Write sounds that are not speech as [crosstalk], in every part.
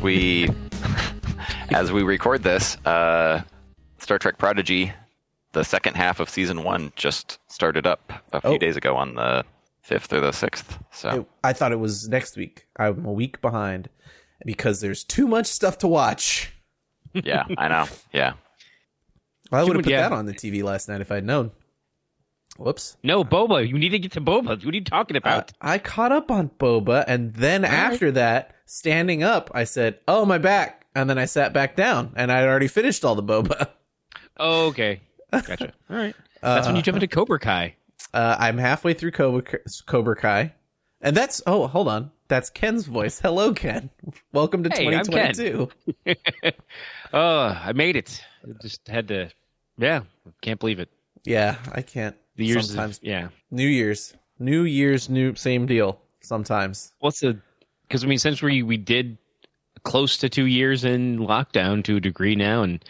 as we [laughs] as we record this, uh, Star Trek Prodigy, the second half of season one, just started up a few Oh. days ago on the fifth or the sixth. So It- I thought it was next week. I'm a week behind because there's too much stuff to watch. yeah, I know. Yeah, I would have put Yeah. that on the TV last night if I'd known. Whoops. No, Boba. You need to get to Boba. What are you talking Uh, about? I caught up on Boba, and then after that, standing up, I said, "Oh, my back," and then I sat back down, and I'd already finished all the Boba. oh, okay. Gotcha. [laughs] All right. That's when you jump into Cobra Kai. Uh, I'm halfway through Cobra, Cobra Kai, and that's oh, hold on, that's Ken's voice. Hello, Ken. [laughs] Welcome to Hey, 2022. Oh, [laughs] I made it. Just had to. Yeah, can't believe it. Yeah, I can't. The years. of- yeah. New Year's, New Year's, new same deal. Sometimes. What's the? Because I mean, since we we did close to two years in lockdown to a degree now, and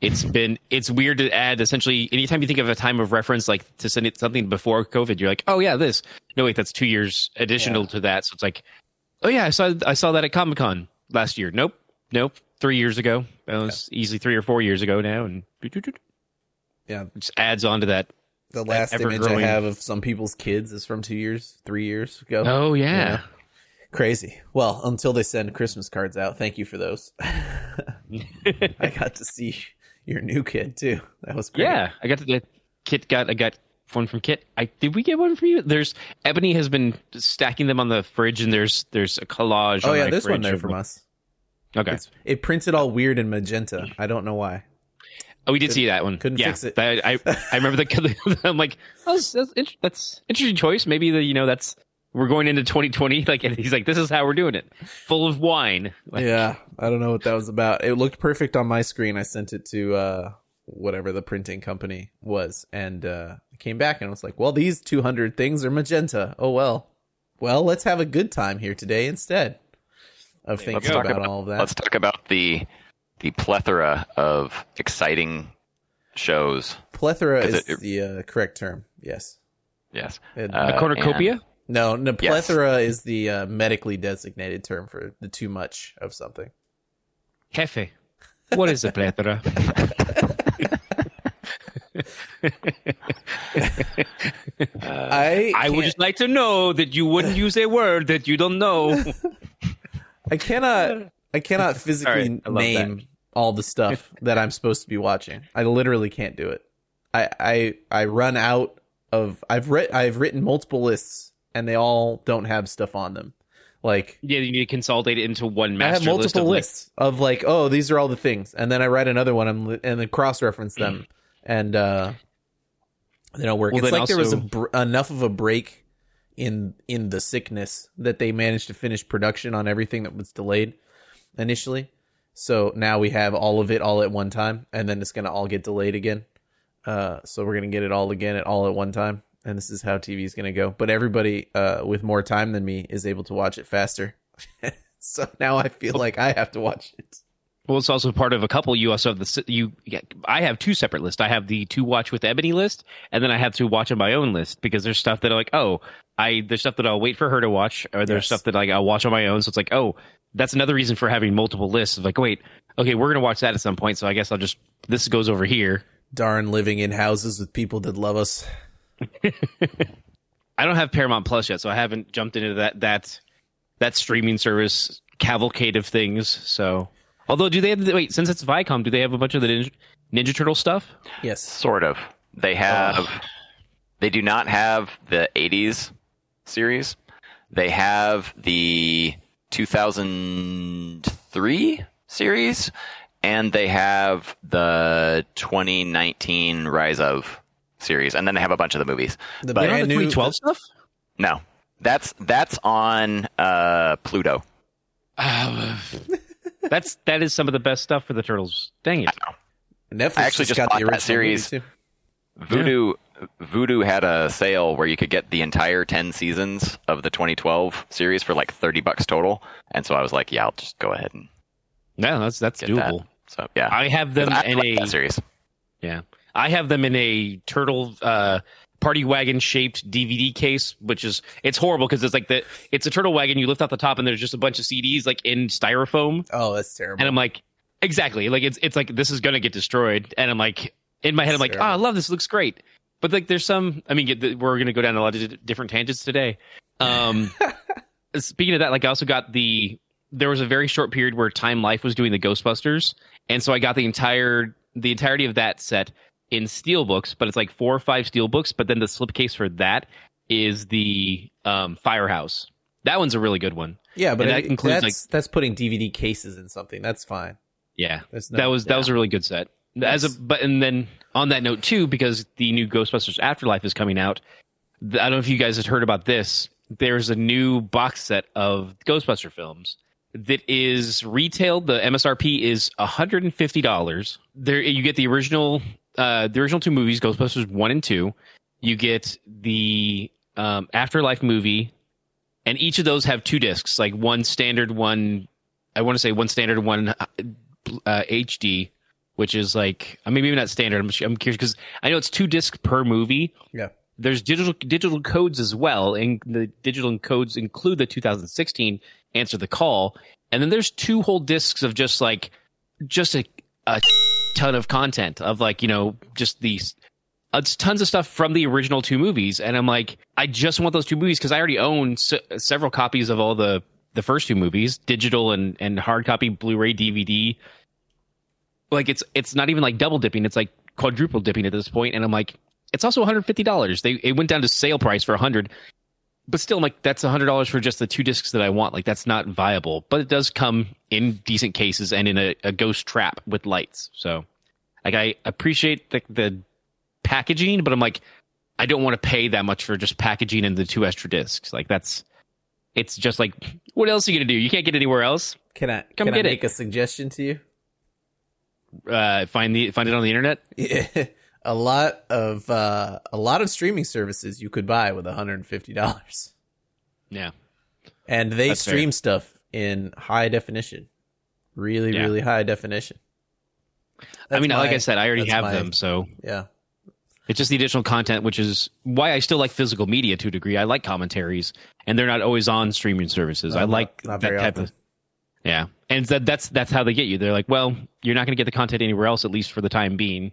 it's been it's weird to add essentially anytime you think of a time of reference like to send it something before COVID, you're like, oh yeah, this. No wait, that's two years additional Yeah. to that. So it's like, oh yeah, I saw I saw that at Comic Con last year. Nope, nope, three years ago. That was easily three or four years ago now, and yeah. it just adds on to that. the last image I have of some people's kids is from two years, three years ago. Oh yeah. Crazy. Well, until they send Christmas cards out. Thank you for those. [laughs] I got to see your new kid too. That was great. Yeah, I got to get Kit got I got one from Kit. I did we get one from you? There's Ebony has been stacking them on the fridge, and there's there's a collage. Oh yeah, there's one there from us. Okay. It's, it printed all weird in magenta. I don't know why. Oh, we did see that one. couldn't yeah, fix it. that- I I remember the. [laughs] I'm like, oh, that's that's, that's interesting choice. Maybe the you know that's we're going into 2020. [laughs] Like, and he's like, this is how we're doing it, full of wine. Like, yeah, I don't know what that was about. It looked perfect on my screen. I sent it to uh, whatever the printing company was, and uh, came back and I was like, "Well, these 200 things are magenta. Oh well. Well, let's have a good time here today instead of let's thinking about, about all of that." let's talk about the the plethora of exciting shows. plethora is it- the uh, correct term. Yes. Yes, Uh, a cornucopia. No, no. yes. Is the uh, medically designated term for the too much of something. Jefe, what is a plethora? [laughs] I I would just like to know that you wouldn't use a word that you don't know. [laughs] I cannot I cannot [laughs] physically Sorry, I name all the stuff that I'm supposed to be watching. I literally can't do it. I I I run out of I've read I've written multiple lists and they all don't have stuff on them. Like Yeah, you need to consolidate it into one I have master list multiple of like, lists of like, oh, these are all the things, and then I write another one and, and then cross reference them, and uh, they don't work. Well, it's like there was a br- enough of a break in in the sickness that they managed to finish production on everything that was delayed initially. So now we have all of it all at one time, and then it's gonna all get delayed again. Uh, so we're gonna get it all again at all at one time, and this is how TV is gonna go. But everybody uh, with more time than me is able to watch it faster. [laughs] so now I feel like I have to watch it. Well, it's also part of a couple. You also have the you. yeah, I have two separate lists. I have the to watch with Ebony list, and then I have to watch on my own list because there's stuff that are like, oh, I there's stuff that I'll wait for her to watch, or there's Yes. stuff that like I'll watch on my own. So it's like, oh, that's another reason for having multiple lists. Of like, wait, okay, we're gonna watch that at some point, so I guess I'll just this goes over here. Darn living in houses with people that love us. [laughs] I don't have Paramount Plus yet, so I haven't jumped into that that that streaming service cavalcade of things. So, although, do they have wait? Since it's Viacom, do they have a bunch of the Ninja, Ninja Turtle stuff? Yes. sort of. They have. They do not have the '80s series. They have the 2003 series, and they have the 2019 Rise of series, and then they have a bunch of the movies. The But- They don't have brand the new 2012 stuff. No, that's that's on uh, Pluto. Uh, that's that is some of the best stuff for the turtles. Dang it! Netflix I actually just got bought the that series. movie, too. Vudu Vudu had a sale where you could get the entire 10 seasons of the 2012 series for like 30 bucks total. And so I was like, yeah, I'll just go ahead and No, that's that's doable. that. So yeah. I have them I in like a that series. yeah. I have them in a turtle uh party wagon shaped DVD case, which is it's horrible because it's like the it's a turtle wagon. You lift out the top and there's just a bunch of CDs like in styrofoam, Oh, that's terrible. and I'm like, exactly, like it's it's like this is gonna get destroyed, and I'm like in my head, I'm like, oh, I love this, looks great, but like there's some, I mean, we're gonna go down a lot of di- different tangents today. Um, [laughs] speaking of that, like I also got the there was a very short period where Time Life was doing the Ghostbusters, and so I got the entire the entirety of that set in steel books, but it's like four or five steel books. But then the slipcase for that is the um, Firehouse. That one's a really good one. yeah, but and that it- includes, that's that's putting DVD cases in something. That's fine. Yeah, That's that not- was that was a really good set. As a but and then on that note too, because the new Ghostbusters Afterlife is coming out. I don't know if you guys had heard about this. There's a new box set of Ghostbuster films that is retailed. The MSRP is $150. There you get the original uh the original two movies, Ghostbusters 1 and 2. You get the um Afterlife movie and each of those have two discs, like one standard, one I want to say one standard, one uh, HD, which is like I mean maybe not standard. I'm, I'm curious because I know it's two discs per movie. Yeah. There's digital digital codes as well, and the digital codes include the 2016 Answer the Call, and then there's two whole discs of just like just a, a ton of content of like you know just these uh, tons of stuff from the original two movies, and I'm like, I just want those two movies because I already own se- several copies of all the the first two movies, digital and and hard copy, Blu-ray, DVD. Like it's it's not even like double dipping; it's like quadruple dipping at this point, and I'm like, it's also 150 dollars. They it went down to sale price for 100, but still, like, that's a 100 dollars for just the two discs that I want. Like that's not viable, but it does come in decent cases and in a, a ghost trap with lights. So, like, I appreciate the the packaging, but I'm like, I don't want to pay that much for just packaging and the two extra discs. Like that's, it's just like, what else are you gonna do? You can't get anywhere else. Can I Come can I get it. make a suggestion to you? Uh, find the find it on the internet. [laughs] a lot of uh, a lot of streaming services you could buy with $150. Yeah, And they That's fair. stream stuff in high definition. Really, Yeah. really high definition. I That's mean, like I said, I already have my- them, so Yeah. it's just the additional content, which is why I still like physical media to a degree. I like commentaries, and they're not always on streaming services. I not- like not that type often. of. Yeah, and that, that's that's how they get you. They're like, well, you're not going to get the content anywhere else, at least for the time being,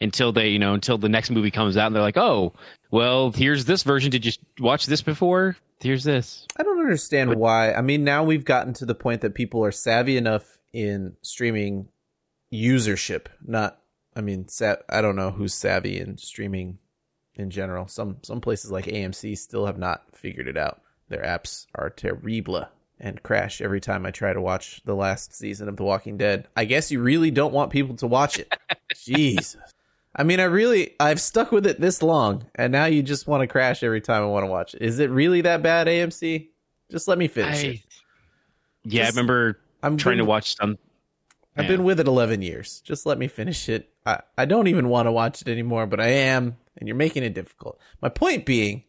until they, you know, until the next movie comes out. And they're like, oh, well, here's this version. Did you watch this before? Here's this. I don't understand why. I mean, now we've gotten to the point that people are savvy enough in streaming usership. Not, I mean, sa- I don't know who's savvy in streaming in general. Some some places like AMC still have not figured it out. Their apps are terrible and crash every time I try to watch the last season of The Walking Dead. I guess you really don't want people to watch it. [laughs] Jesus. I mean, I really, I've stuck with it this long, and now you just want to crash every time I want to watch it. Is it really that bad, AMC? Just let me finish it. yeah, Just- I remember I'm trying to watch some. I've yeah. been with it 11 years. Just let me finish it. I, I don't even want to watch it anymore, but I am, and you're making it difficult. My point being,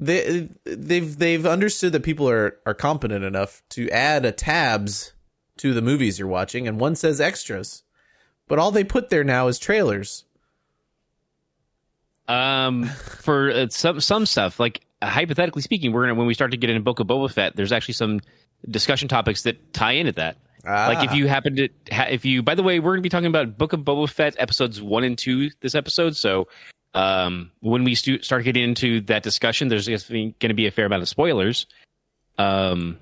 they they've they've understood that people are are competent enough to add a tabs to the movies you're watching, and one says extras, but all they put there now is trailers. Um, [laughs] for uh, some some stuff, like uh, hypothetically speaking, we're gonna when we start to get into Book of Boba Fett, there's actually some discussion topics that tie into that. Like if Ah. you happen to, ha- if you, by the way, we're gonna be talking about Book of Boba Fett episodes one and two this episode. So, um, when we stu- start getting into that discussion, there's going to be a fair amount of spoilers. Um,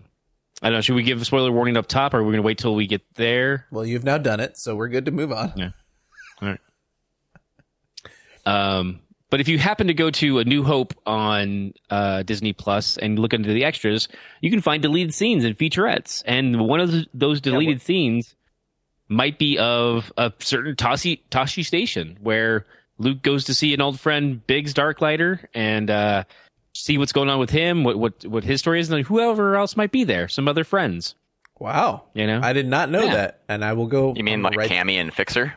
I don't know. Should we give a spoiler warning up top, or are we gonna wait till we get there? well, you've now done it, so we're good to move on. Yeah. All right. um, but if you happen to go to A New Hope on uh, Disney Plus and look into the extras, you can find deleted scenes and featurettes. And one of those deleted scenes might be of a certain Tosche, Tosche Station where Luke goes to see an old friend, Biggs Darklighter, and uh, see what's going on with him, what what what his story is, and whoever else might be there, some other friends. Wow, You know, I did not know Yeah. that, and I will go. You mean I'm like right Camie and Fixer?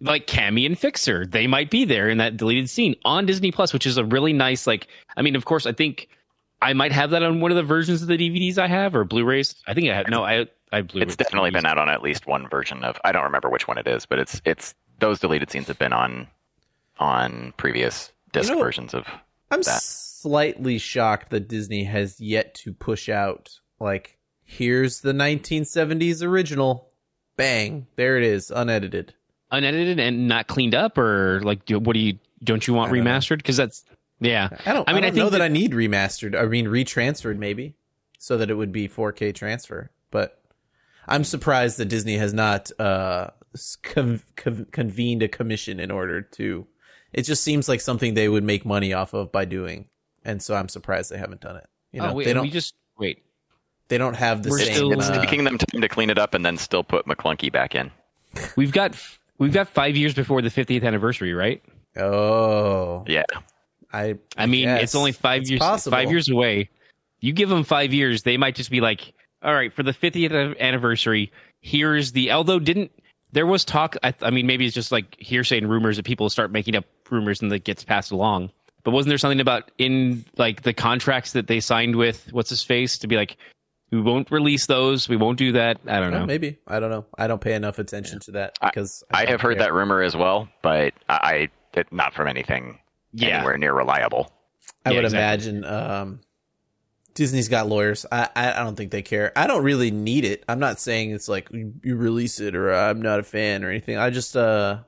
like Camie and Fixer. They might be there in that deleted scene on Disney Plus, which is a really nice. Like, I mean, of course, I think I might have that on one of the versions of the DVDs I have or Blu-rays. I think I have. No, I I Blu. It's definitely been out on at least one version of. I don't remember which one it is, but it's it's those deleted scenes have been on on previous disc know- versions of. I'm that. Slightly shocked that Disney has yet to push out like here's the 1970s original. Bang, there it is, unedited. unedited and not cleaned up, or like, what do you don't you want don't remastered? Because that's yeah. I don't. I mean, I I know that, that- I need remastered. I mean, retransferred maybe, so that it would be 4K transfer. But I'm surprised that Disney has not uh, con- con- convened a commission in order to. It just seems like something they would make money off of by doing, and so I'm surprised they haven't done it. You know, oh wait, they don't. we just wait. they don't have the we're same. still- It's uh, taking them time to clean it up and then still put Maclunkey back in. We've got we've got five years before the 50th anniversary, right? oh, Yeah, I. I mean, guess. it's only five It's years possible. five years away. You give them five years, they might just be like, all right, for the 50th anniversary, here's the. Although didn't there was talk? I, I mean, maybe it's just like hearsay and rumors that people start making up rumors and that gets passed along. But wasn't there something about in like the contracts that they signed with what's his face to be like, we won't release those, we won't do that. I don't Oh, know. maybe I don't know. I don't pay enough attention to that because I don't have heard care. that rumor as well, but I, I it, not from anything Yeah. anywhere near reliable. I Yeah, would exactly. imagine um, Disney's got lawyers. I, I I don't think they care. I don't really need it. I'm not saying it's like you, you release it or I'm not a fan or anything. I just uh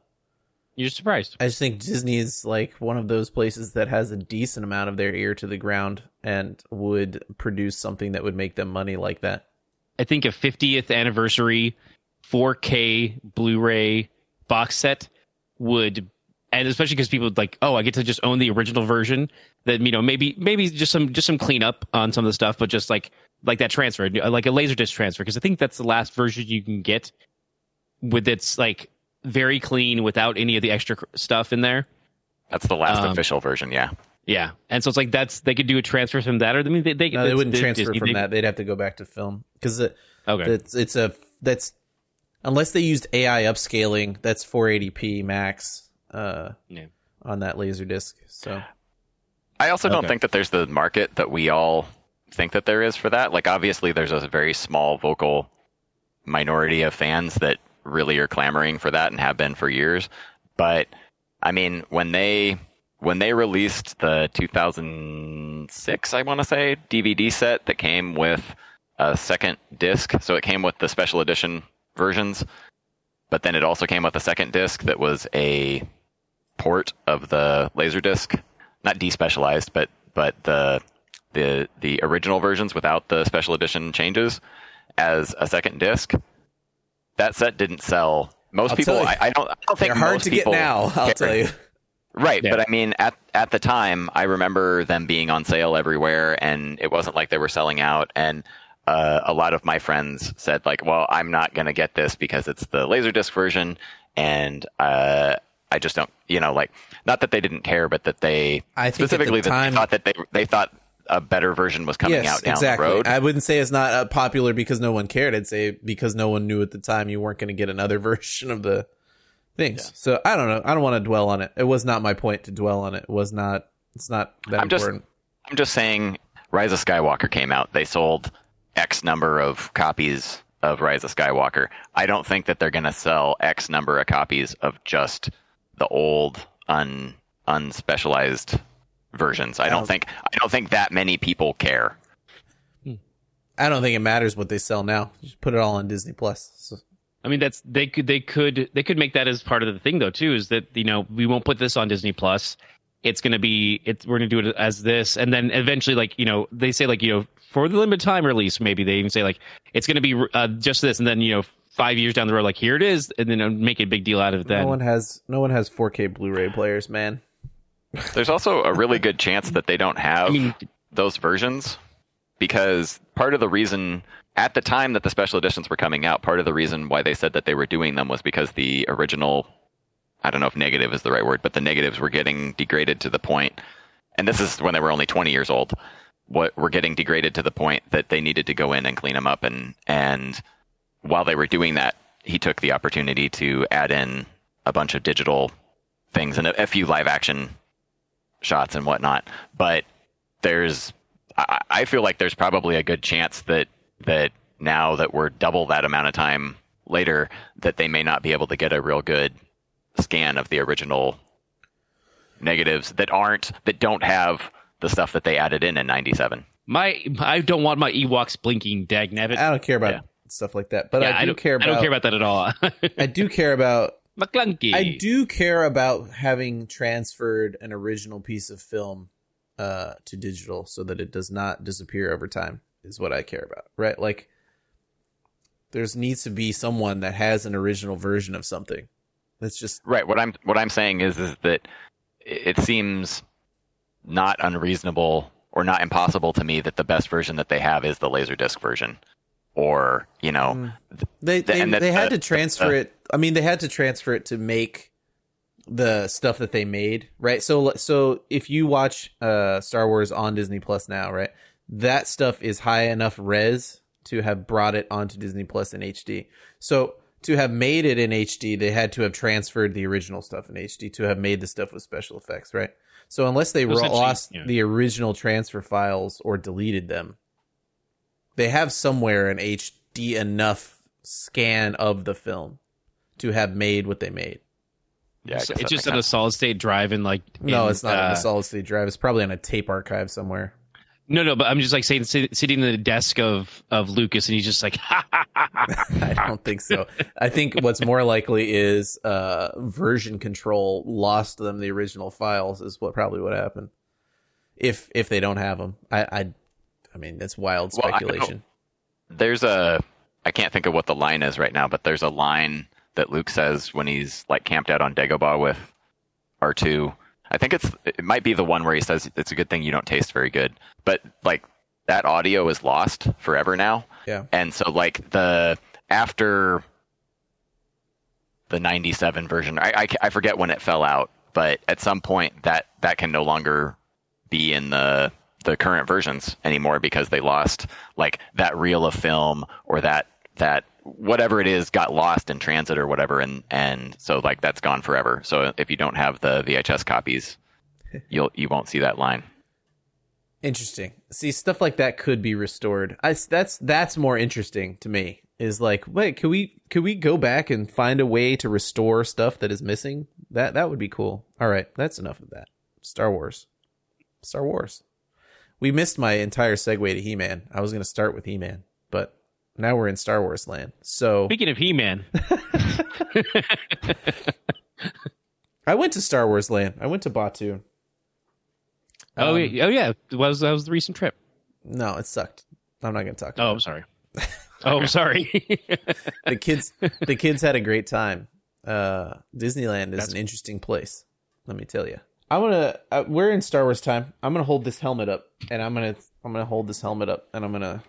You're surprised. I just think Disney is like one of those places that has a decent amount of their ear to the ground and would produce something that would make them money like that. I think a 50th anniversary 4K Blu-ray box set would, and especially because people would like, oh, I get to just own the original version. That you know, maybe maybe just some just some cleanup on some of the stuff, but just like like that transfer, like a laser disc transfer, because I think that's the last version you can get with its like very clean without any of the extra stuff in there. That's the last Um, official version. Yeah, Yeah, and so it's like that's they could do a transfer from that, or I mean they they, No, they wouldn't transfer Disney, from they- that. They'd have to go back to film because it, Okay, it's it's a that's unless they used AI upscaling. That's 480p max uh, Yeah. on that laser disc. So I also don't think that there's the market that we all think that there is for that. Like, obviously, there's a very small vocal minority of fans that really are clamoring for that and have been for years. But I mean, when they when they released the 2006, I want to say DVD set that came with a second disc, so it came with the special edition versions, but then it also came with a second disc that was a port of the Laserdisc, not despecialized, but but the the the original versions without the special edition changes as a second disc. That set didn't sell. Most I'll people, you, I, I don't, I don't think they're hard most to get now. I'll care. tell you. Right, Yeah. but I mean, at at the time, I remember them being on sale everywhere, and it wasn't like they were selling out. And uh, a lot of my friends said, like, "Well, I'm not going to get this because it's the Laserdisc version, and uh, I just don't, you know, like, not that they didn't care, but that they I think at the specifically that time- they thought that they they thought a better version was coming yes, out down exactly. the road. I wouldn't say it's not uh, popular because no one cared. I'd say because no one knew at the time you weren't going to get another [laughs] version of the things. So I don't know. I don't want to dwell on it. It was not my point to dwell on it. It was not. It's not that I'm just- I'm just saying, Rise of Skywalker came out. They sold X number of copies of Rise of Skywalker. I don't think that they're going to sell X number of copies of just the old, un unspecialized versions. I don't think I don't think that many people care. I don't think it matters what they sell now. Just put it all on Disney Plus. So, I mean, that's they could they could they could make that as part of the thing though too. Is that you know we won't put this on Disney Plus. It's going to be it's we're going to do it as this, and then eventually like you know they say like you know for the limited time release maybe they even say like it's going to be uh, just this, and then you know five years down the road like here it is, and then uh, make a big deal out of it. Then no one has no one has 4K Blu-ray players, man. There's also a really good chance that they don't have I mean those versions because part of the reason at the time that the special editions were coming out, part of the reason why they said that they were doing them was because the original I don't know if negative is the right word, but the negatives were getting degraded to the point and this is when they were only 20 years old. What were getting degraded to the point that they needed to go in and clean them up and and while they were doing that, he took the opportunity to add in a bunch of digital things and a, a few live action shots and whatnot. But there's, I, I feel like there's probably a good chance that that now that we're double that amount of time later, that they may not be able to get a real good scan of the original negatives that aren't that don't have the stuff that they added in in 97 My I don't want my Ewoks blinking. Dag nabbit. I don't care about Yeah. stuff like that, but Yeah, I do don't care about. I don't care about that at all. [laughs] I do care about Maclunkey. I do care about having transferred an original piece of film uh, to digital so that it does not disappear over time. Is what I care about, right? Like, there's needs to be someone that has an original version of something. That's just Right. What I'm what I'm saying is is that it seems not unreasonable or not impossible to me that the best version that they have is the laserdisc version, or you know, mm. they they, and that they had the- to transfer uh, it. I mean, they had to transfer it to make the stuff that they made, right? So so if you watch uh Star Wars on Disney Plus now, right? That stuff is high enough res to have brought it onto Disney Plus in HD. So to have made it in HD, they had to have transferred the original stuff in HD to have made the stuff with special effects, right? So unless they lost yeah. the original transfer files or deleted them, they have somewhere an HD enough scan of the film to have made what they made. yeah, I guess it's just makes on a solid state drive and like No, in, it's not on uh, a solid state drive. It's probably on a tape archive somewhere. No, no, but I'm just like saying, sit, sitting in the desk of of Lucas, and he's just like, [laughs] ha, ha, ha, ha. [laughs] I don't think so. I think what's more likely is uh, version control lost them the original files. Is what probably would happen if if they don't have them. I I, I mean that's wild Well, speculation. there's a I can't think of what the line is right now, but there's a line that Luke says when he's like camped out on Dagobah with R2. I think it's it might be the one where he says it's a good thing you don't taste very good. But like that audio is lost forever now. Yeah. And so like the after the 97 version, I, I, I forget when it fell out, but at some point that that can no longer be in the the current versions anymore because they lost like that reel of film or that that whatever it is got lost in transit or whatever and and so like that's gone forever so if you don't have the VHS copies [laughs] you'll you won't see that line Interesting. See, stuff like that could be restored. I that's that's more interesting to me. Is like, wait, could we could we go back and find a way to restore stuff that is missing? That that would be cool. All right, that's enough of that. Star Wars. Star Wars. We missed my entire segue to He-Man. I was going to start with He-Man, but now we're in Star Wars land. So Speaking of He Man, [laughs] I went to Star Wars land. I went to Batuu. oh Um, yeah, oh yeah, that was that was the recent trip. No, it sucked. I'm not going to talk Oh, I'm sorry. Oh, I'm sorry. [laughs] the kids the kids had a great time. Uh, Disneyland is That's- an interesting place. Let me tell you. I'm gonna. Uh, we're in Star Wars time. I'm gonna hold this helmet up, and I'm gonna. I'm gonna hold this helmet up, and I'm gonna.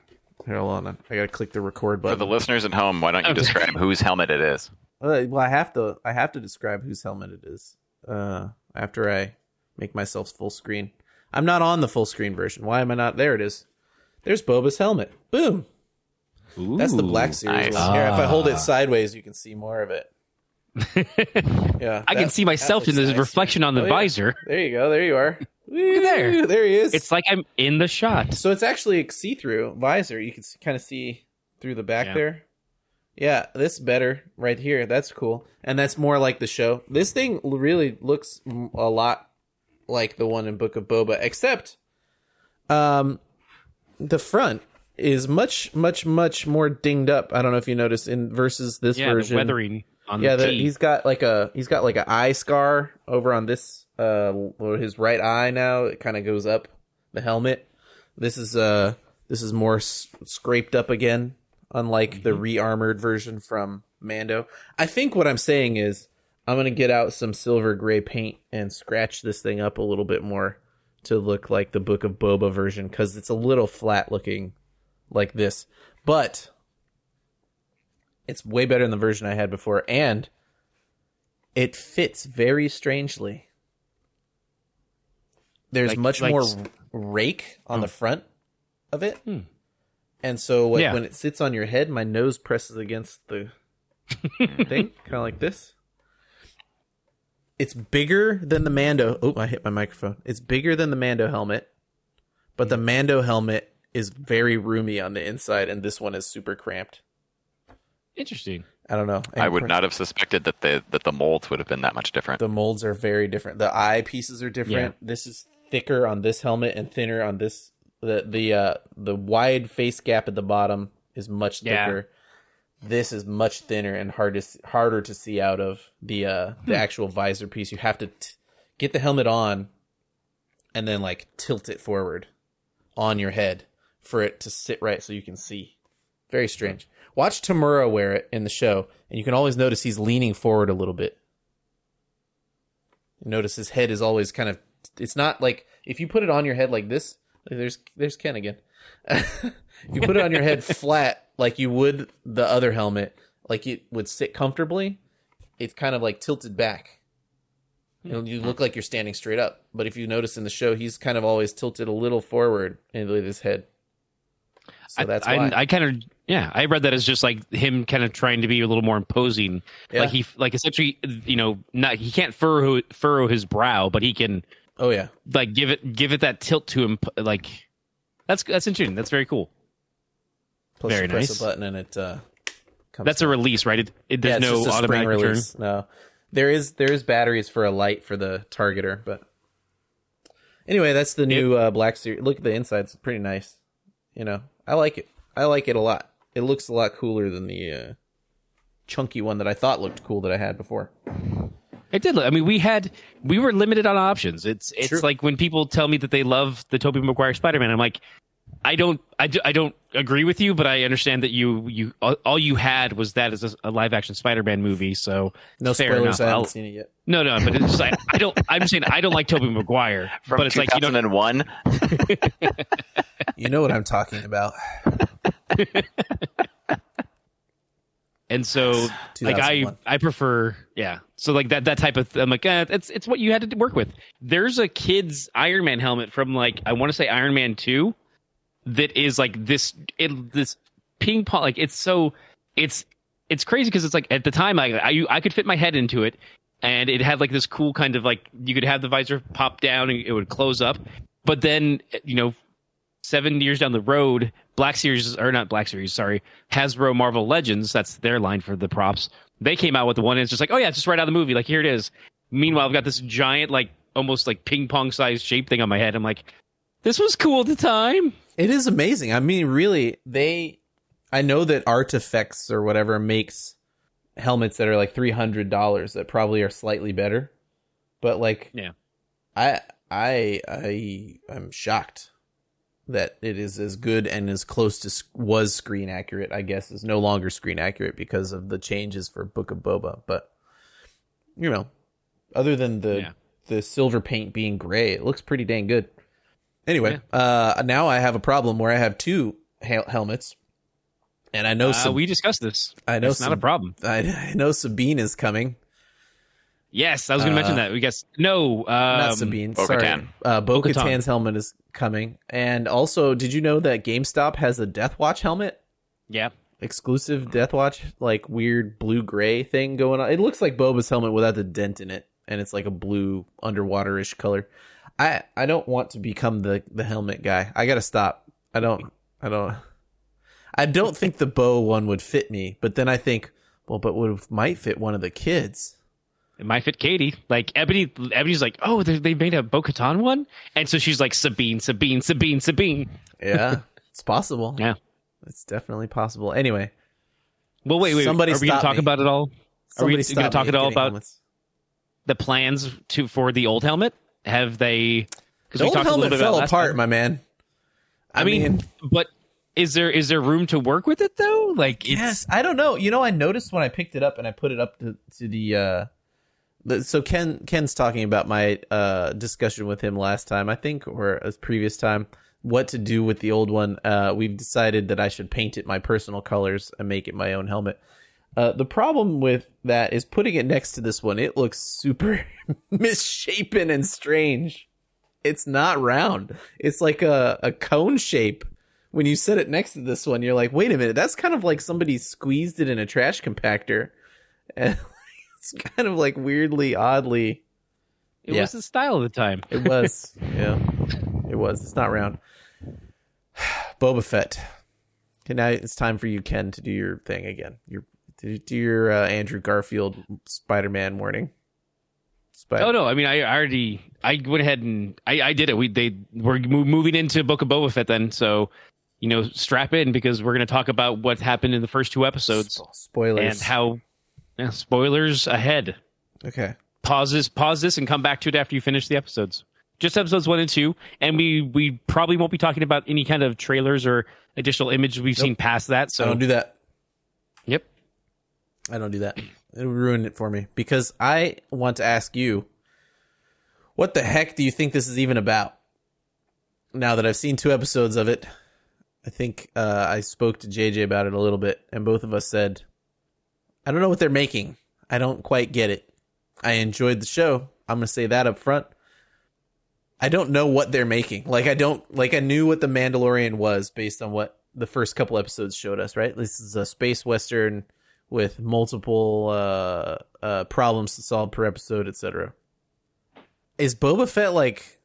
Here, hold on. I gotta click the record button. for the listeners at home why don't you Okay. describe whose helmet it is Uh, well, I have to. I have to describe whose helmet it is. Uh, after I make myself full screen. I'm not on the full screen version. Why am I not? There it is. There's Boba's helmet. Boom. Ooh, That's the Black Series nice. one. Here, if I hold Ah. it sideways, you can see more of it. [laughs] yeah, I can see myself in looks the nice. reflection on the Oh, yeah. visor. There you go. There you are. at there. There he is. It's like I'm in the shot. so it's actually a see-through visor. You can kind of see through the back Yeah. there. Yeah, this better right here. That's cool, and that's more like the show. This thing really looks a lot like the one in Book of Boba, except, um, the front is much, much, much more dinged up. I don't know if you noticed in versus this Yeah, the version. weathering on yeah, the the, he's got like a he's got like an eye scar over on this uh his right eye now. It kind of goes up the helmet. This is uh this is more s- scraped up again, unlike the re-armored version from Mando. I think what I'm saying is I'm gonna get out some silver gray paint and scratch this thing up a little bit more to look like the Book of Boba version because it's a little flat looking like this, but it's way better than the version I had before, and it fits very strangely. There's Like- much like more rake on the front of it, Hmm. and so like, Yeah. when it sits on your head, my nose presses against the [laughs] thing, kind of like this. It's bigger than the Mando. Oh, I hit my microphone. It's bigger than the Mando helmet, but the Mando helmet is very roomy on the inside, and this one is super cramped. Interesting. I don't know. I would per- not have suspected that the that the molds would have been that much different. The molds are very different. The eye pieces are different. This is thicker on this helmet and thinner on this. The the uh the wide face gap at the bottom is much Yeah. thicker. This is much thinner and hard to, s- harder to see out of the uh the actual visor piece. You have to t- get the helmet on and then like tilt it forward on your head for it to sit right so you can see. Very strange. Watch Temuera wear it in the show, and you can always notice he's leaning forward a little bit. Notice his head is always kind of. It's not like if you put it on your head like this. There's there's Ken again. [laughs] if you put it on your head flat like you would the other helmet, like it would sit comfortably. It's kind of like tilted back. You, you look like you're standing straight up, but if you notice in the show, he's kind of always tilted a little forward in with his head. So that's I, why. I, I kind of yeah, I read that as just like him kind of trying to be a little more imposing. Yeah. Like he like essentially you know not he can't furrow furrow his brow, but he can oh yeah, like give it give it that tilt to him. Like that's that's interesting. That's very cool. Plus Very you press nice. a button and it uh. That's a release, right? It, it, yeah, there's it's no automatic return. release. No, there is there is batteries for a light for the targeter, but anyway, that's the new uh, Black Series. Look at the inside; it's pretty nice. You know, I like it. I like it a lot. It looks a lot cooler than the uh, chunky one that I thought looked cool that I had before. It did. Look, I mean, we had we were limited on options. It's it's True. like when people tell me that they love the Tobey Maguire Spider Man. I'm like, I don't, I, do, I don't agree with you, but I understand that you you all, all you had was that as a, a live action Spider Man movie. So No fair spoilers. enough. I haven't I'll- seen it yet. No, no, but it's just like I don't. I'm just saying I don't like Tobey Maguire, [laughs] From but it's like you know, 2001, [laughs] You know what I'm talking about. [laughs] and so like I I prefer yeah. So like that that type of I'm like eh, it's it's what you had to work with. There's a kid's Iron Man helmet from like I want to say Iron Man two that is like this this ping pong like it's so it's it's crazy because it's like at the time I, I I could fit my head into it and it had like this cool kind of like you could have the visor pop down and it would close up. But then you know seven years down the road black series or not black series sorry hasbro marvel legends that's their line for the props they came out with the one and it's just like oh yeah it's just right out of the movie like here it is. Meanwhile i've got this giant like almost like ping pong sized shape thing on my head. I'm like this was cool at the time It is amazing. I mean, really, they. I know that Artifacts or whatever makes helmets that are like three hundred dollars that probably are slightly better, but like, Yeah. I I I I'm shocked that it is as good and as close to was screen accurate. I guess is no longer screen accurate because of the changes for Book of Boba, but you know, other than the Yeah. the silver paint being gray, it looks pretty dang good. Anyway, uh, now I have a problem where I have two hel- helmets, and I know uh, some. we discussed this I know it's not a problem [laughs] I, I know Sabine is coming. yes i was gonna mention that we guess no um, Not Sabine. Bo-Katan. Sorry, uh, Bo-Katan's helmet is coming, and also, did you know that GameStop has a Death Watch helmet? yeah Exclusive Death Watch, like weird blue gray thing going on. It looks like Boba's helmet without the dent in it, and it's like a blue underwaterish color. I I don't want to become the the helmet guy. I gotta stop. I don't. I don't. I don't think the bow one would fit me, but then I think, well, but would might fit one of the kids. It might fit Katie. Like Ebony, Ebony's like, oh, they they made a Bo-Katan one, and so she's like Sabine, Sabine, Sabine, Sabine. Yeah, [laughs] it's possible. Yeah. It's definitely possible. Anyway, Well, wait, wait. Somebody are we gonna talk me. about it all? Are we gonna talk at all about helmets. the plans to for the old helmet? Have they? Because the old helmet fell apart, Time. my man? I mean, but is there is there room to work with it though? Like, it's, yes, I don't know. You know, I noticed when I picked it up and I put it up to, to the. uh the, so Ken Ken's talking about my uh discussion with him last time, I think, or a previous time. What to do with the old one? Uh, we've decided that I should paint it my personal colors and make it my own helmet. Uh, the problem with that is putting it next to this one. It looks super [laughs] misshapen and strange. It's not round. It's like a, a cone shape. When you set it next to this one, you're like, wait a minute, that's kind of like somebody squeezed it in a trash compactor. [laughs] And it's kind of like weirdly, oddly. it yeah. was the style of the time. It was. [laughs] yeah. It was. It's not round. [sighs] Boba Fett. Okay, now it's time for you, Ken, to do your thing again. Your Do, do your uh, Andrew Garfield Spider Man warning. Spider- oh no! I mean, I, I already I went ahead and I, I did it. We they we're moving into Book of Boba Fett then, so you know, strap in because we're going to talk about what happened in the first two episodes. Spoilers and how. Yeah, spoilers ahead. Okay. Pause this. Pause this and come back to it after you finish the episodes. Just episodes one and two, and we we probably won't be talking about any kind of trailers or additional images we've nope. seen past that. So don't do that. I don't do that. It'll ruin it for me because I want to ask you, what the heck do you think this is even about? Now that I've seen two episodes of it, I think uh, I spoke to JJ about it a little bit, and both of us said, I don't know what they're making. I don't quite get it. I enjoyed the show. I'm going to say that up front. I don't know what they're making. Like I don't like I knew what the Mandalorian was based on what the first couple episodes showed us, right? This is a space western with multiple uh, uh, problems to solve per episode, etc. Is Boba Fett like?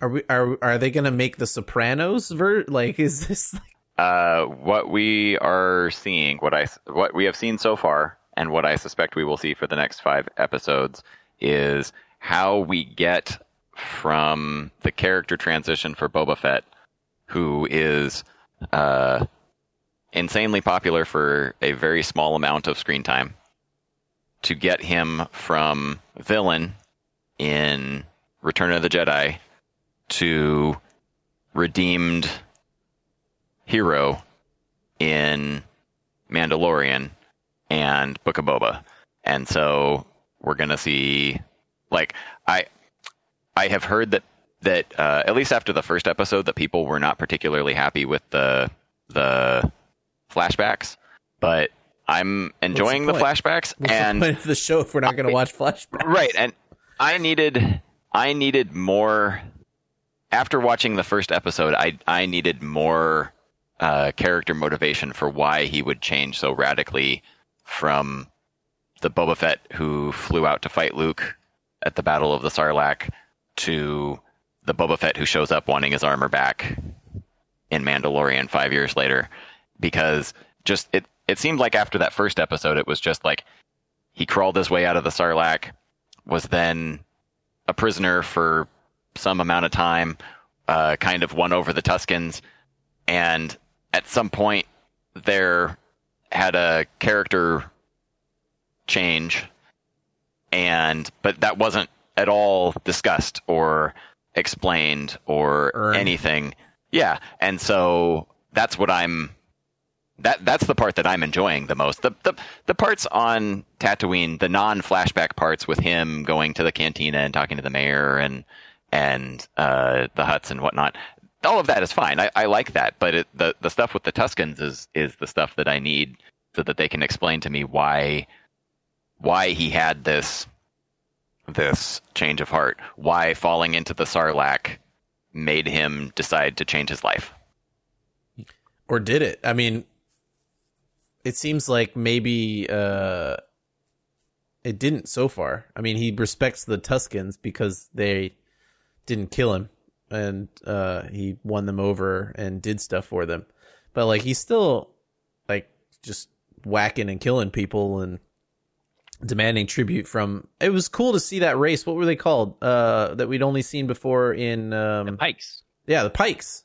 Are we are are they gonna make the Sopranos ver? Like, is this? Like- uh, what we are seeing, what I what we have seen so far, and what I suspect we will see for the next five episodes is how we get from the character transition for Boba Fett, who is uh, insanely popular for a very small amount of screen time to get him from villain in Return of the Jedi to redeemed hero in Mandalorian and Book of Boba. And so we're going to see like I I have heard that that uh, at least after the first episode that people were not particularly happy with the the flashbacks, but I'm enjoying the, the, flashbacks What's and the, the show if we're not going to watch flashbacks. Right, and I needed I needed more after watching the first episode. I I needed more uh, character motivation for why he would change so radically from the Boba Fett who flew out to fight Luke at the Battle of the Sarlacc to the Boba Fett who shows up wanting his armor back in Mandalorian five years later because just it it seemed like after that first episode, it was just like he crawled his way out of the Sarlacc, was then a prisoner for some amount of time, uh, kind of won over the Tuskens, and at some point there had a character change, and but that wasn't at all discussed or explained or Earned. anything. Yeah, and so that's what I'm that that's the part that I'm enjoying the most. The the the parts on Tatooine, the non flashback parts with him going to the cantina and talking to the mayor and and uh, the Hutts and whatnot. All of that is fine. I, I like that, but it, the the stuff with the Tuskens is is the stuff that I need so that they can explain to me why why he had this this change of heart, why falling into the Sarlacc made him decide to change his life. Or did it? I mean, it seems like maybe uh, it didn't so far. I mean, he respects the Tuskens because they didn't kill him, and uh, he won them over and did stuff for them. But like, he's still like just whacking and killing people and demanding tribute from. It was cool to see that race. What were they called? Uh, that we'd only seen before in um, the Pikes. Yeah, the Pikes.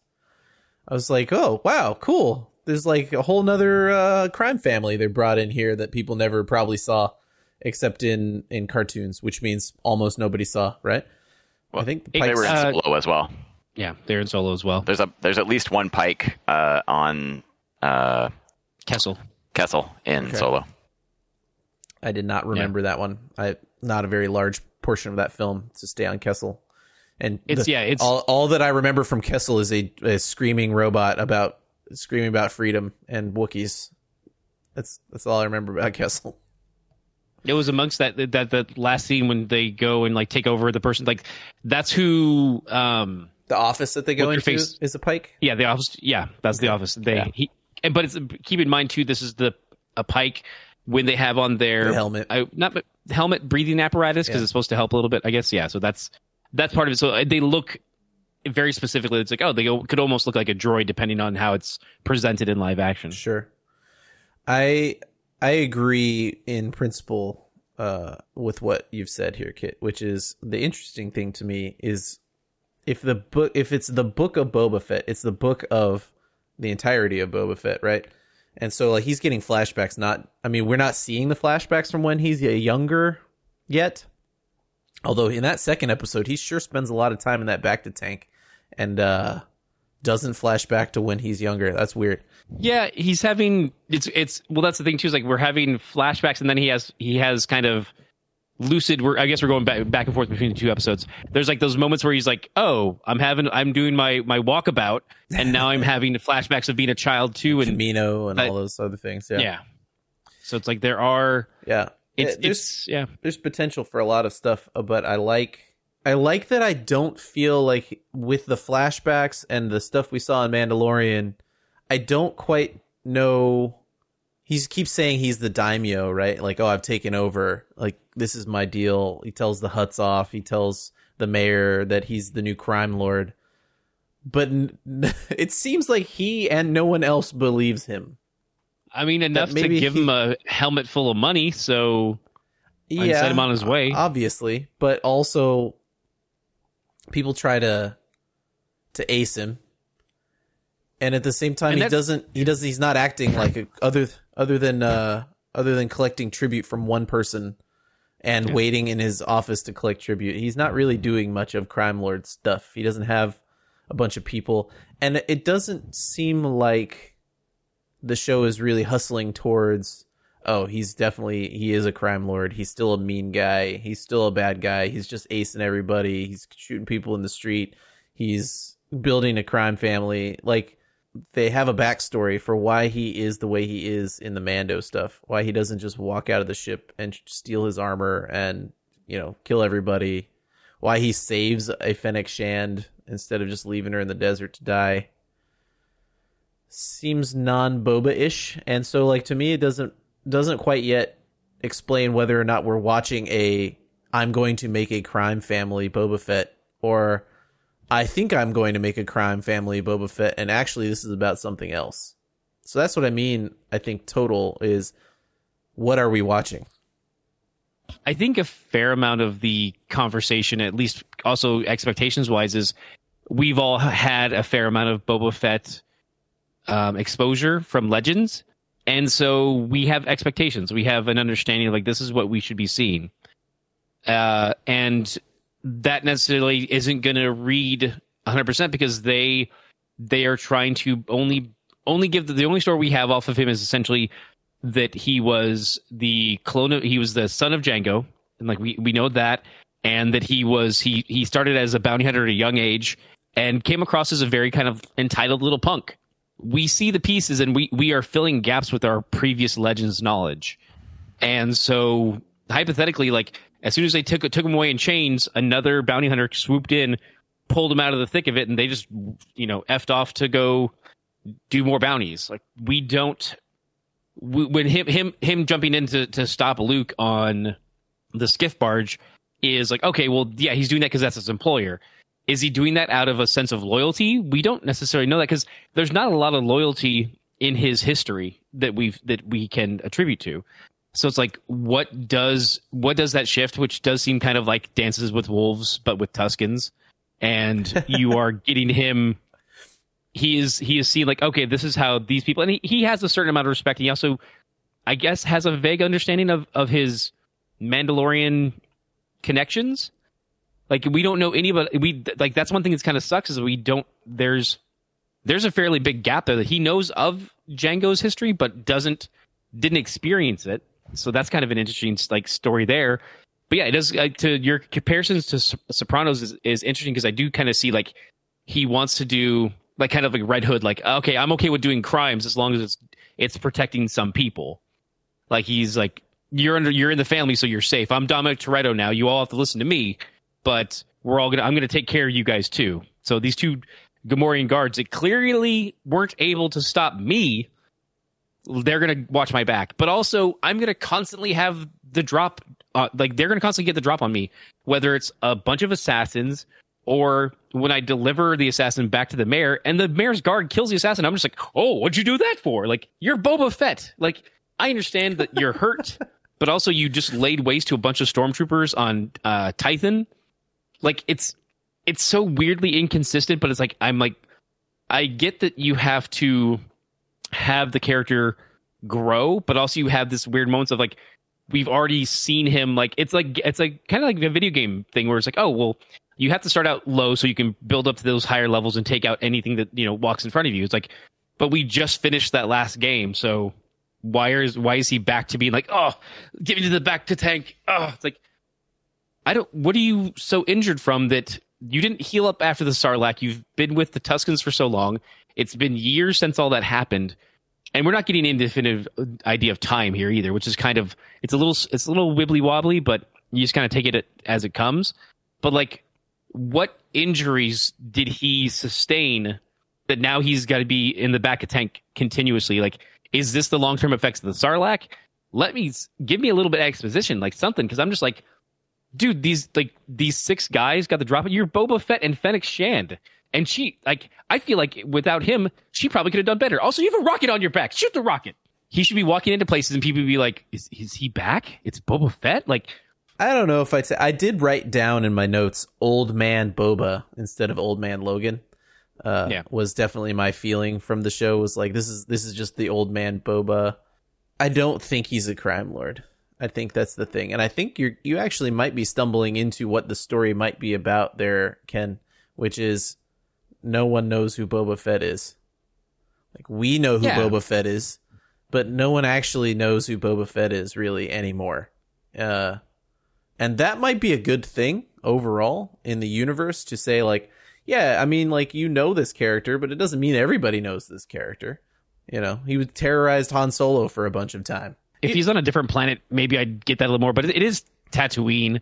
I was like, oh wow, cool there's like a whole nother uh, crime family they brought in here that people never probably saw except in in cartoons, which means almost nobody saw, right? Well, I think the they were in uh, Solo as well. Yeah, they're in Solo as well. There's a there's at least one Pike uh, on uh, Kessel Kessel in okay. Solo. I did not remember yeah. that one. I not a very large portion of that film to stay on Kessel. And it's the, yeah, it's all all that I remember from Kessel is a, a screaming robot about screaming about freedom and Wookiees. That's that's all I remember about [laughs] Kessel. It was amongst that that that last scene when they go and like take over the person. Like that's who um the office that they go into face, is a Pike. Yeah, the office. Yeah, that's okay. the office. They yeah. he and but it's keep in mind too. This is the a Pike when they have on their the helmet, I, not helmet breathing apparatus because yeah. it's supposed to help a little bit. I guess yeah. So that's that's part of it. So uh, they look very specifically, it's like, oh, they could almost look like a droid depending on how it's presented in live action. Sure. I I agree in principle uh, with what you've said here, Kit. Which is the interesting thing to me is if the book, if it's the book of Boba Fett, it's the book of the entirety of Boba Fett, right? And so like he's getting flashbacks. Not, I mean, we're not seeing the flashbacks from when he's younger yet. Although in that second episode, he sure spends a lot of time in that bacta tank, and uh, doesn't flash back to when he's younger. That's weird. Yeah, he's having it's it's well that's the thing too is like we're having flashbacks and then he has he has kind of lucid we're I guess we're going back back and forth between the two episodes. There's like those moments where he's like, "Oh, I'm having I'm doing my my walkabout and now I'm [laughs] having the flashbacks of being a child too and Kamino and I- all those other things. Yeah, yeah. So it's like there are yeah. it's Yeah, there's it's yeah. there's potential for a lot of stuff, uh, but I like I like that I don't feel like with the flashbacks and the stuff we saw in Mandalorian, I don't quite know. He keeps saying he's the daimyo, right? Like, oh, I've taken over. Like, this is my deal. He tells the Hutts off. He tells the mayor that he's the new crime lord. But n- [laughs] it seems like he and no one else believes him. I mean enough to give he- him a helmet full of money so yeah, set him on his way. Obviously, but also people try to to ace him, and at the same time, And he doesn't. He doesn't He's not acting like a, other other than uh other than collecting tribute from one person and waiting in his office to collect tribute. He's not really doing much of crime lord stuff. He doesn't have a bunch of people, and it doesn't seem like the show is really hustling towards oh he's definitely he is a crime lord. He's still a mean guy. He's still a bad guy. He's just acing everybody. He's shooting people in the street. He's building a crime family. Like they have a backstory for why he is the way he is in the mando stuff. Why he doesn't just walk out of the ship and steal his armor and you know kill everybody. Why he saves a fennec shand instead of just leaving her in the desert to die. Seems non boba ish and so like to me it doesn't doesn't quite yet explain whether or not we're watching a i'm going to make a crime family boba fett or i think i'm going to make a crime family boba fett and actually this is about something else. So that's what i mean i think total is what are we watching? I think a fair amount of the conversation, at least also expectations wise, is we've all had a fair amount of Boba Fett um, exposure from Legends, and so we have expectations. We have an understanding like this is what we should be seeing, uh, and that necessarily isn't going to read 100 percent because they they are trying to only only give the, the only story we have off of him is essentially that he was the clone of he was the son of Jango and like we we know that and that he was he he started as a bounty hunter at a young age and came across as a very kind of entitled little punk. We see the pieces and we we are filling gaps with our previous legends knowledge. And so hypothetically like as soon as they took took him away in chains, another bounty hunter swooped in, pulled him out of the thick of it and they just you know effed off to go do more bounties. Like we don't w- when him him him jumping in to, to stop Luke on the skiff barge is like okay well yeah he's doing that because that's his employer is he doing that out of a sense of loyalty? We don't necessarily know that because there's not a lot of loyalty in his history that we've that we can attribute to. So it's like what does what does that shift which does seem kind of like dances with wolves but with Tuskens. And [laughs] you are getting him he is he is seen like okay this is how these people and he, he has a certain amount of respect And he also i guess has a vague understanding of of his mandalorian connections like we don't know anybody we like that's one thing that's kind of sucks is we don't there's there's a fairly big gap there that he knows of Jango's history but doesn't didn't experience it. So that's kind of an interesting like story there. But yeah it does like to your comparisons to sopranos is, is interesting because i do kind of see like he wants to do like kind of like red hood like okay i'm okay with doing crimes as long as it's it's protecting some people. Like he's like you're under you're in the family so you're safe. I'm dominic toretto now. You all have to listen to me but we're all gonna i'm gonna take care of you guys too so these two gamorrean guards that clearly weren't able to stop me they're gonna watch my back but also i'm gonna constantly have the drop uh, like they're gonna constantly get the drop on me whether it's a bunch of assassins or when I deliver the assassin back to the mayor and the mayor's guard kills the assassin, I'm just like, oh, what'd you do that for? Like, you're Boba Fett. Like, I understand that you're hurt, [laughs] but also you just laid waste to a bunch of stormtroopers on uh Tython. Like it's it's so weirdly inconsistent, but it's like I'm like I get that you have to have the character grow, but also you have this weird moments of like we've already seen him like it's like it's like kind of like a video game thing where it's like oh well you have to start out low so you can build up to those higher levels and take out anything that you know walks in front of you. It's like but we just finished that last game, so why is why is he back to being like oh give me to the bacta tank oh it's like I don't what are you so injured from that you didn't heal up after the Sarlacc? You've been with the Tuskens for so long. It's been years since all that happened. And we're not getting any definitive idea of time here either which is kind of it's a little it's a little wibbly wobbly but you just kind of take it as it comes. But like what injuries did he sustain that now he's got to be in the bacta tank continuously? Like is this the long term effects of the Sarlacc? Let me give me a little bit of exposition, like something, because I'm just like, dude, these like these six guys got the drop. You're Boba Fett and Fennec Shand, and she like I feel like without him, she probably could have done better. Also, you have a rocket on your back. Shoot the rocket. He should be walking into places, and people would be like, "Is is he back? It's Boba Fett." Like, I don't know if I'd say I did write down in my notes "old man Boba" instead of "old man Logan." uh, Yeah. was definitely my feeling from the show. Was like this is this is just the old man Boba. I don't think he's a crime lord. I think that's the thing, and I think you you actually might be stumbling into what the story might be about there, Ken, which is no one knows who Boba Fett is. Like we know who Yeah. Boba Fett is, but no one actually knows who Boba Fett is really anymore. Uh, and that might be a good thing overall in the universe to say like yeah i mean like you know this character but it doesn't mean everybody knows this character you know he was terrorized han solo for a bunch of time if he's on a different planet, maybe I'd get that a little more. But it, it is Tatooine.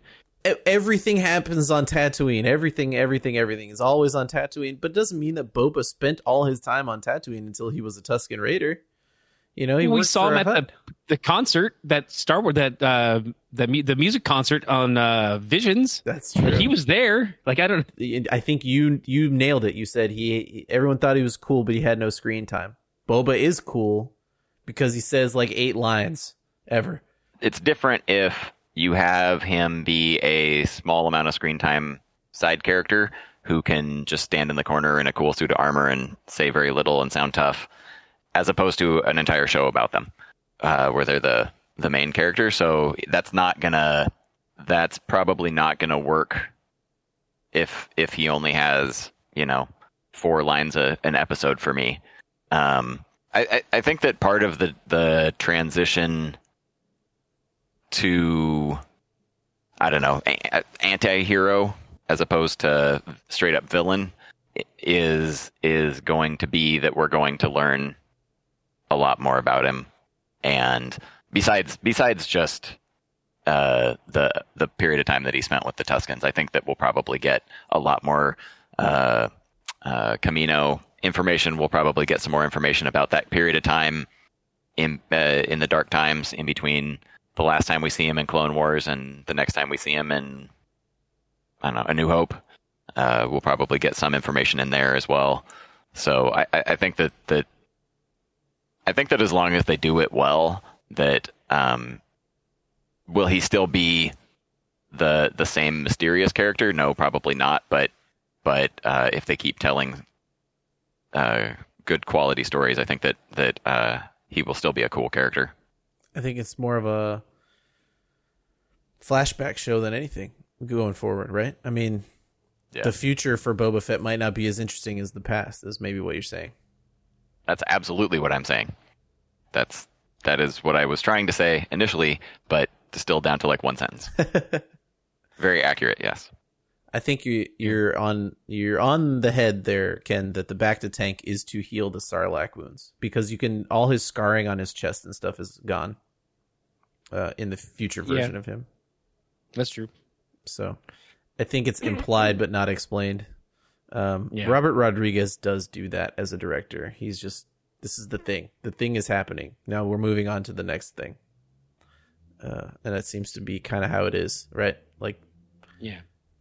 Everything happens on tatooine everything everything everything is always on tatooine but it doesn't mean that boba spent all his time on tatooine until he was a Tusken raider you know he we saw him at the, the concert, that Star Wars, that uh, the the music concert on uh, Visions. that's true He was there. Like I don't. I think you you nailed it. You said he everyone thought he was cool, but he had no screen time. Boba is cool because he says like eight lines ever. it's different if you have him be a small amount of screen time side character who can just stand in the corner in a cool suit of armor and say very little and sound tough, as opposed to an entire show about them, uh, where they're the the main character. So that's not gonna that's probably not gonna work if if he only has you know four lines a, an episode for me. Um, I, I, I think that part of the the transition to I don't know anti-hero as opposed to straight up villain is is going to be that we're going to learn a lot more about him. And besides besides just uh, the the period of time that he spent with the Tuskens I think that we'll probably get a lot more uh, uh, Kamino information. We'll probably get some more information about that period of time in uh, in the dark times in between the last time we see him in Clone Wars and the next time we see him in I don't know A New Hope. Uh, we'll probably get some information in there as well. So I, I think that that I think that as long as they do it well, that um, will he still be the the same mysterious character? No, probably not. But but uh, if they keep telling uh, good quality stories, I think that that uh, he will still be a cool character. I think it's more of a flashback show than anything going forward, right? I mean, Yeah. the future for Boba Fett might not be as interesting as the past, is maybe what you're saying. That's absolutely what I'm saying. That's that is what I was trying to say initially, but distilled down to like one sentence. [laughs] Very accurate, yes. I think you you're on you're on the head there, Ken. That the bacta tank is to heal the Sarlacc wounds because you can all his scarring on his chest and stuff is gone. Uh, in the future version Yeah. of him, That's true. so I think it's implied but not explained. Um, Yeah. Robert Rodriguez does do that as a director. He's just this is the thing. The thing is happening. Now we're moving on to the next thing. Uh, and that seems to be kind of how it is, right? Like Yeah.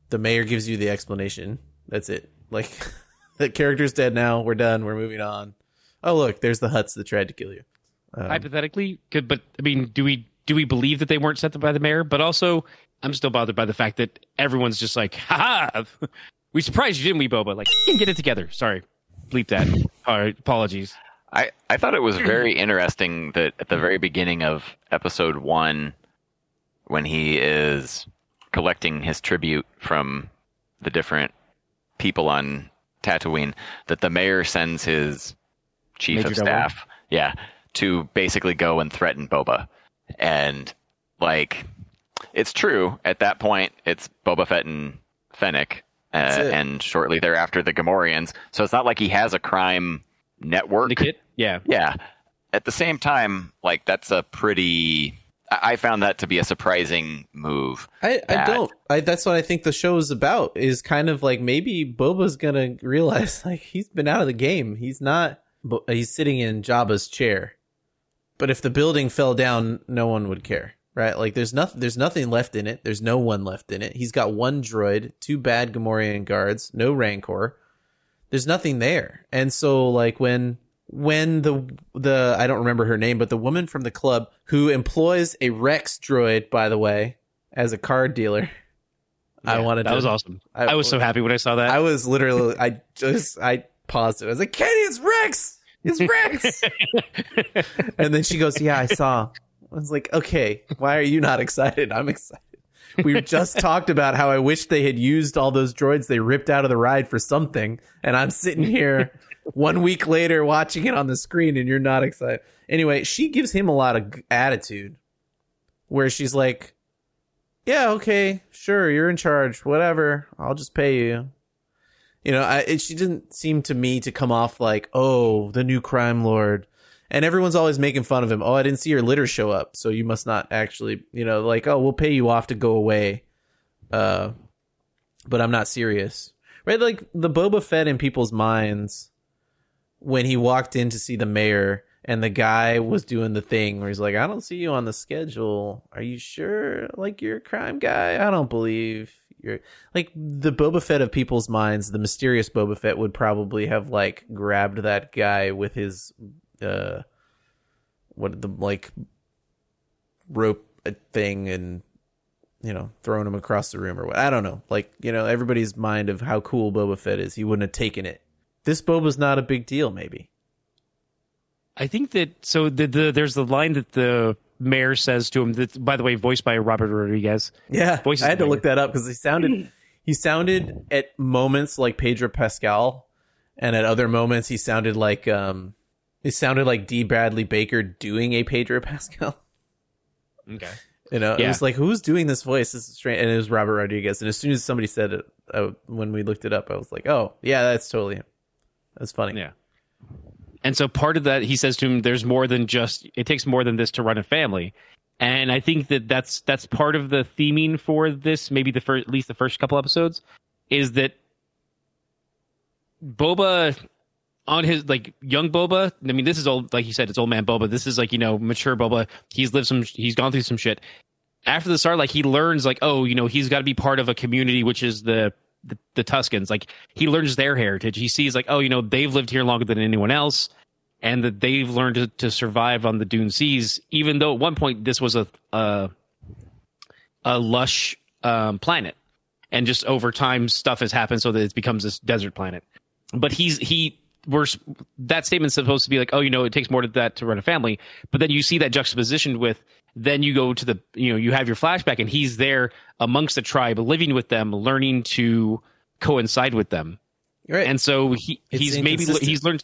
the mayor gives you the explanation. That's it. Like [laughs] the character's dead now. We're done. We're moving on. Oh look, there's the Hutts that tried to kill you. Um, hypothetically could but i mean do we do we believe that they weren't sent by the mayor? But also i'm still bothered by the fact that everyone's just like ha ha, we surprised you didn't we boba? Like "F***ing get it together. Sorry. Bleep that. All right apologies. I, I thought it was very interesting that at the very beginning of episode one, when he is collecting his tribute from the different people on Tatooine, that the mayor sends his chief majordomo? staff, yeah, to basically go and threaten Boba. And like, it's true. At that point, it's Boba Fett and Fennec, uh, and shortly thereafter, the Gamorreans. So it's not like he has a crime network. Syndicate? yeah Yeah. At the same time, like that's a pretty. I I found that to be a surprising move. I, I don't. I that's what I think the show is about. Is kind of like maybe Boba's gonna [laughs] realize like he's been out of the game. He's not. But he's sitting in Jabba's chair. But if the building fell down, no one would care, right? Like there's nothing. There's nothing left in it. There's no one left in it. He's got one droid, two bad Gamorrean guards, no Rancor. There's nothing there. And so like when when the the I don't remember her name, but the woman from the club who employs a Rex droid, by the way, as a card dealer. I Yeah, wanted that to, was awesome I- I, was so happy when i saw that I was literally I just I paused it. I was like, Kenny, it's Rex. It's Rex. [laughs] and then she goes, Yeah, I saw. I was like, Okay, why are you not excited? I'm excited. We just talked about how I wish they had used all those droids they ripped out of the ride for something, and I'm sitting here one week later watching it on the screen, and you're not excited. Anyway, she gives him a lot of attitude, where she's like, "Yeah, okay, sure, you're in charge. Whatever, I'll just pay you." You know, I, it, she didn't seem to me to come off like, "Oh, the new crime lord." And everyone's always making fun of him. Oh, I didn't see your litter show up, so you must not actually, you know, like, oh, we'll pay you off to go away. Uh, but I'm not serious. Right? Like the Boba Fett in people's minds when he walked in to see the mayor and the guy was doing the thing where he's like, I don't see you on the schedule. Are you sure? Like you're a crime guy? I don't believe you're like the Boba Fett of people's minds, the mysterious Boba Fett would probably have like grabbed that guy with his uh what the like rope uh, thing and you know thrown him across the room or what I don't know. Like you know everybody's mind of how cool Boba Fett is. He wouldn't have taken it. This Boba's not a big deal. Maybe. I think that so the, the there's the line that the mayor says to him that by the way voiced by Robert Rodriguez. Yeah, Voices I had to matter. look that up because he sounded he sounded at moments like Pedro Pascal, and at other moments he sounded like um he sounded like D. Bradley Baker doing a Pedro Pascal. Okay. You know, it was like who's doing this voice? This is strange, and it was Robert Rodriguez. And as soon as somebody said it, uh, when we looked it up, I was like, oh yeah, that's totally him. That's funny. Yeah. And so part of that, he says to him, "There's more than just. It takes more than this to run a family." And I think that that's that's part of the theming for this. Maybe the first, at least the first couple episodes, is that Boba on his like young Boba. I mean, this is old, like you said, it's old man Boba. This is like you know mature Boba. He's lived some. He's gone through some shit. After the start, like he learns, like oh, you know, he's got to be part of a community, which is the the, the Tuskens. Like he learns their heritage. He sees like, oh, you know, they've lived here longer than anyone else, and that they've learned to, to survive on the Dune Seas. Even though at one point this was a a, a lush um, planet, and just over time stuff has happened so that it becomes this desert planet. But he's he. We're, that statement's supposed to be like, oh, you know, it takes more than that to run a family. But then you see that juxtapositioned with, then you go to the, you know, you have your flashback and he's there amongst the tribe, living with them, learning to coincide with them. Right. And so he It's he's maybe he's learned,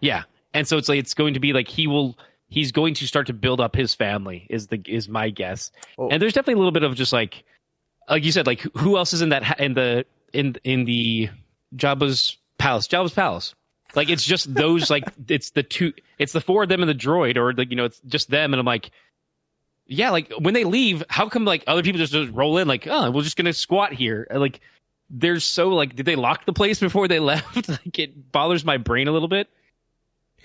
yeah. And so it's like it's going to be like he will he's going to start to build up his family is the is my guess. Oh. And there's definitely a little bit of just like like you said, like who else is in that in the in in the Jabba's palace? Jabba's palace. Like it's just those like it's the two it's the four of them and the droid or like you know it's just them and I'm like yeah like when they leave how come like other people just, just roll in like oh we're just gonna squat here like they're so like did they lock the place [laughs] before they left [laughs] like it bothers my brain a little bit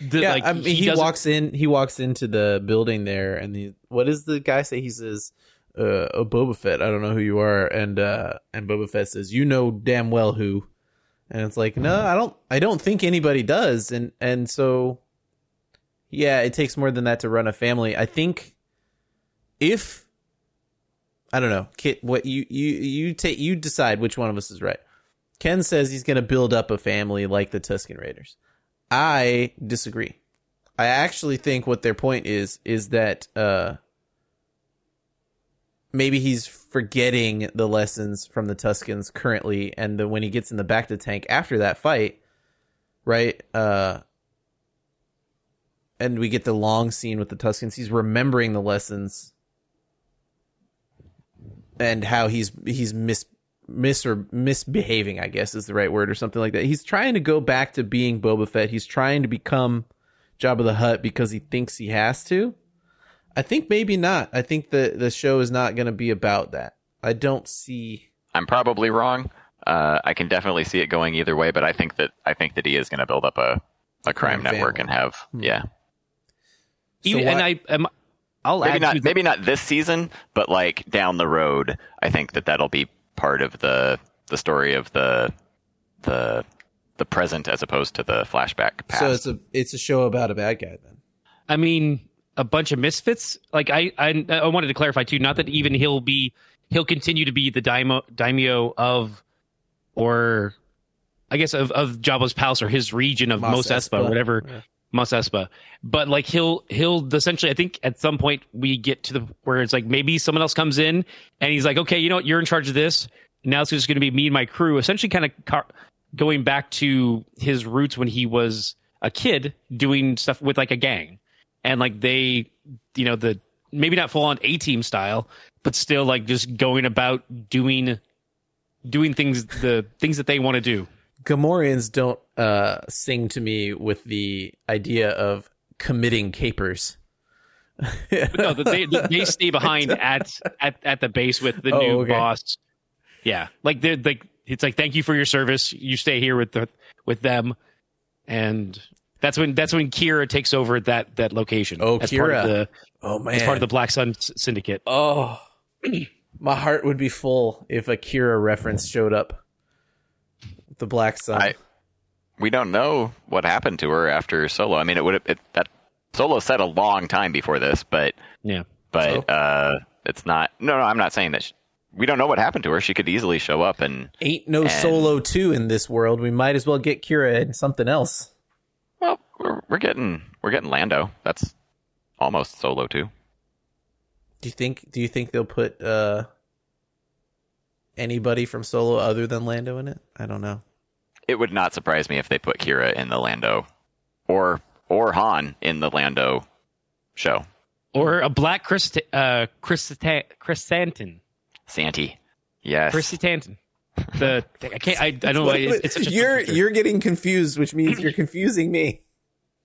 The- yeah, like, I mean, he, doesn't- walks in. He walks into the building there, and the what does the guy say? He says, uh, "Oh, Boba Fett, I don't know who you are," and uh, and Boba Fett says, "You know damn well who." And it's like, no, I don't. I don't think anybody does. And and so Yeah, it takes more than that to run a family. I think if I don't know, Kit, what you you you take you decide which one of us is right. Ken says he's going to build up a family like the Tusken Raiders. I disagree. I actually think what their point is is that uh maybe he's forgetting the lessons from the Tuskens currently and then when he gets in the bacta tank after that fight, right? Uh and we get the long scene with the Tuskens. He's remembering the lessons and how he's he's mis mis or misbehaving, I guess is the right word or something like that. He's trying to go back to being Boba Fett. He's trying to become Jabba the Hutt because he thinks he has to. I think maybe not. I think the the show is not going to be about that. I don't see. I'm probably wrong. Uh, I can definitely see it going either way, but I think that I think that he is going to build up a a crime Crime network family. and have yeah Even, why- and I, am I'll maybe add not to the- maybe not this season, but like down the road, I think that that'll be part of the the story of the the the present as opposed to the flashback past. So it's a it's a show about a bad guy then. I mean, a bunch of misfits. Like I, I, I wanted to clarify too. Not that even he'll be, he'll continue to be the daimyo, daimyo of, or, I guess of of Jabba's palace or his region of Mos Mos Espa, Espa. whatever, Yeah. Mos Espa. But like he'll he'll essentially, I think at some point we get to the where it's like maybe someone else comes in and he's like, okay, you know what, you're in charge of this. Now it's just going to be me and my crew. Essentially, kind of car- going back to his roots when he was a kid doing stuff with like a gang and like they you know the maybe not full on a team style but still like just going about doing doing things the things that they want to do Gamorreans don't uh, sing to me with the idea of committing capers. [laughs] no they they stay behind [laughs] at at at the base with the Oh, new okay. boss yeah like they're like it's like thank you for your service you stay here with the with them and that's when that's when Qi'ra takes over that that location Oh, as part Qi'ra. of the Oh man! as part of the Black Sun Syndicate oh, [clears throat] my heart would be full if a Qi'ra reference showed up. The Black Sun. I we don't know what happened to her after Solo. I mean, it would it, that Solo said a long time before this, but yeah but So? uh, it's not. No, no, I'm not saying that. She, we don't know what happened to her. She could easily show up and Ain't no And- Solo two in this world. We might as well get Qi'ra and something else. well, we're, we're getting we're getting Lando. That's almost Solo two. Do you think? Do you think they'll put uh anybody from Solo other than Lando in it? I don't know. It would not surprise me if they put Qi'ra in the Lando, or or Han in the Lando show. or a black Chris uh Chrysta- chrysanthemum Santi, yes. chrysanthemum the I can't I, I don't know why it's, it's such a you're you're getting confused, which means you're confusing me.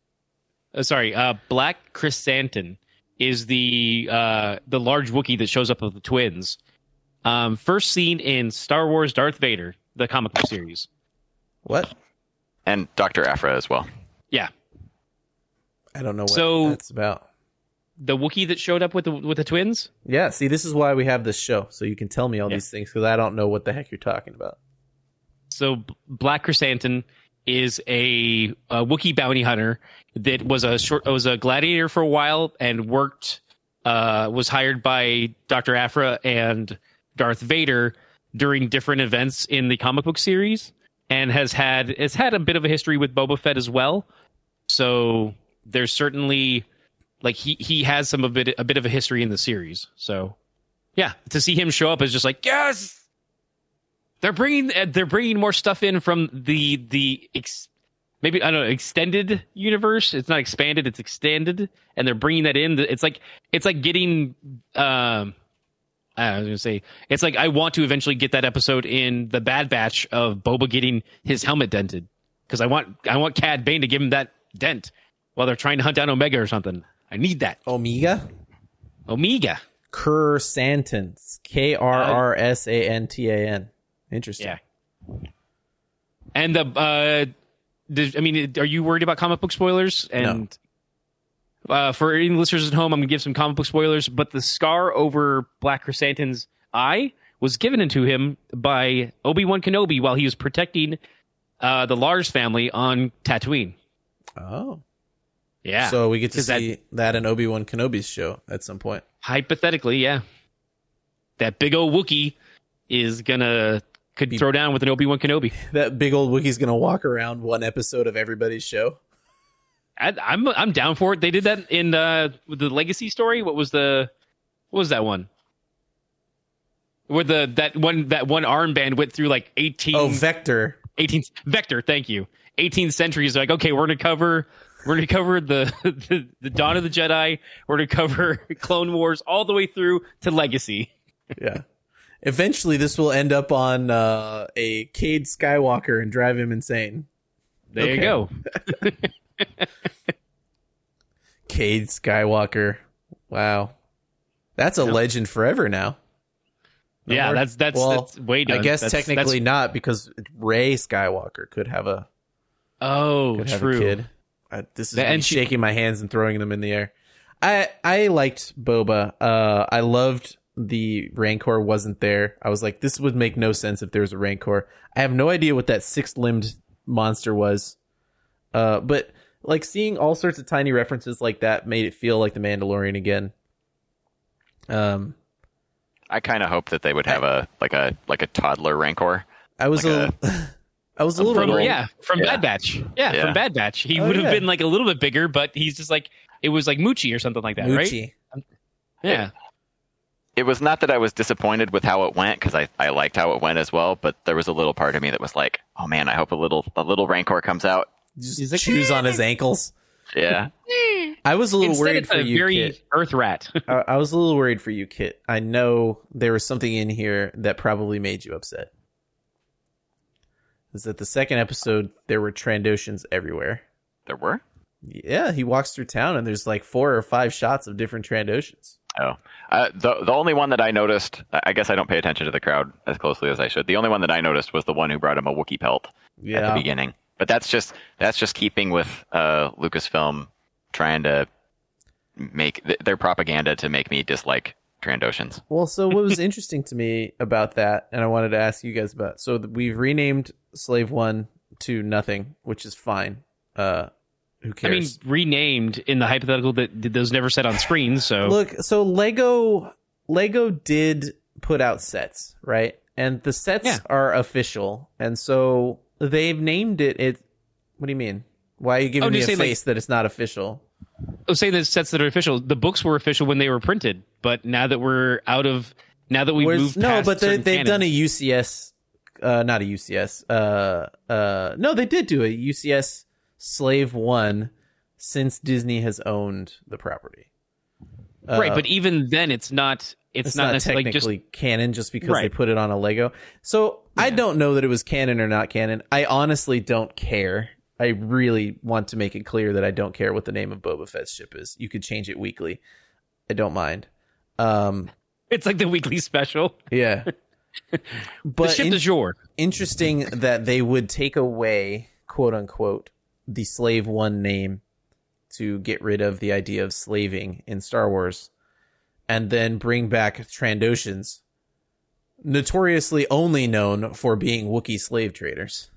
[laughs] uh, sorry uh black chrysanthemum is the uh the large Wookiee that shows up with the twins um first seen in Star Wars Darth Vader the comic book series What? and Doctor Aphra as well. yeah I don't know what So- that's about. the Wookiee that showed up with the with the twins Yeah, see, this is why we have this show, so you can tell me all Yeah. these things because I don't know what the heck you're talking about. So B- Black Chrysanthemum is a, a Wookiee bounty hunter that was a short was a gladiator for a while and worked uh, was hired by Doctor Aphra and Darth Vader during different events in the comic book series and has had has had a bit of a history with Boba Fett as well. So there's certainly like he he has some a bit a bit of a history in the series. So yeah, to see him show up is just like yes, they're bringing uh, they're bringing more stuff in from the the ex, maybe I don't know extended universe. It's not expanded, it's extended, and they're bringing that in. It's like it's like getting. Um, I was gonna say it's like I want to eventually get that episode in the Bad Batch of Boba getting his helmet dented because I want I want Cad Bane to give him that dent while they're trying to hunt down Omega or something. I need that Omega? Omega. Krrsantans. K R R S A N T A N. Interesting. Yeah. And the uh did, I mean are you worried about comic book spoilers and uh for any listeners at home I'm going to give some comic book spoilers but the scar over Black Chrysanthemum's eye was given into him by Obi-Wan Kenobi while he was protecting uh the Lars family on Tatooine. Oh. Yeah. So we get to 'Cause that- see that in Obi Wan Kenobi's show at some point. hypothetically, yeah, that big old Wookiee is gonna could Be- throw down with an Obi Wan Kenobi. [laughs] That big old Wookiee's gonna walk around one episode of everybody's show. I, I'm I'm down for it. They did that in uh, the Legacy story. What was the what was that one? Where the that one that one armband went through like 18, Oh, Vector. 18 Vector. Thank you. 18th century is like okay, we're gonna cover we're gonna cover the, [laughs] the the Dawn of the Jedi. We're gonna cover [laughs] Clone Wars all the way through to Legacy. Yeah. Eventually, this will end up on uh, a Cade Skywalker and drive him insane. There Okay. you go. [laughs] [laughs] Cade Skywalker. Wow. That's a legend forever now. No yeah, more- that's that's well, that's way I guess That's- technically that's- not because Rey Skywalker could have a oh could have true. a kid. I, this is The- me and she- shaking my hands and throwing them in the air. I I liked Boba. Uh, I loved the Rancor wasn't there. I was like, this would make no sense if there was a Rancor. I have no idea what that six limbed monster was. Uh, but like seeing all sorts of tiny references like that made it feel like the Mandalorian again. Um, I kind of hope that they would have a like a like a toddler rancor. I was Like a, [laughs] I was a little from worried. yeah from Yeah. Bad Batch. Yeah, Yeah. from Bad Batch. He Oh, would have yeah. been like a little bit bigger, but he's just like it was like Muchi or something like that, right? Muchi. Yeah. It was not that I was disappointed with how it went because I, I liked how it went as well, but there was a little part of me that was like, oh man, I hope a little a little rancor comes out. Just He's like, chews on his ankles. Yeah, [laughs] I was a little Instead, worried it's for a you, very Kit. Earth rat. [laughs] I, I was a little worried for you, Kit. I know there was something in here that probably made you upset. Is that the second episode there were Trandoshans everywhere? there were. Yeah, he walks through town and there's like four or five shots of different Trandoshans. Oh, uh, the the only one that I noticed, I guess I don't pay attention to the crowd as closely as I should. The only one that I noticed was the one who brought him a Wookiee pelt at the beginning. But that's just that's just keeping with uh, Lucasfilm trying to make th- their propaganda to make me dislike Trandoshans. Well, so what was [laughs] interesting to me about that, and I wanted to ask you guys about. So we've renamed Slave One to nothing, which is fine. Uh, who cares? I mean, renamed in the hypothetical that that those never said on screen. So Look, so Lego Lego did put out sets, right? And the sets Yeah. are official, and so they've named it. It. What do you mean? Why are you giving Oh, me a say, like- face that it's not official? Was saying the sets that are official. The books were official when they were printed, but now that we're out of now that we've Where's- moved no, but they they've done a UCS, uh, not a UCS. Uh, uh, no, they did do a UCS Slave One since Disney has owned the property. Uh, right, but even then, it's not. It's, it's not, not, necessarily like, just technically canon just because they put it on a Lego. So I don't know that it was canon or not canon. I honestly don't care. I really want to make it clear that I don't care what the name of Boba Fett's ship is. You could change it weekly. I don't mind. Um, it's like the weekly special. yeah. [laughs] but the ship in- jour. interesting that they would take away, quote unquote, the Slave One name to get rid of the idea of slaving in Star Wars, and then bring back Trandoshans, notoriously only known for being Wookiee slave traders.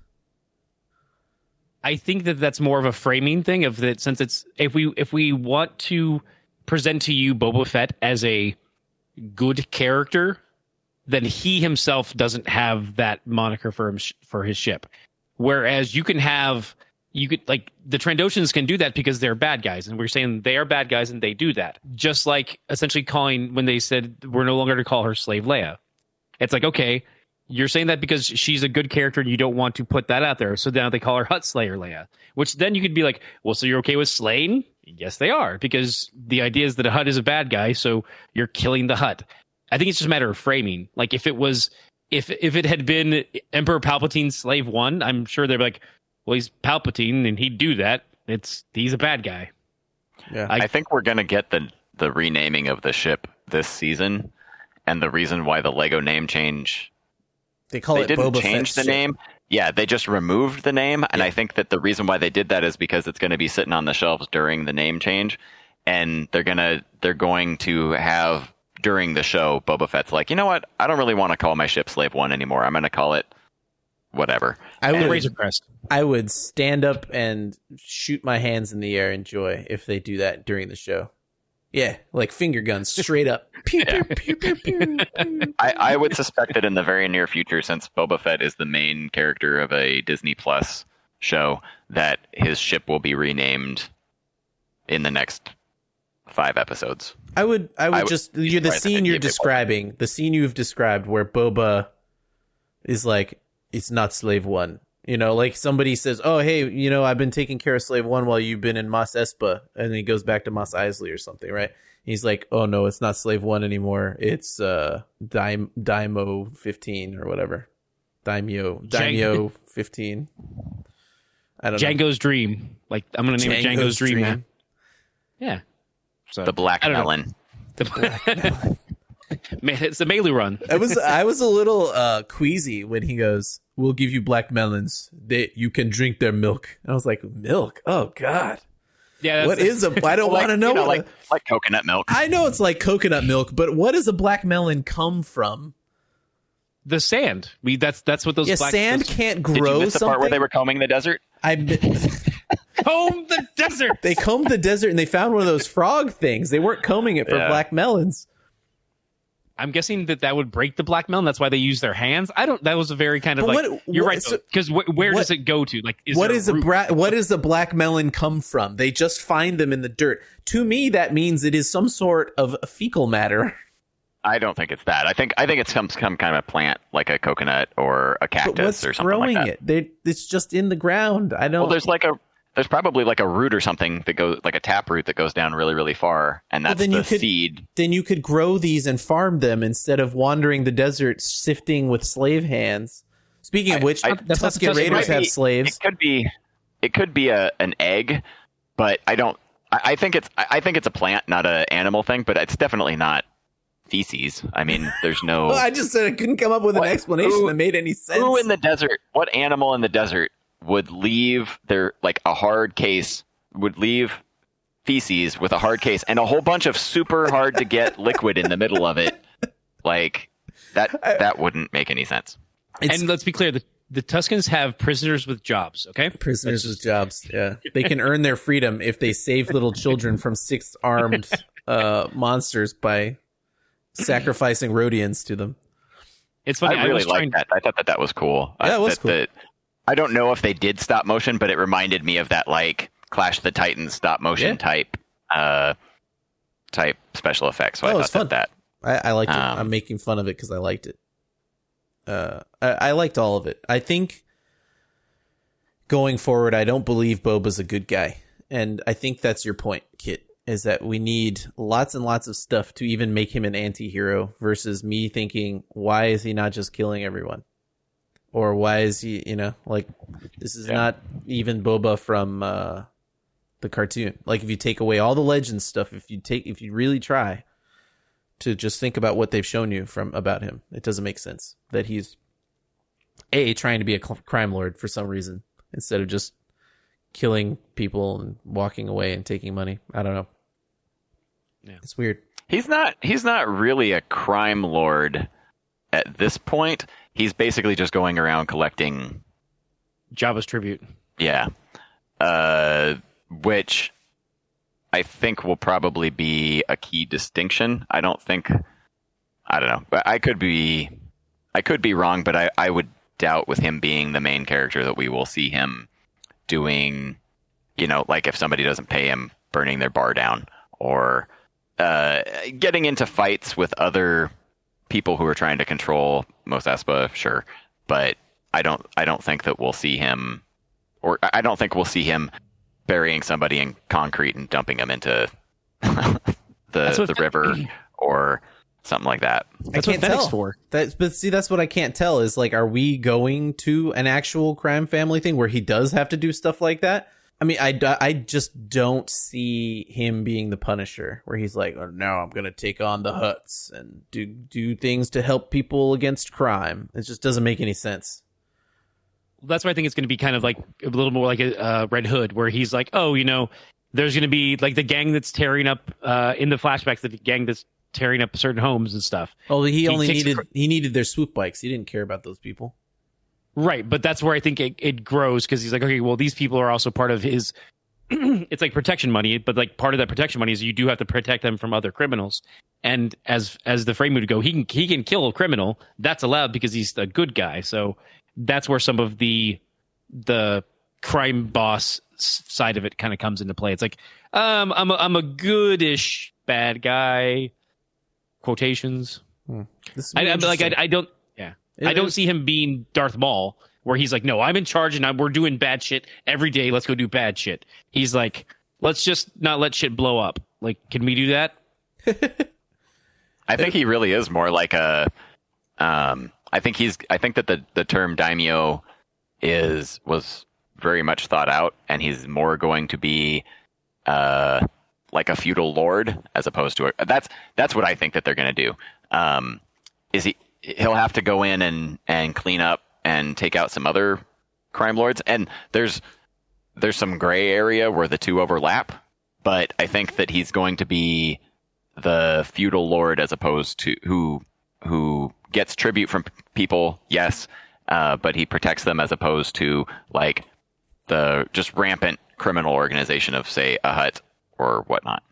I think that that's more of a framing thing of that since it's if we if we want to present to you Boba Fett as a good character, then he himself doesn't have that moniker for him for his ship. Whereas you can have you could like the Trandoshans can do that because they're bad guys, and we're saying they are bad guys and they do that. Just like essentially calling when they said we're no longer to call her Slave Leia. It's like okay, you're saying that because she's a good character and you don't want to put that out there. So now they call her Hutt Slayer Leia, which then you could be like, well, so you're okay with slaying? Yes, they are, because the idea is that a Hutt is a bad guy, so you're killing the Hutt. I think it's just a matter of framing. Like if it was, if if it had been Emperor Palpatine's Slave One, I'm sure they'd be like, well, he's Palpatine and he'd do that. It's he's a bad guy. Yeah, I- I think we're gonna get the the renaming of the ship this season, and the reason why the Lego name change they call they it didn't Boba change Fett's the ship. name. Yeah, they just removed the name, and I think that the reason why they did that is because it's going to be sitting on the shelves during the name change, and they're gonna they're going to have during the show Boba Fett's like, you know what? I don't really want to call my ship Slave One anymore. I'm going to call it whatever. I The would Razor Crest. I would stand up and shoot my hands in the air in joy if they do that during the show. Yeah, like finger guns straight up. Pew, pew, pew, pew, pew. I, I would suspect that in the very near future, since Boba Fett is the main character of a Disney Plus show, that his ship will be renamed in the next five episodes. I would I would I would just you the scene you're give it more. describing, the scene you've described where Boba is like it's not slave 1. You know, like somebody says, "Oh, hey, you know, I've been taking care of slave 1 while you've been in Mos Espa." And then he goes back to Mos Eisley or something, right? He's like, "Oh no, it's not slave 1 anymore. It's uh Daim- Daimo 15 or whatever. Daimyo Daimyo 15." I don't know. Jango's Dream. Like I'm gonna name it Jango's Dream. Man. Yeah. So The Black I don't know. Melon. [laughs] [laughs] Man, it's the Melu run. I was I was a little uh queasy when he goes, "We'll give you black melons. They you can drink their milk." And I was like, "Milk? Oh God, Yeah, that's what is a? I don't [laughs] Like, want to know. you know, like a- like coconut milk. I know it's like coconut milk, but what does a black melon come from? the sand. We that's that's what those Yeah, black sand those- can't Did you grow miss the something. part where they were combing the desert? I [laughs] [laughs] comb the desert. they combed the desert and they found one of those frog things. They weren't combing it for Yeah. black melons. I'm guessing that that would break the black melon. That's why they use their hands. I don't. That was a very kind of But like. what- you're what- right so- because wh- where what- does it go to? Like, is what there is a bra- what does a black melon come from? They just find them in the dirt. To me, that means it is some sort of fecal matter. I don't think it's that. I think I think it's some some kind of plant, like a coconut or a But cactus what's or something growing like that. it? They, it's just in the ground. I don't. Well, there's like a there's probably like a root or something that goes like a tap root that goes down really really far, and that's then the you could- seed. then you could grow these and farm them instead of wandering the desert sifting with slave hands. Speaking of I- which, I- the Tusken Tusken Raiders Raiders. have It slaves. could be it could be a an egg, but I don't. I, I think it's I I think it's a plant, not an animal thing. But it's definitely not feces. I mean, there's no. [laughs] Well, I just said I couldn't come up with an explanation Who- that made any sense. Who in the desert? What animal in the desert would leave their like a hard case? Would leave feces with a hard case and a whole bunch of super hard to get [laughs] liquid in the middle of it? Like that. That wouldn't make any sense. It's And let's be clear: the the Tuskens have prisoners with jobs. Okay, prisoners with jobs. Yeah, they can earn their freedom if they save little children from six armed [laughs] uh, monsters by sacrificing Rodians to them. it's funny. I I, really was trying. that. I thought that that was cool. Yeah, I, it was that, cool. that- I don't know if they did stop motion, but it reminded me of that like Clash of the Titans stop motion Yeah. type uh type special effects. So Oh, I it's thought that, I, I liked it. Um, I'm making fun of it because I liked it. Uh, I, I liked all of it. I think going forward, I don't believe Boba's a good guy, and I think that's your point, Kit. Is that we need lots and lots of stuff to even make him an anti-hero versus me thinking, why is he not just killing everyone? Or why is he, you know, like this is Yeah. not even Boba from uh, the cartoon. Like if you take away all the legend stuff, if you take, if you really try, to just think about what they've shown you from about him. It doesn't make sense that he's a trying to be a cl- crime lord for some reason instead of just killing people and walking away and taking money. I don't know. Yeah. It's weird. he's not he's not really a crime lord at this point. He's basically just going around collecting Jabba's tribute. Yeah. Uh, which I think will probably be a key distinction. I don't think, I don't know, but I could be, I could be wrong, but I, I would doubt with him being the main character that we will see him doing, you know, like if somebody doesn't pay him, burning their bar down or uh, getting into fights with other people who are trying to control Mos Espa, sure, but I don't I don't think that we'll see him, or I don't think we'll see him burying somebody in concrete and dumping them into [laughs] the the river or something like that. That's I what can't Fennec's tell. for. That's but see that's what I can't tell is like are we going to an actual crime family thing where he does have to do stuff like that? I mean, I, I just don't see him being the Punisher, where he's like, oh, no, I'm going to take on the Hutts and do do things to help people against crime." It just doesn't make any sense. That's why I think it's going to be kind of like a little more like a uh, Red Hood, where he's like, oh, you know, there's going to be like the gang that's tearing up uh, in the flashbacks, the gang that's tearing up certain homes and stuff. Oh, he, He only needed he needed their swoop bikes. He didn't care about those people. Right, but that's where I think it, it grows because he's like, okay, well, these people are also part of his. [clears throat] it's like protection money, but like part of that protection money is you do have to protect them from other criminals. And as as the frame would go, he can he can kill a criminal. That's allowed because he's a good guy. So that's where some of the the crime boss side of it kind of comes into play. It's like, um, I'm a, I'm a goodish bad guy. Quotations. This is I, I'm like I. I don't It I don't see him being Darth Maul where he's like no I'm in charge and I'm, we're doing bad shit every day let's go do bad shit he's like let's just not let shit blow up like can we do that [laughs] I think he really is more like a. Um, I think he's. I think that the the term daimyo is was very much thought out, and he's more going to be, uh, like a feudal lord as opposed to a. That's that's what I think that they're going to do. Um, is he? He'll have to go in and and clean up and take out some other crime lords, and there's there's some gray area where the two overlap, but I think that he's going to be the feudal lord as opposed to who who gets tribute from people yes uh, but he protects them as opposed to like the just rampant criminal organization of say a Hutt or whatnot.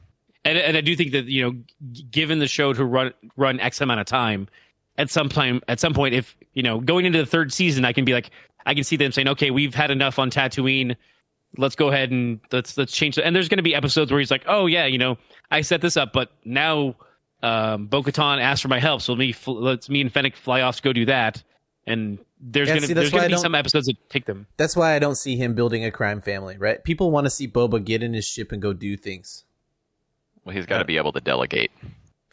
And, and I do think that you know given the show to run run X amount of time at some time at some point if you know going into the third season I can be like I can see them saying okay we've had enough on Tatooine let's go ahead and let's let's change it. And there's going to be episodes where he's like, oh yeah, you know, I set this up, but now um, Bo-Katan asked for my help, so let me fl- let's me and Fennec fly off to go do that. And there's Yeah, gonna see, there's gonna be some episodes that take them. That's why I don't see him building a crime family, right? People want to see Boba get in his ship and go do things. well he's got to be able to delegate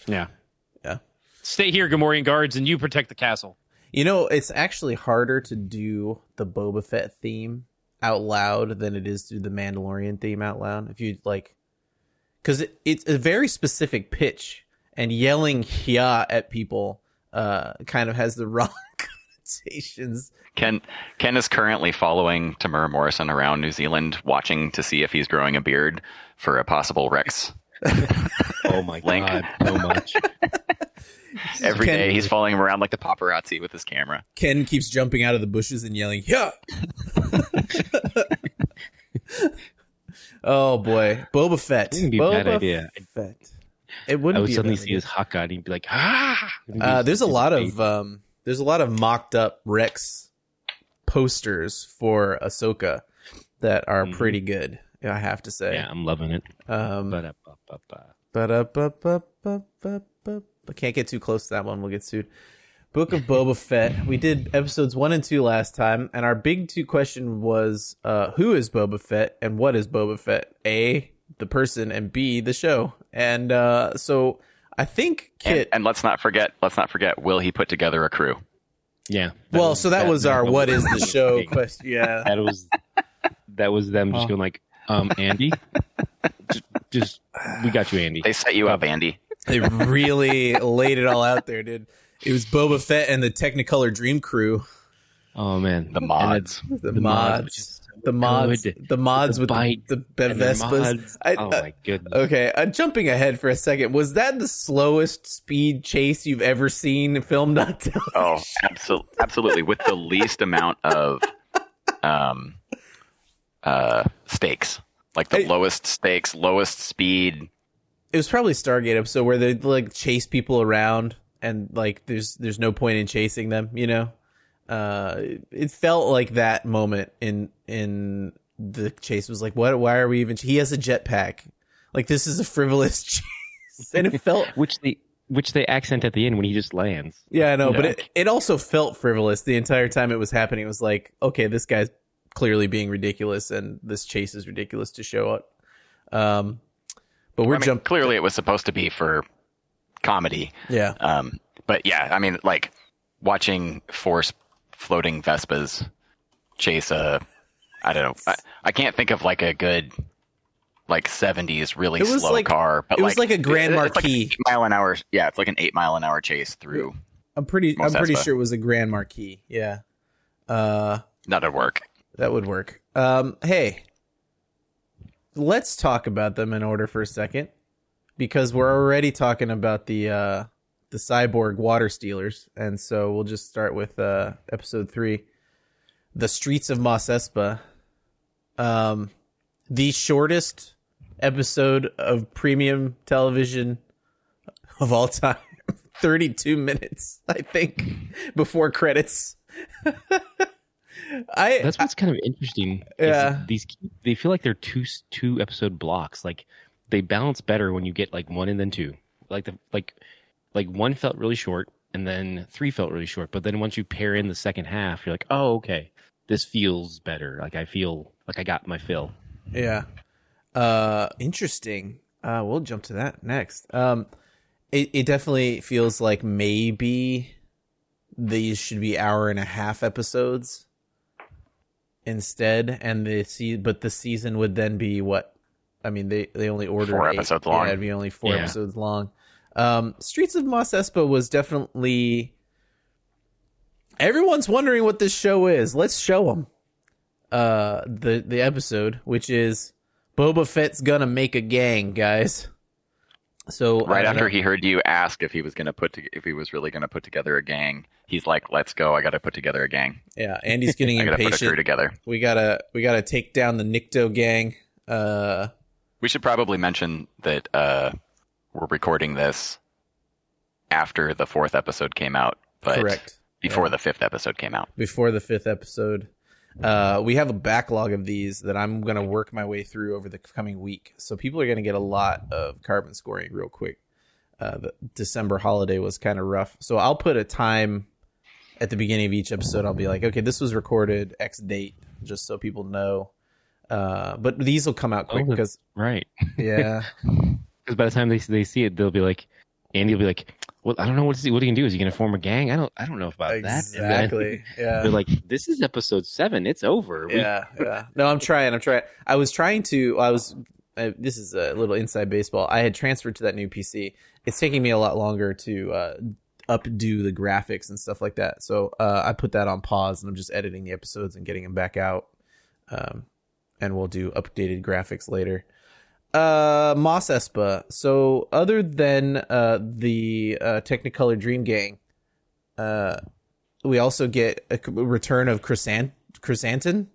Yeah, Yeah. Stay here, Gamorrean guards, and you protect the castle. You know, it's actually harder to do the Boba Fett theme out loud than it is to do the Mandalorian theme out loud. If you like, because it, it's a very specific pitch, and yelling "yeah" at people uh, kind of has the [laughs] wrong connotations. ken ken is currently following Temuera Morrison around new zealand watching to see if he's growing a beard for a possible rex [laughs] Oh my Link. god, so much. Every Ken- day he's following him around like the paparazzi with his camera Ken keeps jumping out of the bushes and yelling "yeah." [laughs] oh boy, Boba Fett. Wouldn't be a bad idea. Fett. It wouldn't I would be suddenly see his hot guy and he'd be like, ah. Uh, there's a lot of um, there's a lot of mocked up Rex posters for Ahsoka that are Mhm. pretty good. I have to say. yeah, I'm loving it. Um, But uh, I can't get too close to that one. We'll get sued. Book of Boba Fett. We did episodes one and two last time, and our big two question was uh, who is Boba Fett and what is Boba Fett? A, the person, and B, the show. And uh, so I think Kit. and let's not forget let's not forget will he put together a crew yeah. well, so that, was our what is the was show big. question. Yeah. that was that was them just Oh. going like, um, Andy, just, just we got you, Andy. they set you up andy They really laid it all out there, dude. It was Boba Fett and the Technicolor Dream Crew. Oh man, the mods The, The mods, mods. which is so the mods. good. The mods The with bite the, the And Vespas. mods. I- oh uh, my goodness. Okay, uh, jumping ahead for a second. Was that the slowest speed chase you've ever seen filmed on television? Oh, absolutely, absolutely. With the least amount of um, uh, stakes, like the Hey. lowest stakes, lowest speed. It was probably Stargate episode where they like chase people around and like there's there's no point in chasing them, you know? Uh it- felt like that moment in in the chase was like what why are we even he has a jetpack. Like this is a frivolous [laughs] chase. And it felt [laughs] Which the which they accent at the end when he just lands. Yeah, I know, but it, it also felt frivolous the entire time it was happening. It was like, okay, this guy's clearly being ridiculous, and this chase is ridiculous to show up. Um, but we're I mean, jumping. clearly, it was supposed to be for comedy. Yeah, Um, but yeah, I mean, like watching force floating Vespas chase a. I don't know. I, I can't think of like a good. Like seventies, really It was slow like- car, but it was like a Grand it's like Marquis. mile an hour. Yeah, it's like an eight mile an hour chase through. I'm pretty. I'm pretty sure it was a Grand Marquis. Yeah, uh, That'd work. that would work. Um, hey, let's talk about them in order for a second, because we're already talking about the uh, the cyborg water stealers, and so we'll just start with uh, episode three. the streets of Mos Espa, um, the shortest episode of premium television of all time. [laughs] 32 minutes, I think, before credits. [laughs] I That's what's kind of interesting. Yeah. these they feel like they're two two episode blocks. Like they balance better when you get like one and then two. Like the like like one felt really short and then three felt really short. But then once you pair in the second half, you're like, oh okay, this feels better. Like I feel like I got my fill. Yeah. Uh interesting. Uh we'll jump to that next. Um it it definitely feels like maybe these should be hour and a half episodes instead and the se- but the season would then be what I mean they they only ordered Four eight. episodes Yeah, long. it'd be only 4 Yeah. episodes long. Um Streets of Mos Espa was definitely Everyone's wondering what this show is. Let's show them uh the the episode which is Boba Fett's gonna make a gang, guys. So Right after he heard you ask if he was going to put to, if he was really going to put together a gang, he's like, "Let's go! I got to put together a gang. yeah, Andy's getting [laughs] I got to put a crew together." We gotta we gotta take down the Nikto gang. Uh, We should probably mention that uh, we're recording this after the fourth episode came out, but correct before Yeah. the fifth episode came out. before the fifth episode. Uh, we have a backlog of these that I'm gonna work my way through over the coming week. So people are gonna get a lot of carbon scoring real quick. Uh, the December holiday was kind of rough, so I'll put a time at the beginning of each episode. I'll be like, okay, this was recorded X date, just so people know. Uh, but these will come out quick Oh, because Right. [laughs] yeah, [laughs] Because by the time they they see it, they'll be like, Andy will be like, "Well, I don't know what to, what he can do. Is he going to form a gang? I don't I don't know about that." Exactly. [laughs] Yeah, They're like, "This is episode seven. It's over." We- yeah, yeah. No, I'm trying. I'm trying. I was trying to. I was. Uh, this is a little inside baseball. I had transferred to that new PC. It's taking me a lot longer to uh, updo the graphics and stuff like that. So uh, I put that on pause, and I'm just editing the episodes and getting them back out. Um, and we'll do updated graphics later. Uh, Mos Espa. So other than uh the uh, Technicolor Dream Gang, uh, we also get a return of Chrysant- Chrysanthemum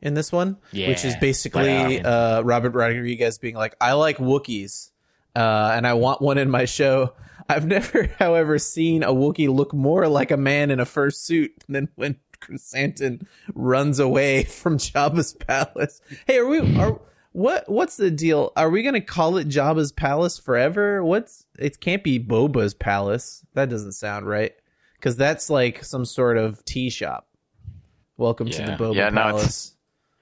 in this one, which is Yeah. basically uh, Robert Rodriguez being like, "I like Wookiees, uh, and I want one in my show." [laughs] I've never, [laughs] however, seen a Wookiee look more like a man in a fursuit than when Chrysanthemum runs away [laughs] from Jabba's palace. Hey, are we? Are what? What's the deal? Are we gonna call it Jabba's palace forever? What's? It can't be Boba's palace. That doesn't sound right because that's like some sort of tea shop. Welcome to the Yeah. Boba Yeah, no, it's- Palace.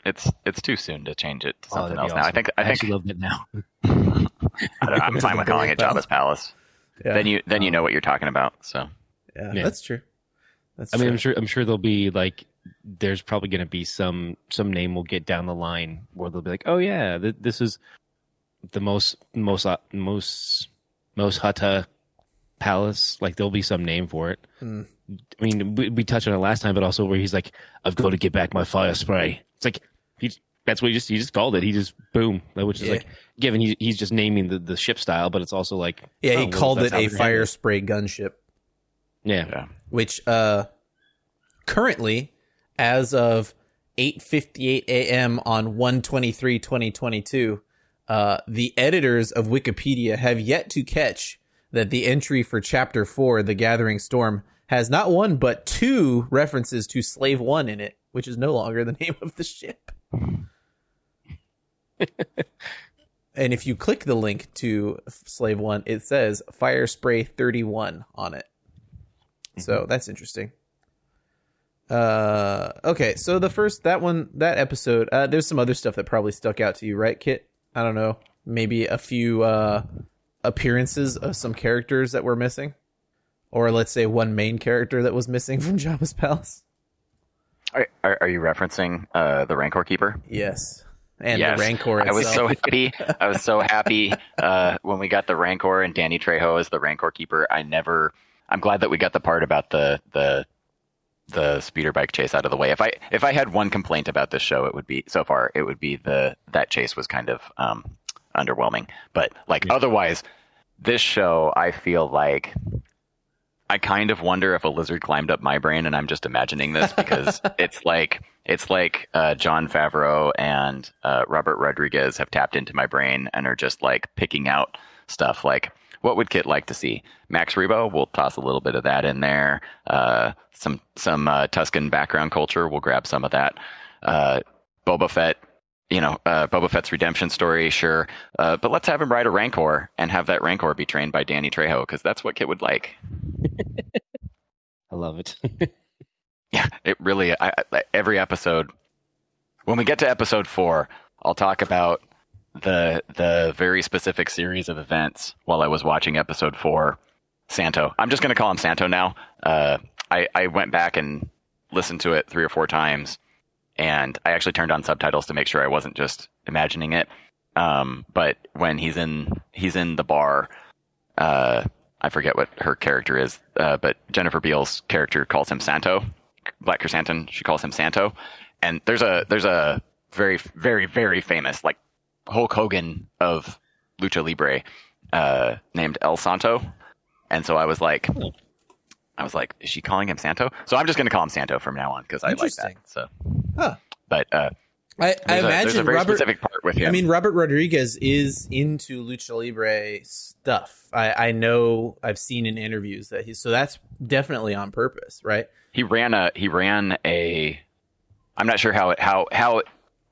It's it's too soon to change it to Oh, something else be now. I think I think actually love it now. [laughs] [laughs] I don't- I'm fine with calling it Jabba's Palace. Yeah, Then you then you um, know what you're talking about. So yeah, Yeah. that's true. That's I mean, true. I'm sure I'm sure there'll be like there's probably going to be some some name will get down the line where they'll be like, "Oh yeah, th- this is the most most uh, most most Hutta palace." Like there'll be some name for it. Hmm. I mean, we, we touched on it last time, but also where he's like, "I've got to get back my fire spray." It's like he that's what he just he just called it. He just boom, which is Yeah. like given he, he's just naming the the ship style, but it's also like yeah, oh, he well, called that's it a fire spray gunship. Yeah, yeah. which uh currently as of 8:58 a.m. on 123/2022 uh the editors of Wikipedia have yet to catch that the entry for chapter 4 The Gathering Storm has not one but two references to Slave 1 in it which is no longer the [laughs] name of the ship. [laughs] and if you click the link to Slave 1 it says Fire Spray 31 on it. So that's interesting. Uh, okay, so the first that one that episode, uh, there's some other stuff that probably stuck out to you, right, Kit? I don't know, maybe a few uh appearances of some characters that were missing, or let's say one main character that was missing from [laughs] Jabba's palace. Are, are, are you referencing uh, the Rancor Keeper? Yes, and yes. the Rancor. Itself. I was so happy. I was so happy uh, when we got the Rancor and Danny Trejo as the Rancor Keeper. I never. I'm glad that we got the part about the the the speeder bike chase out of the way. If I if I had one complaint about this show, it would be so far it would be the that chase was kind of um, underwhelming. But like otherwise, this show I feel like I kind of wonder if a lizard climbed up my brain and I'm just imagining this because [laughs] it's like it's like uh, Jon Favreau and uh, Robert Rodriguez have tapped into my brain and are just like picking out stuff like what would Kit like to see? Max Rebo, we'll toss a little bit of that in there. Uh, some some uh, Tusken background culture, we'll grab some of that. Uh, Boba Fett, you know, uh, Boba Fett's redemption story, sure, uh, but let's have him ride a Rancor and have that Rancor be trained by Danny Trejo because that's what Kit would like. [laughs] I love it. [laughs] Yeah, it really. I, I, every episode, when we get to episode four, I'll talk about the the very specific series of events while I was watching episode four. Santo. I'm just going to call him Santo now. Uh, I I went back and listened to it three or four times, and I actually turned on subtitles to make sure I wasn't just imagining it. Um, but when he's in he's in the bar, uh, I forget what her character is, uh, but Jennifer Beals' character calls him Santo. Black Chrysanthemum, she calls him Santo. And there's a there's a very very very famous like Hulk Hogan of lucha libre uh, named El Santo. And so I was like, I was like, is she calling him Santo? So I'm just going to call him Santo from now on because I like that. So, Huh. but uh, I, I a, imagine very Robert. specific part with him. I mean, Robert Rodriguez is into lucha libre stuff. I, I know. I've seen in interviews that he's so that's definitely on purpose, right? he ran a he ran a I'm not sure how it how how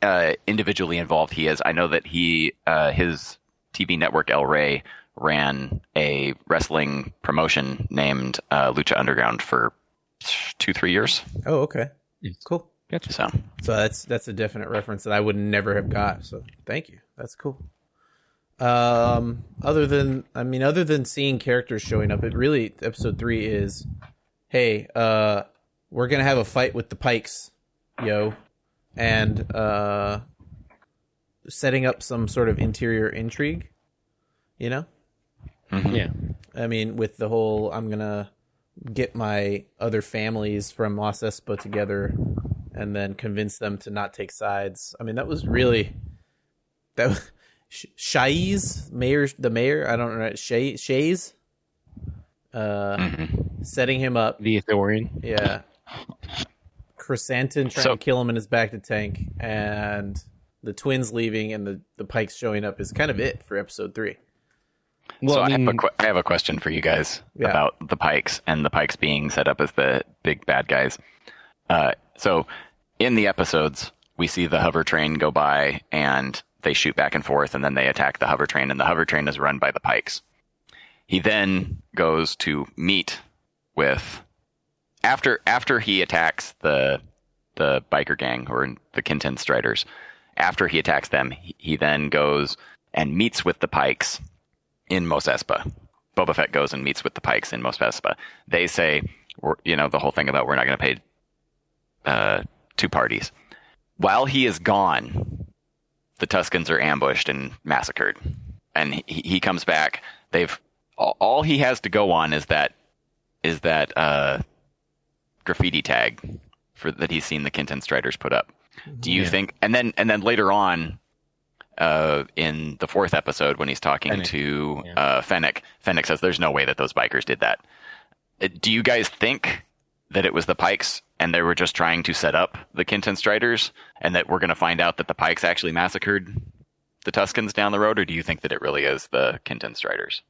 uh, individually involved he is. I know that he uh, his TV network El Rey ran a wrestling promotion named uh, Lucha Underground for two three years. Oh, okay, Yes. cool. Gotcha. So So that's that's a definite reference that I would never have got. So thank you. That's cool. Um, other than I mean, other than seeing characters showing up, it really episode three is, hey, uh, we're gonna have a fight with the Pikes, yo, and uh, setting up some sort of interior intrigue. You know, mhm. Yeah. I mean, with the whole I'm gonna get my other families from Mos Espa together and then convince them to not take sides. I mean, that was really that was [laughs] Sh- Shaiz, mayor, the mayor. I don't know Shay Shays, uh, Mhm. setting him up. The Ithorian. Yeah, Chrysanthemum trying So- to kill him in his bacta tank, and the twins leaving, and the the Pikes showing up is kind of it for episode three. Well, so I I, have a que- I have a question for you guys Yeah. about the Pikes and the Pikes being set up as the big bad guys. Uh, so in the episodes, we see the hover train go by and they shoot back and forth, and then they attack the hover train, and the hover train is run by the Pikes. He then goes to meet with after after he attacks the the biker gang or the Kintan Striders. After he attacks them, he, he then goes and meets with the Pikes in Mos Espa. Boba Fett goes and meets with the Pikes in Mos Espa. They say, you know, the whole thing about we're not going to pay uh, two parties. While he is gone, the Tuskens are ambushed and massacred, and he, he comes back. They've all, all he has to go on is that is that uh, graffiti tag for that he's seen the Kintan Striders put up. Do you Yeah. think? And then and then later on, uh, in the fourth episode when he's talking Fennec. to Yeah. uh, Fennec, Fennec says, "There's no way that those bikers did that." Uh, Do you guys think that it was the Pikes and they were just trying to set up the Kintan Striders, and that we're going to find out that the Pikes actually massacred the Tuskens down the road, or do you think that it really is the Kintan Striders?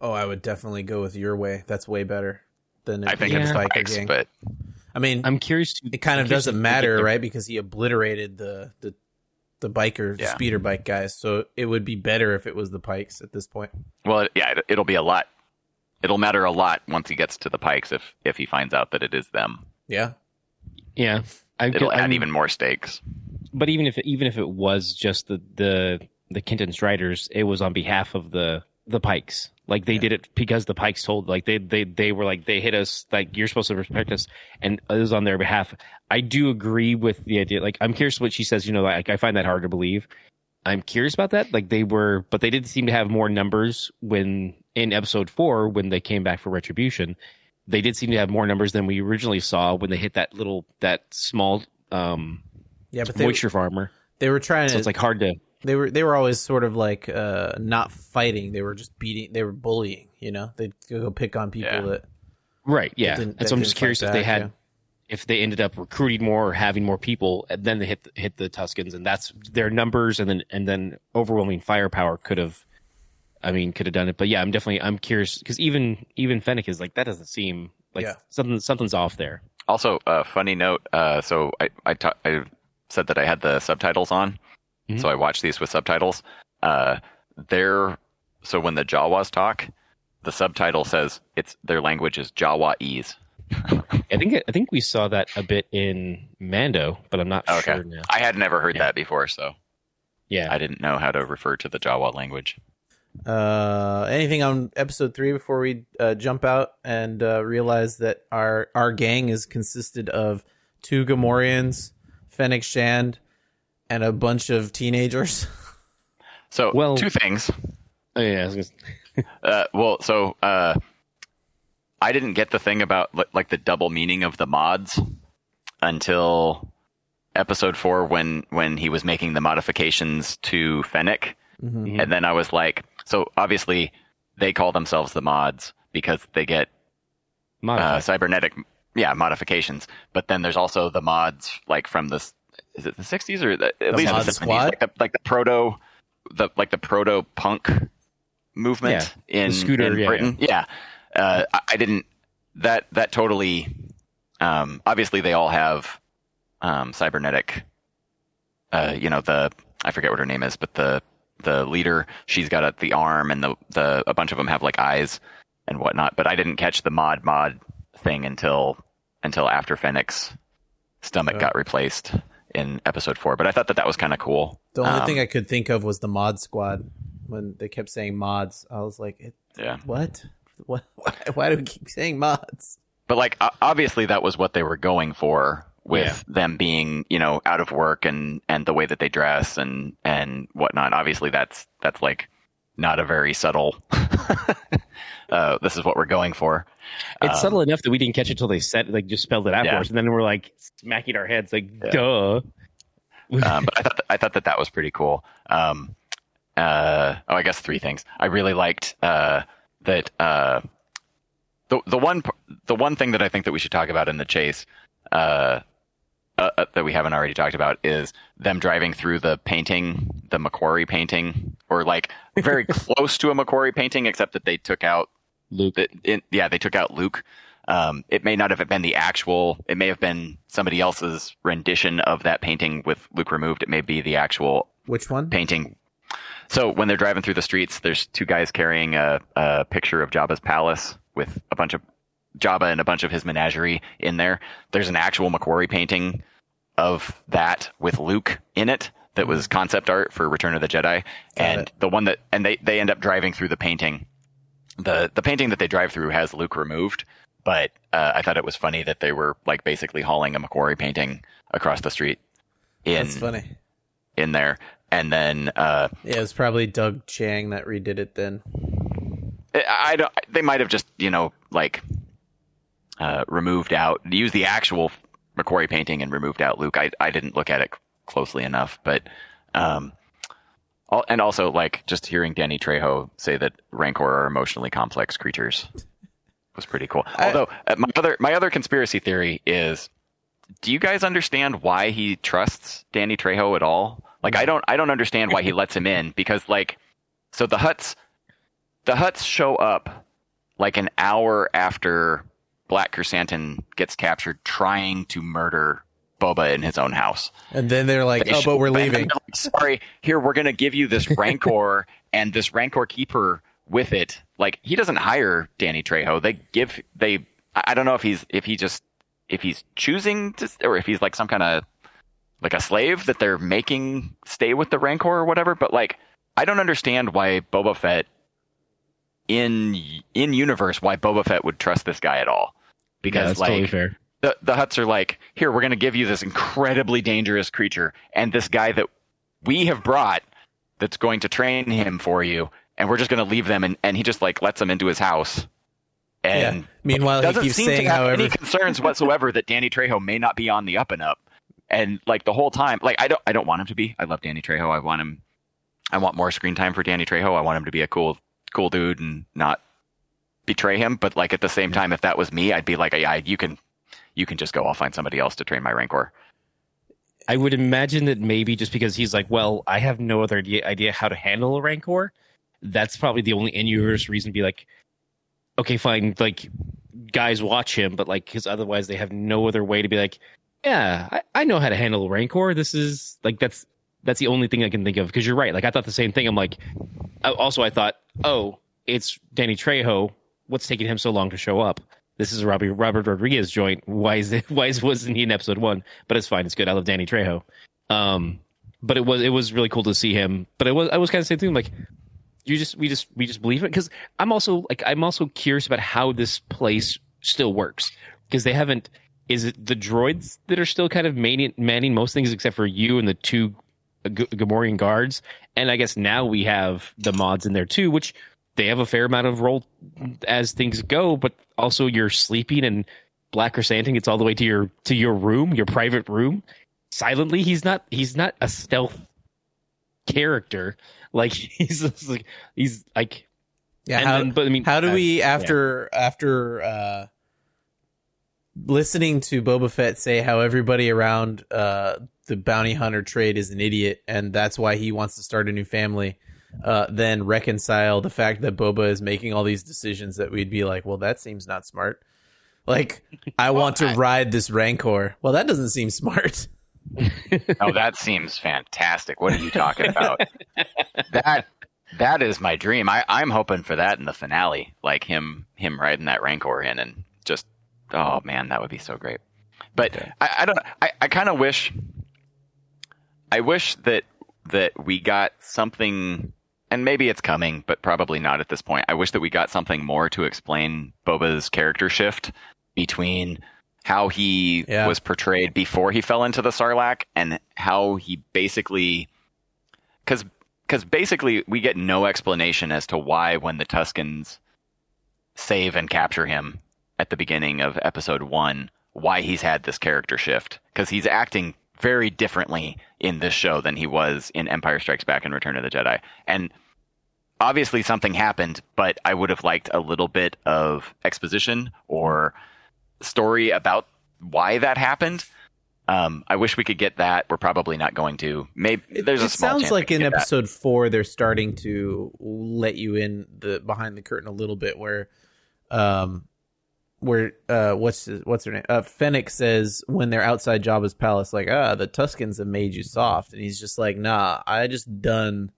Oh, I would definitely go with your way. That's way better than I think being it's a biker Pikes, gang. but I mean, I'm curious. To, it kind I'm of doesn't matter, right? Because he obliterated the the the biker, the Yeah. speeder bike guys. So it would be better if it was the Pikes at this point. well, yeah, it, it'll be a lot. It'll matter a lot once he gets to the Pikes if if he finds out that it is them. Yeah, Yeah. I, It'll I'm- add even more stakes. but even if even if it was just the the the Kintan Striders, it was on behalf of the the Pikes. Like they did it because the Pikes told like they they they were like they hit us like you're supposed to respect us, and it was on their behalf. I do agree with the idea. Like I'm curious what she says. You know, like I find that hard to believe. I'm curious about that. Like they were, but they did seem to have more numbers when in episode four when they came back for retribution. They did seem to have more numbers than we originally saw when they hit that little that small um yeah, but they moisture farmer. they were trying So to it's like hard to. They were they were always sort of like uh not fighting. They were just beating. They were bullying. You know, they'd go pick on people Yeah. that Right. Yeah. didn't- And so I'm just curious fight if they had yeah. if they ended up recruiting more or having more people, and then they hit hit the Tuskens, and that's their numbers, and then and then overwhelming firepower could have, I mean, could have done it. But yeah, I'm definitely I'm curious because even even Fennec is like that doesn't seem like Yeah. something something's off there. Also, a funny note. Uh, so I I, ta- I said that I had the subtitles on, Mhm. so I watch these with subtitles. Uh, they're so when the Jawas talk, the subtitle says it's their language is Jawa'ese. [laughs] I think I think we saw that a bit in Mando, but I'm not Okay, sure now. I had never heard Yeah. that before, so Yeah, I didn't know how to refer to the Jawa language. Uh, anything on episode three before we uh, jump out and uh, realize that our our gang is consisted of two Gamorreans, Fennec Shand, and a bunch of teenagers. [laughs] So, Well- two things. oh, yeah. I [laughs] Uh, well, so uh, I didn't get the thing about like the double meaning of the mods until episode four when when he was making the modifications to Fennec, Mhm. and then I was like, so obviously they call themselves the mods because they get uh, cybernetic, yeah, modifications. But then there's also the mods like from the s- is it the 60s or the, at least the 70s, Squad? like the, like the proto the like the proto punk movement in, scooter, in yeah, Britain. Yeah, Uh, I, I didn't that that totally. Um, obviously, they all have um, cybernetic. Uh, you know the I forget what her name is, but the the leader she's got a, the arm and the the a bunch of them have like eyes and whatnot. But I didn't catch the mod mod thing until until after Fennec's stomach Oh. got replaced in episode four. But I thought that that was kind of cool. The only Um, thing I could think of was the Mod Squad when they kept saying mods. I was like, it, yeah. what? What? [laughs] Why, why do we keep saying mods? But like obviously that was what they were going for with Yeah. them being, you know, out of work and and the way that they dress and and whatnot. Obviously that's that's like not a very subtle [laughs] uh this is what we're going for. It's Um, subtle enough that we didn't catch it until they said like just spelled it out Yeah. for us, and then we're like smacking our heads like, Yeah. duh. um, but I thought I thought that that was pretty cool. Um, uh, oh, I guess three things. I really liked uh, that uh, the the one the one thing that I think that we should talk about in the chase uh, uh, that we haven't already talked about is them driving through the painting, the McQuarrie painting, or like very [laughs] close to a McQuarrie painting, except that they took out Luke. in, yeah they took out Luke. Um, it may not have been the actual. It may have been somebody else's rendition of that painting with Luke removed. It may be the actual Which one? painting. So when they're driving through the streets, there's two guys carrying a, a picture of Jabba's palace with a bunch of Jabba and a bunch of his menagerie in there. There's an actual McQuarrie painting of that with Luke in it that was concept art for Return of the Jedi, and the one that and they they end up driving through the painting. the The painting that they drive through has Luke removed, but uh, I thought it was funny that they were like basically hauling a McQuarrie painting across the street in That's funny. in there, and then uh, Yeah, it was probably Doug Chiang that redid it then. I I don't. They might have just you know like uh, removed out, used the actual McQuarrie painting and removed out Luke. I I didn't look at it closely enough, but um, al- and also like just hearing Danny Trejo say that Rancor are emotionally complex creatures was pretty cool. Although uh, my other my other conspiracy theory is, do you guys understand why he trusts Danny Trejo at all? Like I don't I don't understand why he [laughs] lets him in because like so the Hutts the Hutts show up like an hour after Black Chrysanthemum gets captured trying to murder Boba in his own house. And then they're like, They "Oh, but we're leaving." like, Sorry, here we're going to give you this Rancor [laughs] and this Rancor keeper with it. Like he doesn't hire Danny Trejo. They give they. I I don't know if he's if he just if he's choosing to or if he's like some kind of like a slave that they're making stay with the Rancor or whatever. But like I don't understand why Boba Fett in in universe why Boba Fett would trust this guy at all. Yeah, Because that's like totally the the Hutts are like, here we're going to give you this incredibly dangerous creature and this guy that we have brought that's going to train him for you, and we're just going to leave them, and, and he just like lets them into his house. And yeah. Meanwhile, he doesn't keeps seem saying, to have "However, any concerns whatsoever that Danny Trejo may not be on the up and up. And like the whole time, like I don't, I don't want him to be. I love Danny Trejo. I want him. I want more screen time for Danny Trejo. I want him to be a cool, cool dude and not betray him, but like at the same time, if that was me, I'd be like, yeah, you can, you can just go. I'll find somebody else to train my Rancor. I would imagine that maybe just because he's like, well, I have no other idea, idea how to handle a Rancor. That's probably the only in-universe reason to be like, okay, fine, like guys watch him, but like, because otherwise they have no other way to be like, yeah, I, I know how to handle a Rancor. This is like that's that's the only thing I can think of. Because you're right. Like I thought the same thing. I'm like, uh, also I thought, oh, it's Danny Trejo. What's taking him so long to show up? This is a Robert Rodriguez joint. Why is it? [laughs] Why is, wasn't he in episode one? But it's fine. It's good. I love Danny Trejo. Um, but it was it was really cool to see him. But I was I was kind of saying thing like, you just we just we just believe it because I'm also like I'm also curious about how this place still works because they haven't. Is it the droids that are still kind of manning, manning most things except for you and the two G- Gamorrean guards? And I guess now we have the mods in there too, which they have a fair amount of role as things go, but also you're sleeping and Black Krrsantan gets all the way to your to your room, your private room, silently. He's not he's not a stealth character. Like [laughs] he's like he's like Yeah, how, then- but I mean, how do uh, we after after uh listening to Boba Fett say how everybody around uh the bounty hunter trade is an idiot and that's why he wants to start a new family uh then reconcile the fact that Boba is making all these decisions that we'd be like, well that seems not smart. Like [laughs] I want to I- ride this Rancor. Well, that doesn't seem smart. Oh, that seems fantastic. What are you talking about? that that is my dream. I, I'm hoping for that in the finale, like him him riding that Rancor in and just oh man, that would be so great. But I, I don't. I, I kind of wish. I wish that that we got something, and maybe it's coming, but probably not at this point. I wish that we got something more to explain Boba's character shift between how he Yeah. was portrayed before he fell into the Sarlacc and how he basically because because basically we get no explanation as to why when the Tuskens save and capture him at the beginning of episode one why he's had this character shift because he's acting very differently in this show than he was in Empire Strikes Back and Return of the Jedi and obviously something happened but I would have liked a little bit of exposition or story about why that happened um, I wish we could get that. We're probably not going to. Maybe It, there's a it sounds like in get that. episode four they're starting to let you in the behind the curtain a little bit where um where uh what's his, what's her name uh Fennec says when they're outside Jabba's palace like ah the Tuskens have made you soft and he's just like nah I just done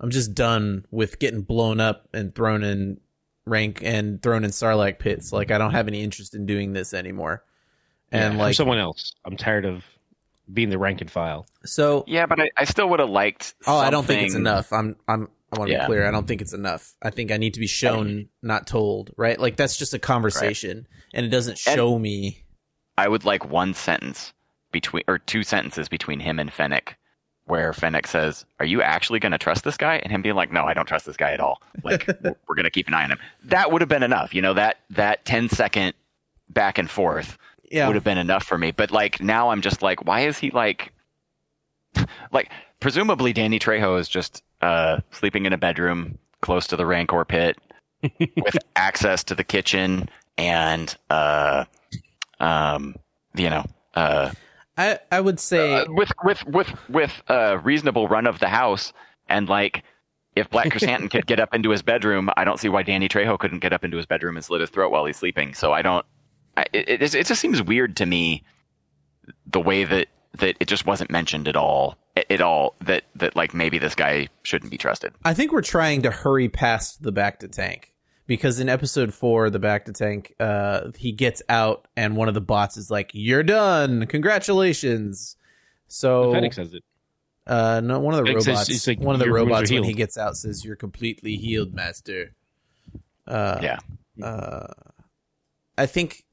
I'm just done with getting blown up and thrown in rank and thrown in Sarlacc pits like I don't have any interest in doing this anymore and Yeah, like for someone else. I'm tired of being the rank and file. so Yeah, but I, I still would have liked. Oh, I don't think it's enough. I'm I'm I want to Yeah. be clear. I don't think it's enough. I think I need to be shown, not told, right? Like that's just a conversation and it doesn't And- show me I would like one sentence between, or two sentences between him and Fennec, where Fennec says, "Are you actually going to trust this guy?" and him being like, "No, I don't trust this guy at all. Like, [laughs] we're, we're going to keep an eye on him." That would have been enough. You know that that 10 second back and forth yeah. would have been enough for me. But like now, I'm just like, why is he like, [sighs] like presumably Danny Trejo is just uh, sleeping in a bedroom close to the Rancor pit [laughs] with access to the kitchen and uh, um, you know, uh, I I would say uh, with with with with a reasonable run of the house and like. If Black [laughs] Chrysanthemum could get up into his bedroom, I don't see why Danny Trejo couldn't get up into his bedroom and slit his throat while he's sleeping. So I don't. I, it, it, it just seems weird to me the way that that it just wasn't mentioned at all at, all that that like maybe this guy shouldn't be trusted. I think we're trying to hurry past the bacta tank because in episode four, the bacta tank, uh, he gets out and one of the bots is like, "You're done, congratulations." So says it. Uh, no, one of the says- robots. it's like, one of the "Your wounds are robots when he gets out says, "You're completely healed, master." Uh, Yeah. Uh, I think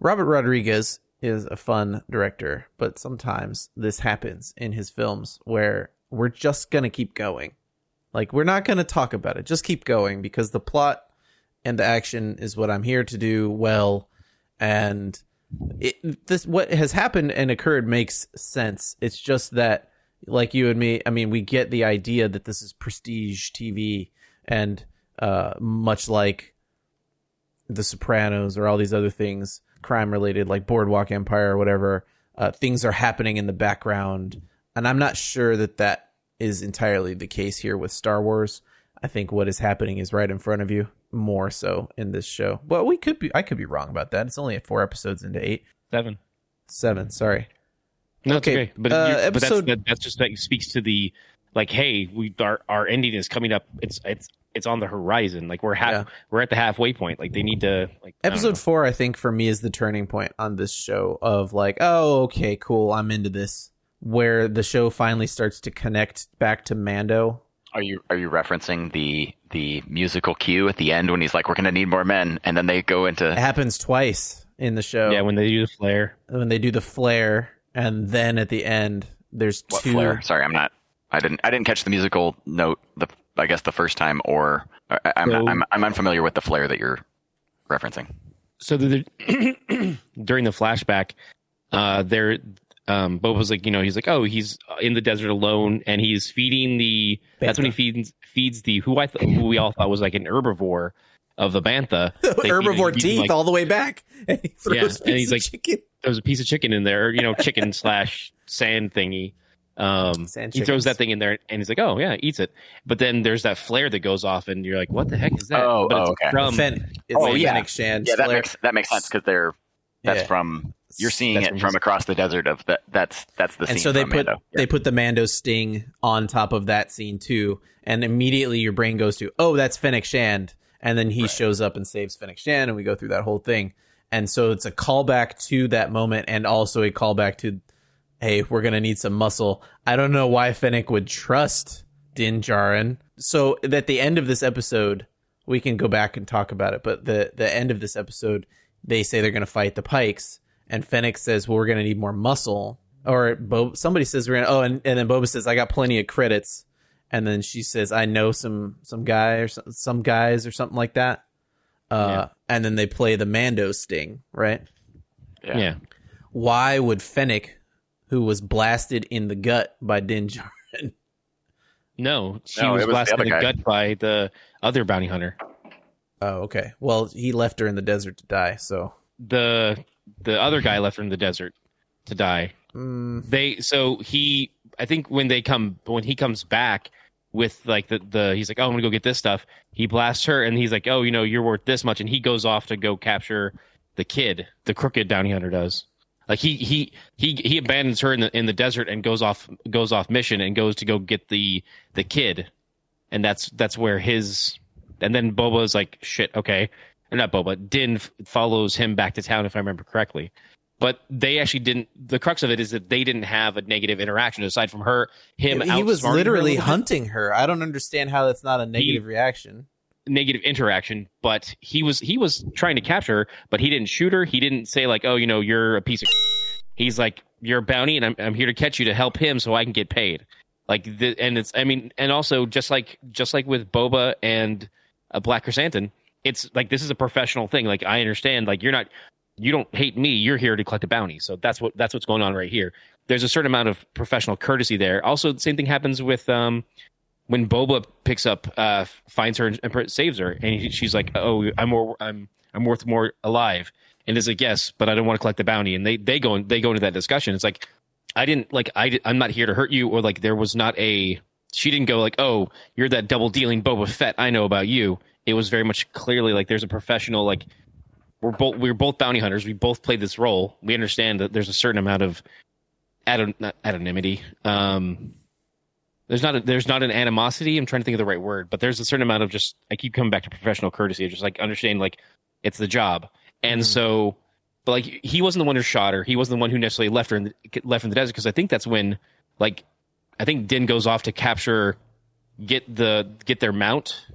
Robert Rodriguez is a fun director, but sometimes this happens in his films where we're just gonna keep going. Like we're not gonna talk about it. Just keep going because the plot and the action is what I'm here to do well, and it this what has happened and occurred makes sense. It's just that like you and me, I mean, we get the idea that this is prestige TV and uh much like The Sopranos or all these other things, crime related, like Boardwalk Empire or whatever. Uh, things are happening in the background, and I'm not sure that that is entirely the case here with Star Wars. I think what is happening is right in front of you, more so in this show. Well, we could be, I could be wrong about that. It's only four episodes into eight, Seven. seven. Sorry. No, Okay, okay. But, uh, you- but that's episode- that, that's just that speaks to the like, hey, we our our ending is coming up. It's it's it's on the horizon. Like we're half Yeah. we're at the halfway point. Like they need to like Episode know. four, I think, for me is the turning point on this show of like, oh, okay, cool, I'm into this. Where the show finally starts to connect back to Mando. Are you are you referencing the the musical cue at the end when he's like, "We're going to need more men," and then they go into It happens twice in the show. Yeah, when they do the flare. when they do the flare, and then at the end, there's what two. flare? Sorry, I'm not. I didn't. I didn't catch the musical note. The I guess the first time, or I, I'm, So- not, I'm I'm unfamiliar with the flare that you're referencing. so the, the- [clears throat] during the flashback, uh, there, um, Boba was like, you know, he's like, oh, he's in the desert alone, and he's feeding the. That's when he feeds feeds the who I th- who we all thought was like an herbivore of the bantha. [laughs] They feed- herbivore he feeds him, teeth like, all the way back. [laughs] And he Yeah, and he's like- chicken. There's a piece of chicken in there, you know, chicken [laughs] slash sand thingy. Um, Sand he throws that thing in there, and he's like, "Oh yeah, eats it." But then there's that flare that goes off, and you're like, "What the heck is that?" Oh, but oh, it's okay. from Fen- it's oh, like yeah. Fennec Shand. Yeah, that flare. makes that makes sense because they're that's Yeah. from you're seeing it from across the desert of that. That's that's the and scene so they put Mando. they put the Mando sting on top of that scene too, and immediately your brain goes to, oh, that's Fennec Shand, and then he shows up and saves Fennec Shand, and we go through that whole thing, and so it's a callback to that moment, and also a callback to, hey, we're gonna need some muscle. I don't know why Fennec would trust Din Djarin. So at the end of this episode, we can go back and talk about it, but the the end of this episode, they say they're gonna fight the Pikes, and Fennec says, well, we're gonna need more muscle or Bo- somebody says we're gonna oh and, and then Boba says I got plenty of credits and then she says I know some some guy or some, some guys or something like that uh Yeah. and then they play the Mando sting right Yeah. yeah. why would Fennec who was blasted in the gut by Din Djarin No, she No, was was blasted in the guy. gut by the other bounty hunter. oh okay well he left her in the desert to die so The the other guy left her in the desert to die. mm, They so he I think when they come when he comes back with like the the he's like oh I'm gonna go get this stuff. He blasts her and he's like oh you know you're worth this much and he goes off to go capture the kid. The crooked bounty hunter does. Like he he he he abandons her in the in the desert and goes off goes off mission and goes to go get the the kid, and that's that's where his and then Boba is like shit okay, not Boba Din f- follows him back to town if I remember correctly, but they actually didn't. The crux of it is that they didn't have a negative interaction aside from her him. he was outsmarting her literally hunting her I don't understand how that's not a negative reaction negative interaction, but he was he was trying to capture her, but he didn't shoot her. He didn't say like, "Oh, you know, you're a piece of." He's like, "You're a bounty, and I'm I'm here to catch you to help him, so I can get paid." Like, the, and it's I mean, and also just like just like with Boba and uh, Black Chrysanthemum, it's like this is a professional thing. Like, I understand. Like, you're not you don't hate me. You're here to collect a bounty. So that's what that's what's going on right here. There's a certain amount of professional courtesy there. Also, the same thing happens with um when Boba picks up, uh, finds her and saves her, and he, she's like, "Oh, I'm more, I'm, I'm worth more alive." And is like, "Yes, but I don't want to collect the bounty." And they, they go, they go into that discussion. It's like, I didn't like, I, I'm not here to hurt you, or like, there was not a. She didn't go like, "Oh, you're that double dealing Boba Fett. I know about you." It was very much clearly like, there's a professional like. We're both we're both bounty hunters. We both played this role. We understand that there's a certain amount of not anonymity. Um, there's not a, there's not an animosity. I'm trying to think of the right word, but there's a certain amount of just I keep coming back to professional courtesy, just like understanding like it's the job. And Mhm. so, but like he wasn't the one who shot her. He wasn't the one who necessarily left her in the, left in the desert because I think that's when like I think Din goes off to capture get the get their mount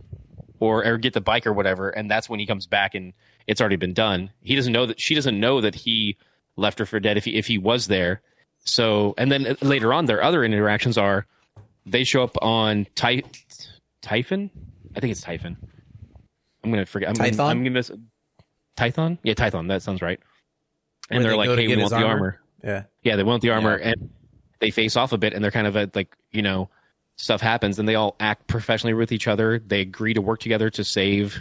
or or get the bike or whatever, and that's when he comes back and it's already been done. He doesn't know that she doesn't know that he left her for dead if he if he was there. So and then later on, their other interactions are they show up on Ty- Typhon. I think it's Typhon. I'm gonna forget. I'm Tython? Gonna, I'm gonna Tython. Yeah, Tython. That sounds right. And Where they're they like, "Hey, we want the armor? armor." yeah Yeah, they want the armor, Yeah. and they face off a bit, and they're kind of at, like you know stuff happens, and they all act professionally with each other. They agree to work together to save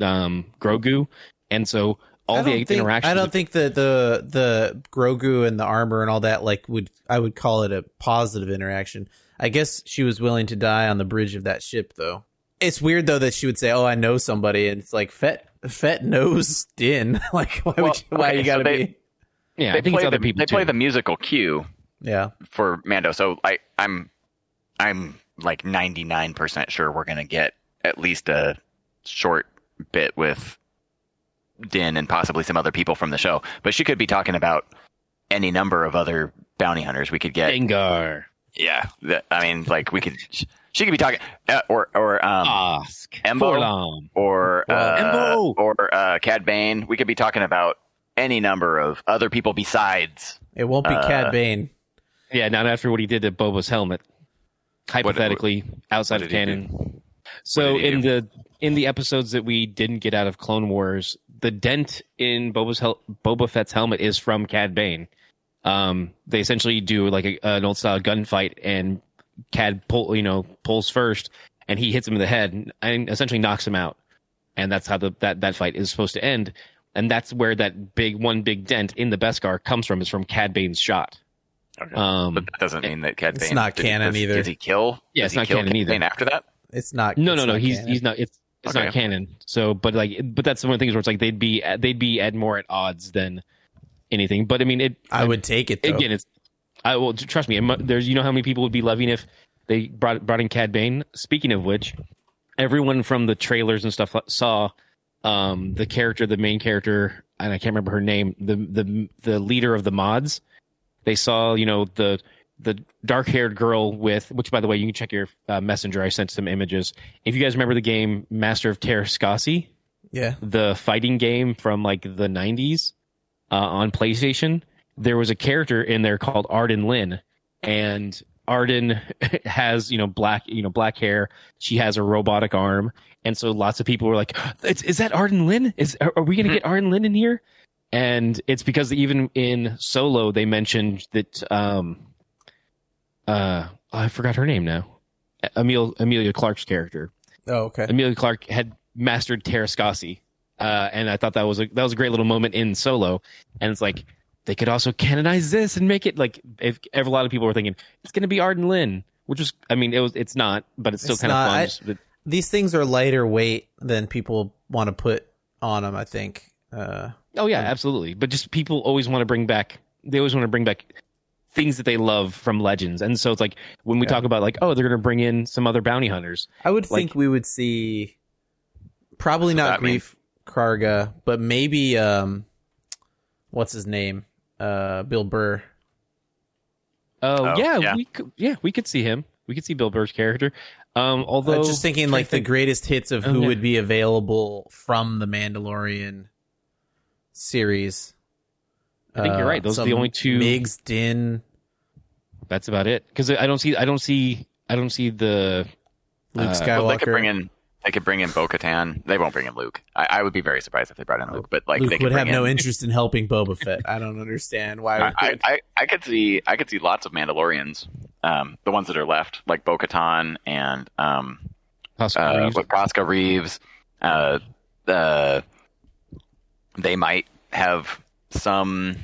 um, Grogu, and so all the don't think, interactions. I don't think that the the Grogu and the armor and all that like would I would call it a positive interaction. I guess she was willing to die on the bridge of that ship though. It's weird though that she would say, "Oh, I know somebody," and it's like Fett Fett knows Din. [laughs] like why Well, would you, why okay, you got to they- be? yeah, they I think play it's other the, people They too. play the musical cue Yeah. for Mando, so I, I'm, I'm like 99 percent sure we're gonna get at least a short bit with Din and possibly some other people from the show. But she could be talking about any number of other bounty hunters. We could get, Dengar, yeah. the- I mean, like we could. She could be talking, uh, or or um, Ask, Embo? Forlom. or uh, Embo. or uh, Cad Bane. We could be talking about any number of other people besides. It won't be Uh, Cad Bane. Yeah, not after what he did to Boba's helmet. Hypothetically, outside what of canon. So in the in the episodes that we didn't get out of Clone Wars, the dent in Boba's hel- Boba Fett's helmet is from Cad Bane. Um, they essentially do like a, an old style gunfight, and Cad pull you know pulls first, and he hits him in the head and essentially knocks him out, and that's how the that that fight is supposed to end. And that's where that big one big dent in the Beskar comes from is from Cad Bane's shot. Okay. Um, but that doesn't mean that Cad It's Bane. not did canon does- either. Does he kill? Yeah, does it's he not kill canon Cad either. Bane after that. It's not. No, it's no, no. He's canon. he's not. It's it's Okay. not canon. So, but like, but that's one of the things where it's like they'd be at, they'd be at more at odds than anything. But I mean, it I would take it though. again. It's I will trust me. I'm- There's you know how many people would be loving if they brought brought in Cad Bane. Speaking of which, everyone from the trailers and stuff saw um the character, the main character, and I can't remember her name. The the the leader of the mods. They saw you know the the dark haired girl with which by the way you can check your uh, messenger. I sent some images. If you guys remember the game master of Teräs Käsi yeah. the fighting game from like the 90s uh, on playstation there was a character in there called arden lyn and arden [laughs] has you know black you know black hair. She has a robotic arm. And so lots of people were like is, is that arden lyn? Is are, are we gonna get arden lyn in here and it's because even in solo they mentioned that um uh i forgot her name now Emil, emilia clarke's character Oh, okay. Emilia Clarke had mastered Teräs Käsi, uh, and I thought that was a that was a great little moment in Solo. And it's like they could also canonize this and make it like if, if a lot of people were thinking it's going to be Arden Lyn, which was I mean it was it's not, but it's still It's kind not. of fun. I- Just- but- These things are lighter weight than people want to put on them. I think. Uh, oh yeah, absolutely. But just people always want to bring back. They always want to bring back things that they love from Legends, and so it's like when we Yeah. talk about like oh they're going to bring in some other bounty hunters. I would Like- think we would see probably not that mean- Greef Karga, but maybe um, what's his name? Uh, Bill Burr. Oh, Oh, yeah, yeah. we could yeah we could see him. We could see Bill Burr's character. Um, although Uh, just thinking like to the greatest hits of Oh, who yeah. would be available from the Mandalorian series. I think you're Uh, right. Those are the only two- Migs, Din, that's about it because i don't see i don't see i don't see the Luke Uh, Skywalker. Well, they could bring in. They could bring in Bo-Katan. They won't bring in Luke. I, I would be very surprised if they brought in Luke. But like, Luke they could would have bring no interest in helping Boba Fett. I don't understand why. I, would I, I, I could see. I could see lots of Mandalorians. Um, the ones that are left, like Bo-Katan and um, Oscar uh, Reeves. with Roscoe Reeves. Uh, uh, they might have some.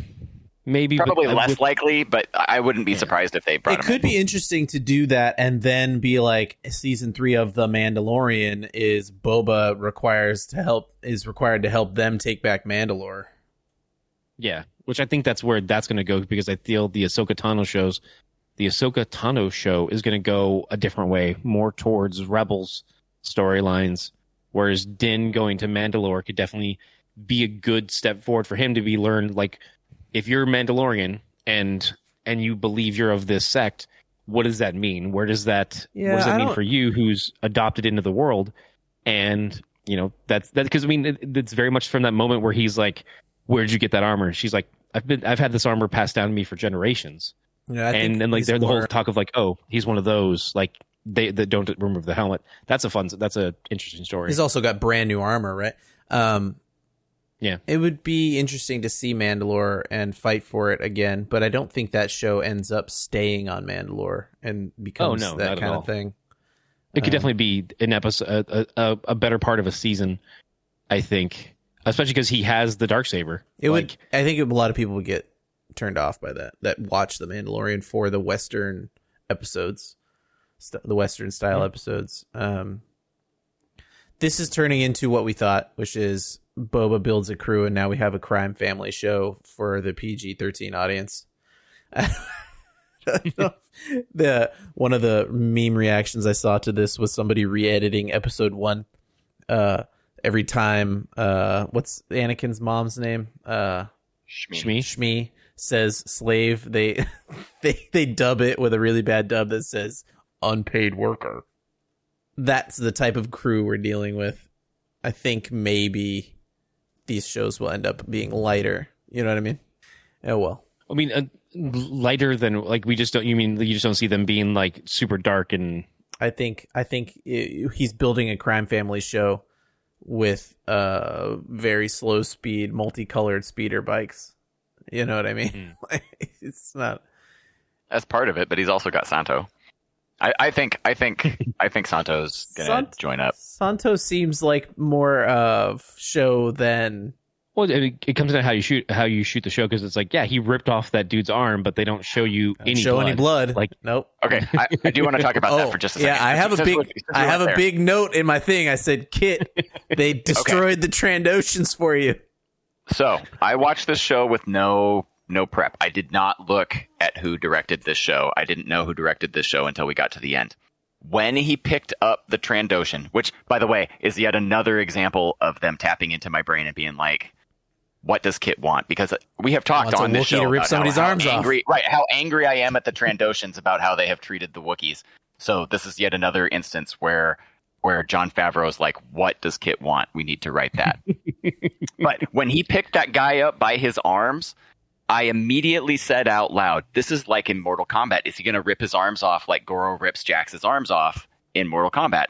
maybe Probably I less would- likely, but I wouldn't be surprised if they brought it him could in. be interesting to do that and then be like season three of the mandalorian is boba requires to help is required to help them take back mandalore yeah which i think that's where that's going to go because i feel the ahsoka tano shows the ahsoka tano show is going to go a different way more towards rebels storylines whereas din going to mandalore could definitely be a good step forward for him to be learned like if you're Mandalorian and and you believe you're of this sect, what does that mean? Where does that Yeah, what does that I mean don't- for you who's adopted into the world? And you know that's that because I mean it, it's very much from that moment where he's like, "Where'd you get that armor?" She's like, "I've been I've had this armor passed down to me for generations." Yeah, I and and like there's the whole talk of like, "Oh, he's one of those like they that don't remove the helmet." That's a fun. That's a interesting story. he's also got brand new armor right um Yeah. it would be interesting to see mandalore and fight for it again but i don't think that show ends up staying on mandalore and becomes Oh, no, that kind of thing It could Um, definitely be an episode, a, a, a better part of a season. I think. especially because he has the dark saber. It like, would. I think a lot of people would get turned off by that. That watch the Mandalorian for the Western episodes, st- the Western style episodes. Um, this is turning into what we thought, which is Boba builds a crew, and now we have a crime family show for the PG thirteen audience. [laughs] [laughs] the one of the meme reactions I saw to this was somebody re-editing episode one. Uh, every time, uh, what's Anakin's mom's name? Uh, Shmi. Shmi. Shmi says slave. They [laughs] they they dub it with a really bad dub that says unpaid worker. That's the type of crew we're dealing with. I think maybe these shows will end up being lighter. You know what I mean? Oh well. I mean, uh, lighter than like we just don't. You mean you just don't see them being like super dark and I think I think i he's building a crime family show with uh very slow speed, multicolored speeder bikes. You know what I mean? [laughs] it's not. That's part of it, but he's also got Santo. I, I think I think [laughs] I think Santo's gonna Sant- join up. Santo seems like more of show than well, it, it comes down to how you shoot how you shoot the show because it's like yeah, he ripped off that dude's arm, but they don't show you any show blood. any blood. Like nope. Okay, I, I do want to talk about that [laughs] Oh, for just a second. yeah, I have a big, we're- I we're have a there. big note in my thing. I said, "Kit, [laughs] they destroyed the Trandoshans for you." So I watched this show with no no prep. I did not look at who directed this show. I didn't know who directed this show until we got to the end. When he picked up the Trandoshan, which by the way is yet another example of them tapping into my brain and being like, "What does Kit want?" Because we have talked on this Wookiee show to rip somebody's how, how arms off. angry, right? How angry I am at the Trandoshans about how they have treated the Wookiees. So this is yet another instance where where Jon Favreau is like, "What does Kit want? We need to write that." [laughs] but when he picked that guy up by his arms, I immediately said out loud, "This is like in Mortal Kombat. Is he going to rip his arms off like Goro rips Jax's arms off in Mortal Kombat?"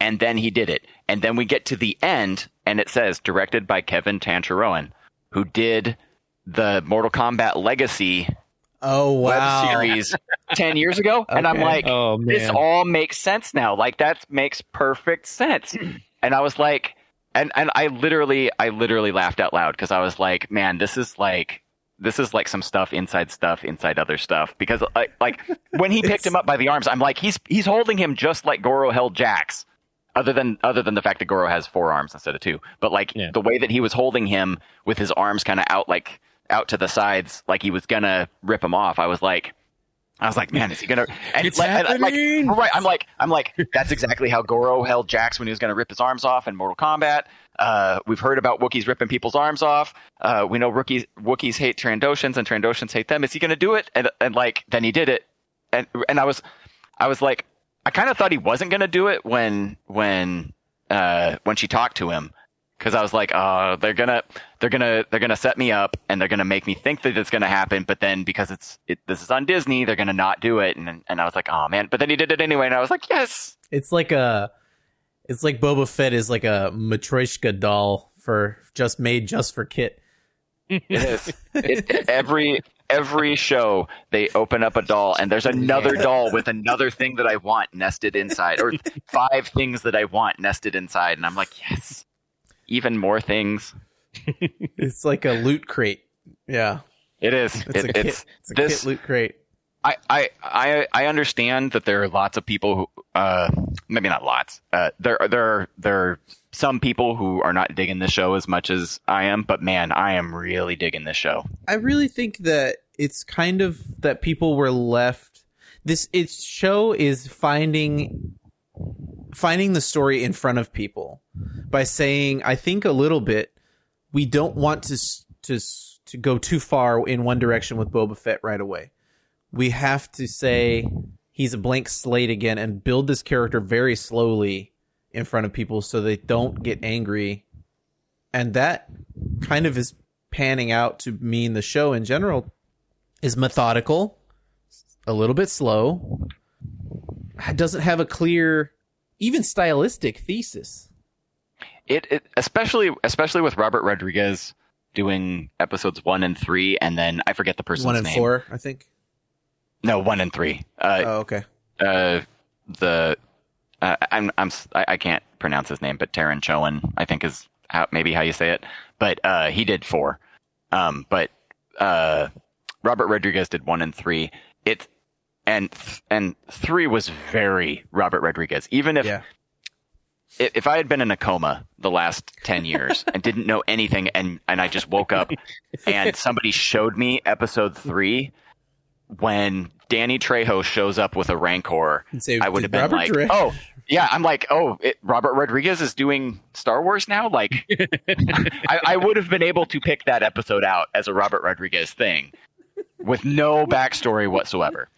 And then he did it. And then we get to the end, and it says directed by Kevin Tancharoen, who did the Mortal Kombat Legacy Oh wow! web series [laughs] 10 years ago. And I'm like, Oh this all makes sense now. Like that makes perfect sense. [clears throat] and I was like, and and I literally, I literally laughed out loud because I was like, man, this is like, this is like some stuff inside stuff inside other stuff. Because like, like when he picked him up by the arms, I'm like, he's he's holding him just like Goro held Jax. Other than other than the fact that Goro has four arms instead of two, but like Yeah. the way that he was holding him with his arms kind of out like out to the sides, like he was gonna rip him off, I was like, I was like, man, is he gonna? [laughs] And, It's like, and I'm like, happening! right, I'm like, I'm like, that's exactly how Goro held Jax when he was gonna rip his arms off in Mortal Kombat. Uh, we've heard about Wookiees ripping people's arms off. Uh, we know Wookiees, Wookiees hate Trandoshans and Trandoshans hate them. Is he gonna do it? And and like, then he did it, and and I was, I was like, I kind of thought he wasn't gonna do it when when uh when she talked to him because I was like, oh, they're gonna they're gonna they're gonna set me up and they're gonna make me think that it's gonna happen, but then because it's it, this is on Disney, they're gonna not do it, and and I was like, oh man, but then he did it anyway, and I was like, yes, It's like a, it's like Boba Fett is like a Matryoshka doll for just made just for Kit. it is. [laughs] It, every every show they open up a doll and there's another doll with another thing that I want nested inside, or five things that I want nested inside, and I'm like, yes, even more things. It's like a loot crate. Yeah, It is. it's It- a kit. it's It's a this- kit loot crate. I, I, I, I understand that there are lots of people who, uh, maybe not lots. Uh, there, are- there, there are some people who are not digging the show as much as I am, but man, I am really digging this show. I really think that it's kind of that people were left. This its show is finding finding the story in front of people by saying, I think a little bit, we don't want to to to go too far in one direction with Boba Fett right away. We have to say he's a blank slate again and build this character very slowly in front of people so they don't get angry. And that kind of is panning out to mean the show in general is methodical, a little bit slow, doesn't have a clear, even stylistic thesis. It, it, especially, especially with Robert Rodriguez doing episodes one and three, and then I forget the person's One and name. four, I think. No, one and three. Uh, oh, okay. uh, the uh, I'm I'm I I can't pronounce his name, but Taron Chowan, I think is how maybe how you say it. but uh, he did four. Um, but uh, Robert Rodriguez did one and three. It and and three was very Robert Rodriguez. Even if Yeah. if I had been in a coma the last 10 years and didn't know anything and, and I just woke up [laughs] and somebody showed me episode three when Danny Trejo shows up with a Rancor, And say, I would have been Robert like, Dre- oh, yeah, I'm like, oh, it, Robert Rodriguez is doing Star Wars now? Like, [laughs] I, I would have been able to pick that episode out as a Robert Rodriguez thing with no backstory whatsoever.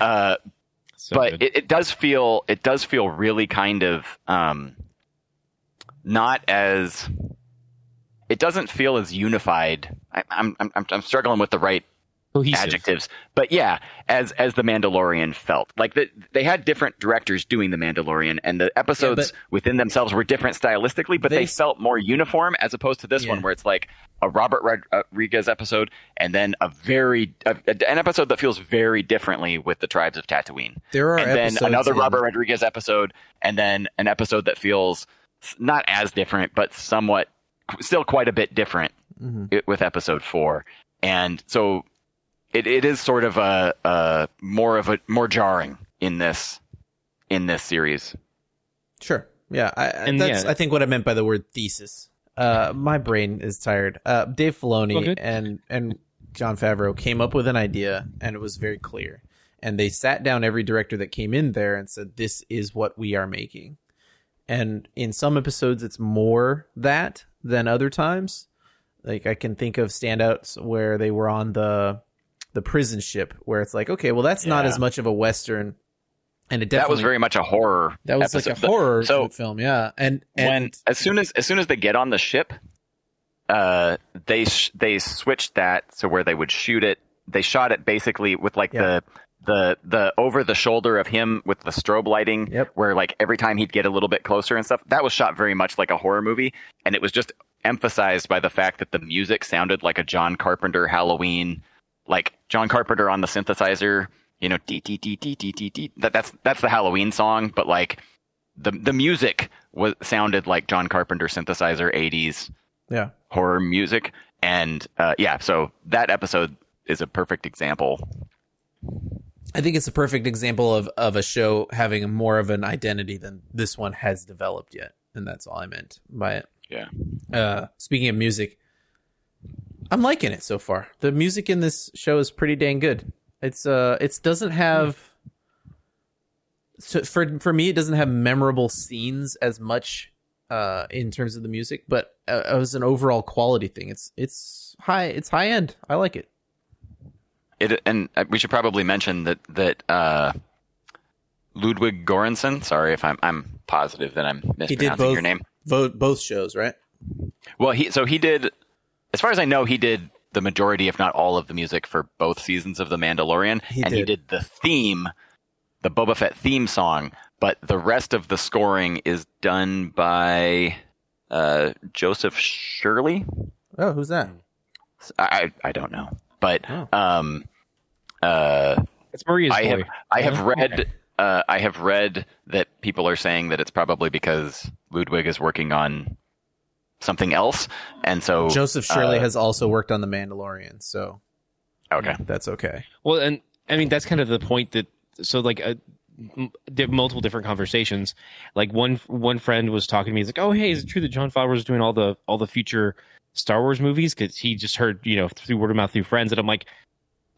Uh, So but it, it does feel it does feel really kind of um, not as it doesn't feel as unified. I, I'm, I'm I'm struggling with the right cohesive. adjectives, but yeah, as as the Mandalorian felt like that they had different directors doing the Mandalorian, and the episodes but- within themselves were different stylistically, but they, They- felt more uniform as opposed to this Yeah. one where it's like a Robert Rodriguez episode and then a very a, an episode that feels very differently with the tribes of Tatooine There are and then another in- Robert Rodriguez episode, and then an episode that feels not as different, but somewhat still quite a bit different Mhm. with episode four. And so it, it is sort of a, a more of a more jarring in this in this series. Sure. Yeah. I, I- And that's yeah. I think what I meant by the word thesis. Uh, my brain is tired. Uh, Dave Well, Filoni good. and and Jon Favreau came up with an idea, and it was very clear. And they sat down every director that came in there and said, "This is what we are making." And in some episodes, it's more that than other times. Like I can think of standouts where they were on the the prison ship, where it's like, okay, well, that's not as much of a western, and it definitely That was very much a horror. that was like episode. a horror So film, yeah. And and when as soon as as soon as they get on the ship, uh, they sh- they switched that to where they would shoot it. They shot it basically with like Yeah. the the the over the shoulder of him with the strobe lighting, Yep. where like every time he'd get a little bit closer and stuff. That was shot very much like a horror movie, and it was just emphasized by the fact that the music sounded like a John Carpenter Halloween, like John Carpenter on the synthesizer. You know, dee dee dee dee dee dee dee. That that's that's the Halloween song, but like the the music was sounded like John Carpenter synthesizer 80s yeah, horror music and uh, yeah so that episode is a perfect example I think it's a perfect example of of a show having more of an identity than this one has developed yet, and that's all I meant by it. yeah Uh, speaking of music, I'm liking it so far. The music in this show is pretty dang good. It's uh, it doesn't have. So for for me, it doesn't have memorable scenes as much uh, in terms of the music, but uh, as an overall quality thing, it's it's high. It's high end. I like it. it and uh, we should probably mention that that uh Ludwig Göransson sorry if I'm I'm positive that I'm He did mispronouncing both your name Vote both shows, right? well he so he did as far as I know he did the majority if not all of the music for both seasons of the Mandalorian He and he did. did the theme the Boba Fett theme song but the rest of the scoring is done by uh Joseph Shirley Oh, who's that? I I don't know, but Oh. um, uh, It's Maria's I boy. have I have Yeah. read uh, I have read that people are saying that it's probably because Ludwig is working on something else, and so Joseph Shirley uh, has also worked on The Mandalorian, so okay. that's okay. Well, and I mean that's kind of the point that so like uh, multiple different conversations. Like one one friend was talking to me. He's like, "Oh, hey, is it true that Jon Favreau is doing all the all the future Star Wars movies?" Because he just heard you know through word of mouth through friends, and I'm like,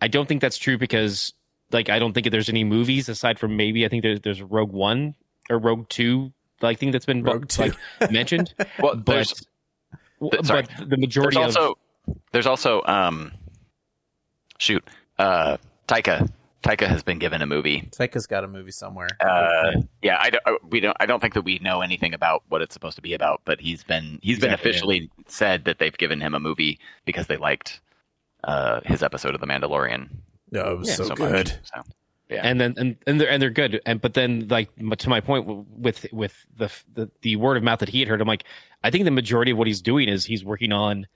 I don't think that's true because like I don't think there's any movies aside from maybe I think there's there's Rogue One or Rogue Two. Like thing that's been Rogue Two. [laughs] like Well, mentioned, but there's sorry. but the there's majority of there's also um, shoot, uh, Taika Taika has been given a movie. Taika's got a movie somewhere. Uh, yeah, I don't, uh, we don't. I don't think that we know anything about what it's supposed to be about, but he's been he's been officially said that they've given him a movie because they liked uh, his episode of The Mandalorian no, it was Yeah, so, so good. much. So yeah, and then and, and they're and they're good. And but then like to my point with with the, the the word of mouth that he had heard i'm like i think the majority of what he's doing is he's working on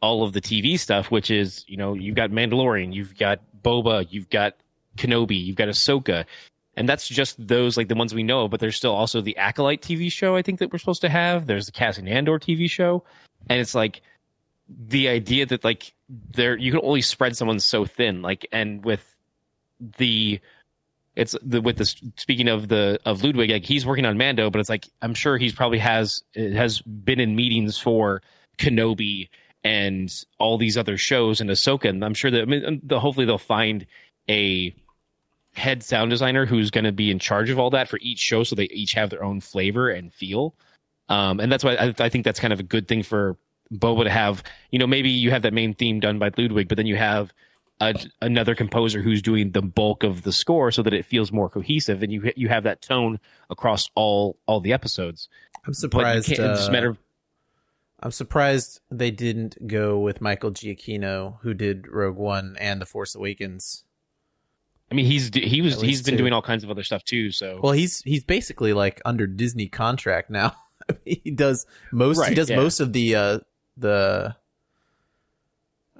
all of the tv stuff which is you know you've got mandalorian you've got boba you've got kenobi you've got ahsoka. And that's just those like the ones we know but there's still also the acolyte tv show i think that we're supposed to have. There's the cassian andor tv show. And it's like the idea that like there you can only spread someone so thin like and with the it's the with the speaking of the of Ludwig like he's working on Mando but it's like I'm sure he's probably has has been in meetings for Kenobi and all these other shows and Ahsoka and I'm sure that I mean, the, hopefully they'll find a head sound designer who's going to be in charge of all that for each show so they each have their own flavor and feel. Um, and that's why I, I think that's kind of a good thing for Boba to have, you know, maybe you have that main theme done by Ludwig, but then you have a, another composer who's doing the bulk of the score so that it feels more cohesive and you you have that tone across all all the episodes. I'm surprised. But you it's a matter of- I'm surprised they didn't go with Michael Giacchino, who did Rogue One and The Force Awakens. I mean, he's he was he's been two. doing all kinds of other stuff too. So Well, he's he's basically like under Disney contract now. [laughs] he does most. he does yeah. most of the uh the.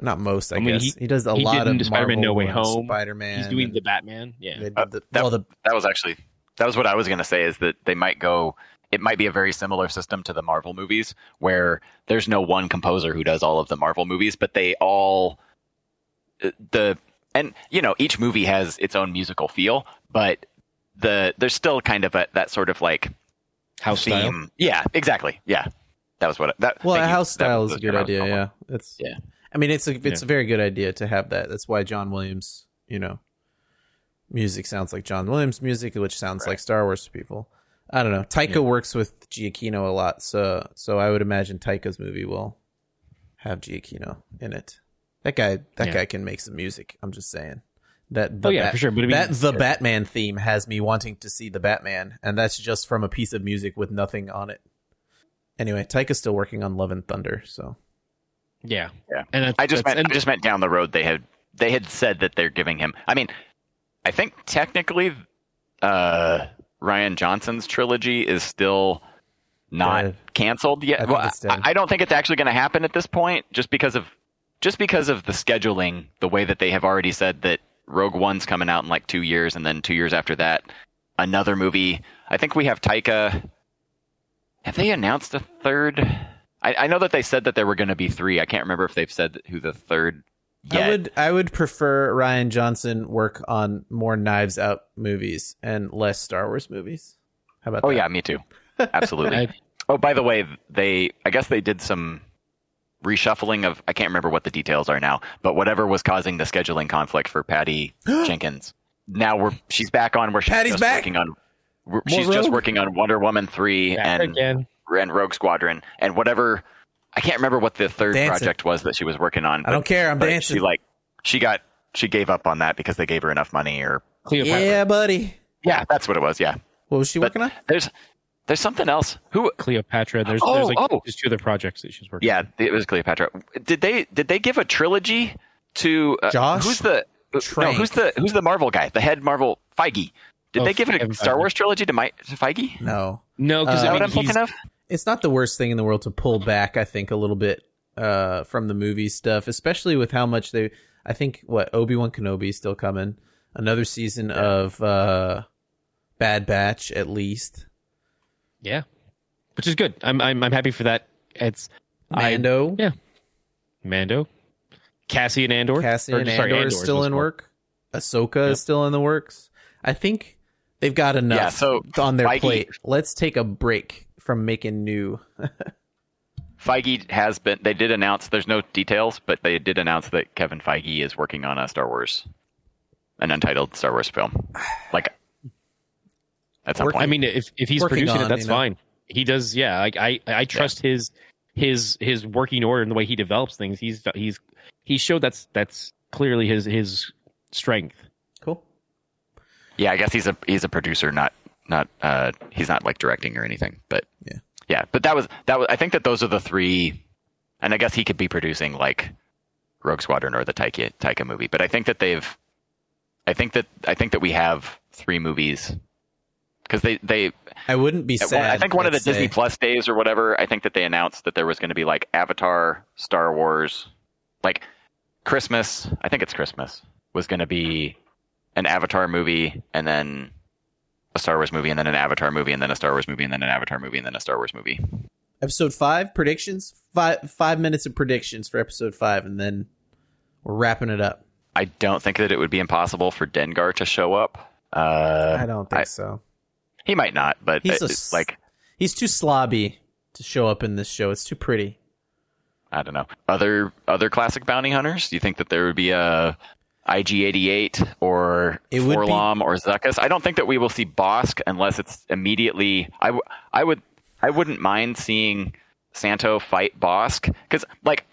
Not most, I, I mean, guess. he- He, does a he lot did of Spider-Man No Way Home. Spider Man. he's doing the Batman. Yeah, They did Uh, that- well, the that was actually that was what I was going to say is that they might go it might be a very similar system to the Marvel movies where there's no one composer who does all of the Marvel movies but they all uh, the and you know each movie has its own musical feel but the there's still kind of a, that sort of like house style. yeah exactly yeah that was what that well, a house That style is a good term I was idea. Yeah, for. it's Yeah. I mean, it's a it's Yeah. a very good idea to have that. That's why John Williams, you know, music sounds like John Williams music, which sounds Right. like Star Wars to people. I don't know. Taika works with Giacchino a lot, so so I would imagine Taika's movie will have Giacchino in it. That guy, that Yeah. guy can make some music. I'm just saying that. The Oh, yeah, Bat- for sure, but I mean- that the Batman theme has me wanting to see the Batman, and that's just from a piece of music with nothing on it. Anyway, Taika's still working on Love and Thunder, so Yeah, Yeah. And that's, I just that's- meant and- I just meant down the road they had they had said that they're giving him. I mean, I think technically, uh, Rian Johnson's trilogy is still not Dead. canceled yet. think Well. I, I don't think it's actually going to happen at this point, just because of just because of the scheduling, the way that they have already said that Rogue One's coming out in like two years, and then two years after that, another movie. I think we have Taika. Have they announced a third? I, I know that they said that there were going to be three. I can't remember if they've said who the third yet. I would I would prefer Rian Johnson work on more Knives Out movies and less Star Wars movies. How about oh that? yeah, me too. Absolutely. [laughs] Oh, by the way, they I guess they did some reshuffling of I can't remember what the details are now, but whatever was causing the scheduling conflict for Patty [gasps] Jenkins. Now we're she's back on where she's Patty's just back? working on she's More just Rogue? working on Wonder Woman 3 Back and again. And Rogue Squadron and whatever I can't remember what the third Dancing. project was that she was working on. I don't care. I'm but dancing. She like she got she gave up on that because they gave her enough money or Cleopatra. yeah, buddy. yeah, that's what it was. Yeah, What was she but working on? there's there's something else. Who? Cleopatra. There's Oh, there's like oh. there's two other projects that she's working. Yeah, it was Cleopatra. Did they did they give a trilogy to uh, Josh Who's the no, who's the who's the Marvel guy? The head Marvel Feige. Did Oh, they give Kevin a Star Wars trilogy to Mike to Feige? No, No, because Uh, Is that I what mean, I'm thinking of? It's not the worst thing in the world to pull back. I think a little bit uh, from the movie stuff, especially with how much they. I think what Obi Wan Kenobi is still coming. Another season of uh, Bad Batch, at least. yeah, which is good. I'm I'm I'm happy for that. It's I- Mando, yeah. Mando, Cassian Andor, Cassie Or, sorry, Andor is still in called. work. Ahsoka Yep. is still in the works. I think they've got enough Yeah, so on their plate. Let's take a break from making new. [laughs] Feige has been. They did announce. There's no details, but they did announce that Kevin Feige is working on a Star Wars, an untitled Star Wars film. [sighs] Like at some Work- point. I mean, if if he's Working producing on, it, that's you know. fine. He does. Yeah, like I I trust his his his working order and the way he develops things. He's he's he showed that's that's clearly his his strength. Cool. Yeah, I guess he's a he's a producer, not not uh he's not like directing or anything. But Yeah. But that was that was I think that those are the three, and I guess he could be producing like Rogue Squadron or the Taika Taika movie. But I think that they've, I think that I think that we have three movies because they they I wouldn't be sad. I think one of the let's Disney. Plus days or whatever. I think that they announced that there was going to be like Avatar, Star Wars, like Christmas. I think it's Christmas was going to be an Avatar movie, and then a Star Wars movie, and then an Avatar movie, and then a Star Wars movie, and then an Avatar movie, and then a Star Wars movie. Episode five predictions. Five five minutes of predictions for episode five, and then we're wrapping it up. I don't think that it would be impossible for Dengar to show up. Uh, I don't think I- so. he might not, but He's it- s- like He's too slobby to show up in this show. It's too pretty. I don't know. Other other classic bounty hunters. Do you think that there would be a IG88 or would be- Forlom or Zuckuss? I don't think that we will see Bossk unless it's immediately. I, w- I would I wouldn't mind seeing Santo fight Bossk because like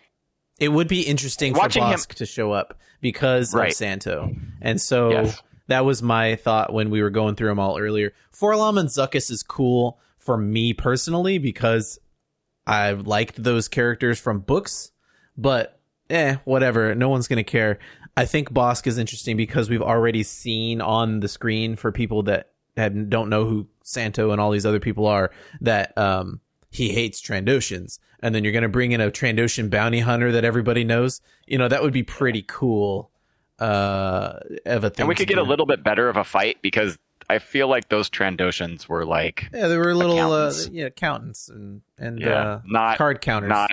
It would be interesting Watching for him- Bossk to show up because Right. of Santo, and so Yes. that was my thought when we were going through them all earlier. Forlom and Zuckus is cool for me personally because I liked those characters from books, but eh, whatever. No one's gonna care. I think Bossk is interesting because we've already seen on the screen for people that have, don't know who Santo and all these other people are that um, he hates Trandoshans, and then you're gonna bring in a Trandoshan bounty hunter that everybody knows. You know that would be pretty cool. Uh, of a thing and we could get a little bit better of a fight because I feel like those Trandoshans were like Yeah, they were little uh, Accountants. yeah accountants and and yeah uh, not card counters. not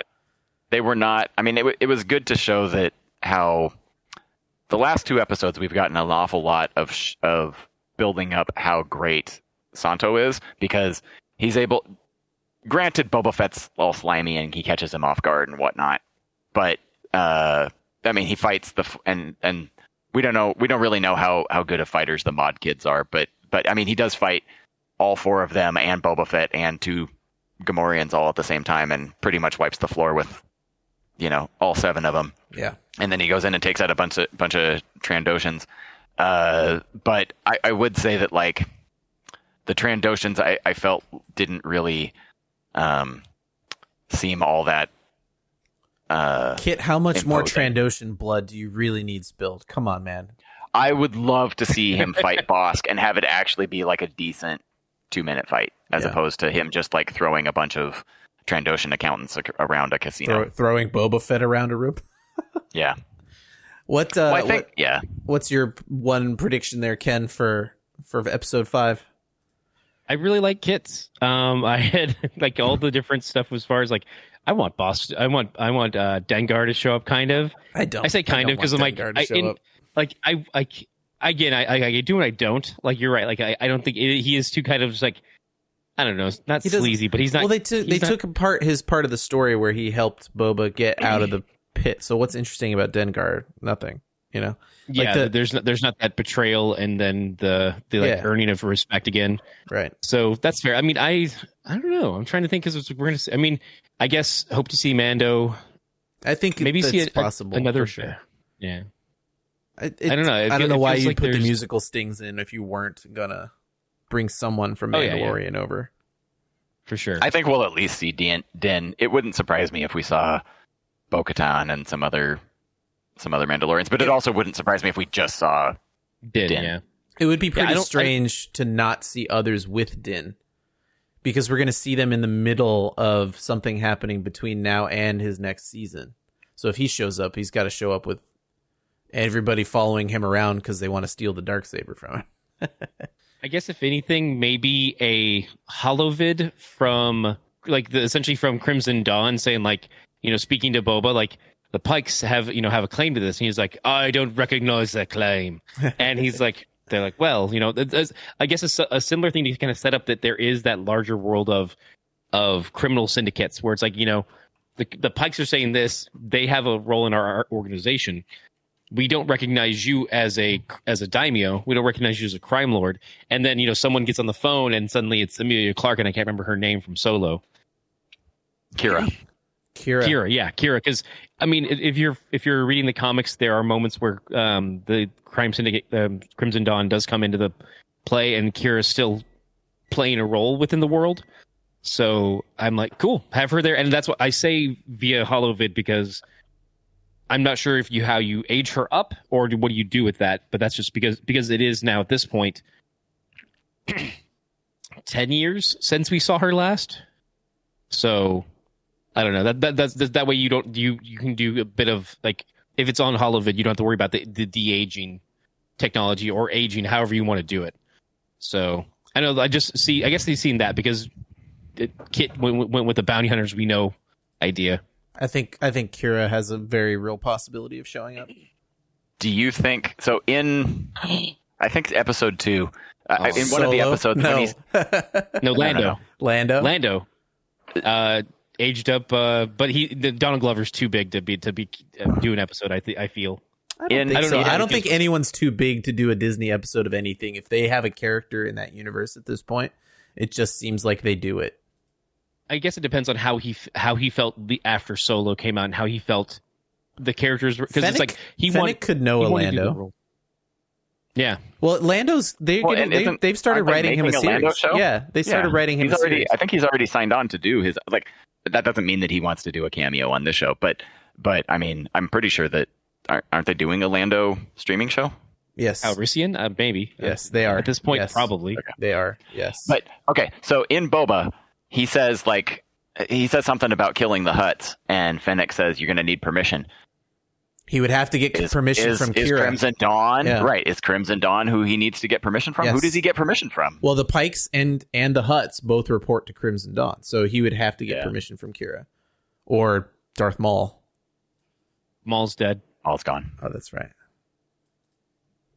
they were not i mean it, wa- it was good to show that how the last two episodes we've gotten an awful lot of sh- of building up how great santo is because he's able granted boba fett's all slimy and he catches him off guard and whatnot but uh i mean he fights the and and we don't know we don't really know how how good of fighters the mod kids are but but i mean he does fight all four of them and boba fett and two Gamorreans all at the same time and pretty much wipes the floor with, you know, all seven of them. Yeah, And then he goes in and takes out a bunch of bunch of Trandoshans. Uh, but I, I would say that like the Trandoshans, I, I felt didn't really um, seem all that. Uh, Kit, how much more Imposing. Trandoshan blood do you really need spilled? Come on, man. I would love to see him [laughs] fight Bossk and have it actually be like a decent two minute fight as Yeah. opposed to him just like throwing a bunch of Trandoshan accountants around a casino. Throw, throwing Boba Fett around a room. [laughs] Yeah. What? Uh, Well, I think, what- yeah. What's your one prediction there, Ken, for for episode five? I really like kits. Um, [laughs] I had like all the different stuff as far as like I want boss. I want I want uh, Dengar to show up. Kind of. I don't. I say kind don't of because I'm like I, show in- like I I again I, I I do and I don't. Like you're right. Like I, I don't think it, he is too kind of just like I don't know. Not sleazy, but he's not. well, they took they not- took apart his part of the story where he helped Boba get out of the pit. So what's interesting about Dengar? Nothing. You know. like yeah. the- there's not there's not that betrayal and then the the like Yeah. earning of respect again. Right. So that's fair. I mean, I I don't know. I'm trying to think because we're gonna. See, I mean, I guess hope to see Mando. I think Maybe see a- possible. another sure. Yeah. I, it, I don't know. It I don't know why you like put the musical stings in if you weren't gonna bring someone from Oh, yeah, yeah. Mandalorian over. For sure. I think we'll at least see Din. Din. It wouldn't surprise me if we saw Bo Katan and some other some other Mandalorians, but it also wouldn't surprise me if we just saw. did. Din. Yeah. It would be pretty don't- I- strange to not see others with Din. Because we're going to see them in the middle of something happening between now and his next season. So if he shows up, he's got to show up with everybody following him around because they want to steal the dark saber from him. [laughs] I guess if anything, maybe a holovid from like the, essentially from Crimson Dawn saying like, you know, speaking to Boba, like the Pikes have, you know, have a claim to this. And he's like, I don't recognize that claim. [laughs] and he's like, they're like, well, you know, I guess a, a similar thing to kind of set up that there is that larger world of, of criminal syndicates where it's like, you know, the, the Pikes are saying this, they have a role in our, our organization. We don't recognize you as a as a daimyo. We don't recognize you as a crime lord. And then you know someone gets on the phone and suddenly it's Emilia Clarke and I can't remember her name from Solo. Qi'ra. Qi'ra. Qi'ra, yeah, Qi'ra. Because I mean, if if you're if you're reading the comics, there are moments where um, the crime syndicate, um, Crimson Dawn, does come into the play, and Qi'ra's still playing a role within the world. So I'm like, cool, have her there, and that's what I say via Holovid because I'm not sure if you how you age her up or what do you do with that. But that's just because because it is now at this point [clears throat] ten years since we saw her last. So I don't know. That, that that's that, that way you don't you you can do a bit of like if it's on Holovid, you don't have to worry about the the de aging technology or aging, however you want to do it. So I know I just see. I guess they've seen that because it, Kit went, went with the bounty hunters we know idea. I think I think Qi'ra has a very real possibility of showing up. Do you think so? In I think episode two, uh, in one of the episodes [laughs] no. No, Lando. no. Lando. Lando, uh, aged up, uh, but he the, Donald Glover's too big to be to be uh, do an episode. I th- I feel. I don't in- think I don't so. I don't think anyone's too big to do a Disney episode of anything. If they have a character in that universe at this point, it just seems like they do it. I guess it depends on how he how he felt the after Solo came out and how he felt the characters because it's like he Fennec wanted could know he wanted to do the Lando. Yeah, Well, Lando's they well, getting, they, they've started aren't writing him a making a series. Lando show? Yeah, they started Yeah. writing him he's a already. series. I think he's already signed on to do his like. That doesn't mean that he wants to do a cameo on this show, but but I mean, I'm pretty sure that aren't aren't they doing a Lando streaming show? yes, Calrissian, uh, maybe. yes, they are At this point, Yes. probably. they are. Yes, But okay, so in Boba, he says like he says something about killing the Hutts, and Fennec says you're going to need permission. he would have to get Is, permission is, from is Qi'ra. Crimson Dawn Yeah. right? Is Crimson Dawn who he needs to get permission from? Yes. Who does he get permission from? Well, the Pikes and and the Hutts both report to Crimson Dawn, so he would have to get Yeah. permission from Qi'ra or Darth Maul. Maul's dead. It's gone. Oh, that's right.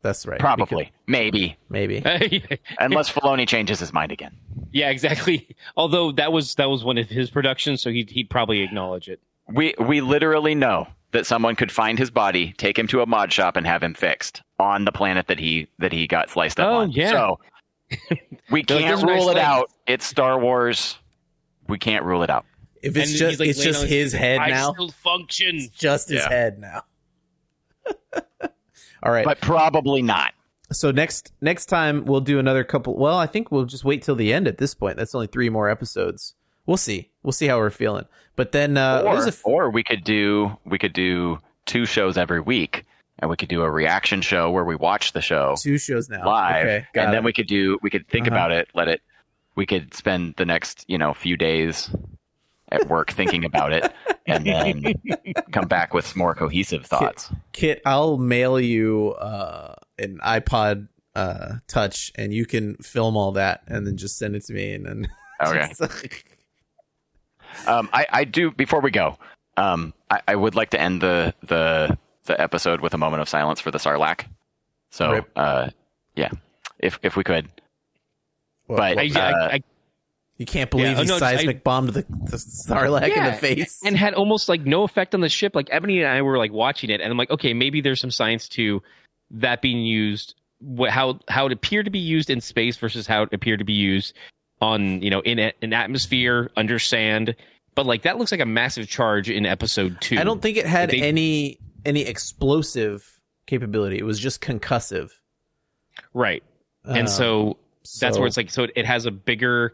That's right. Probably, maybe, maybe. [laughs] unless Filoni changes his mind again. yeah, exactly. [laughs] Although that was that was one of his productions, so he'd he'd probably acknowledge it. We we literally know that someone could find his body, take him to a mod shop, and have him fixed on the planet that he that he got sliced up Oh, on. yeah. So [laughs] we can't "There's nice rule it leg." out. It's Star Wars. We can't rule it out. If it's he's, just like, it's just on his head I now, still function. it's just his Yeah. head now. All right. But probably not. so next next time we'll do another couple. Well, I think we'll just wait till the end at this point. That's only three more episodes. We'll see. We'll see how we're feeling. But then uh, or, f- or we could do we could do two shows every week, and we could do a reaction show where we watch the show two shows now live, Okay, and then we could do we could think Uh-huh. about it, let it. We could spend the next you know few days at work thinking about it, and then come back with more cohesive thoughts. Kit, I'll mail you uh, an iPod uh, Touch, and you can film all that, and then just send it to me, and then [laughs] Okay. just- Um, I, I do before we go. Um, I, I would like to end the the the episode with a moment of silence for the Sarlacc. So, uh, yeah, if if we could. Well, But- I, well, I, Uh, I, you can't believe Yeah, he no, seismic I- bombed the, the Sarlacc in the face. and had almost like no effect on the ship. Like Ebony and I were like watching it, and I'm like, okay, maybe there's some science to that being used. What, how how it appeared to be used in space versus how it appeared to be used on you know in a, an atmosphere under sand. But like that looks like a massive charge in episode two. I don't think it had They- any any explosive capability. It was just concussive. right, Um, and so that's where it's like so it has a bigger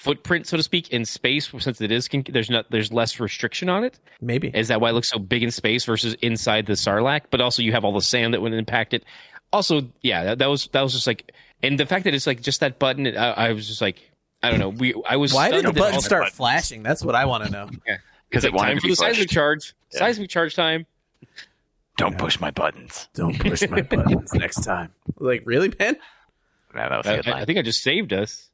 footprint, so to speak, in space since it is there's not there's less restriction on it. maybe Is that why it looks so big in space versus inside the Sarlacc? But also you have all the sand that would impact it. Also, yeah, that, that was that was just like, and the fact that it's like just that button, I, I was just like, I don't know. We I was why did the button all- start flashing? That's what I want to know. [laughs] because it Like, time to for be the seismic charge. Yeah. Seismic charge time. Don't push my buttons. Don't push my [laughs] buttons next time. Like really, man? Yeah, that was a I, good I- line. I think I just saved us.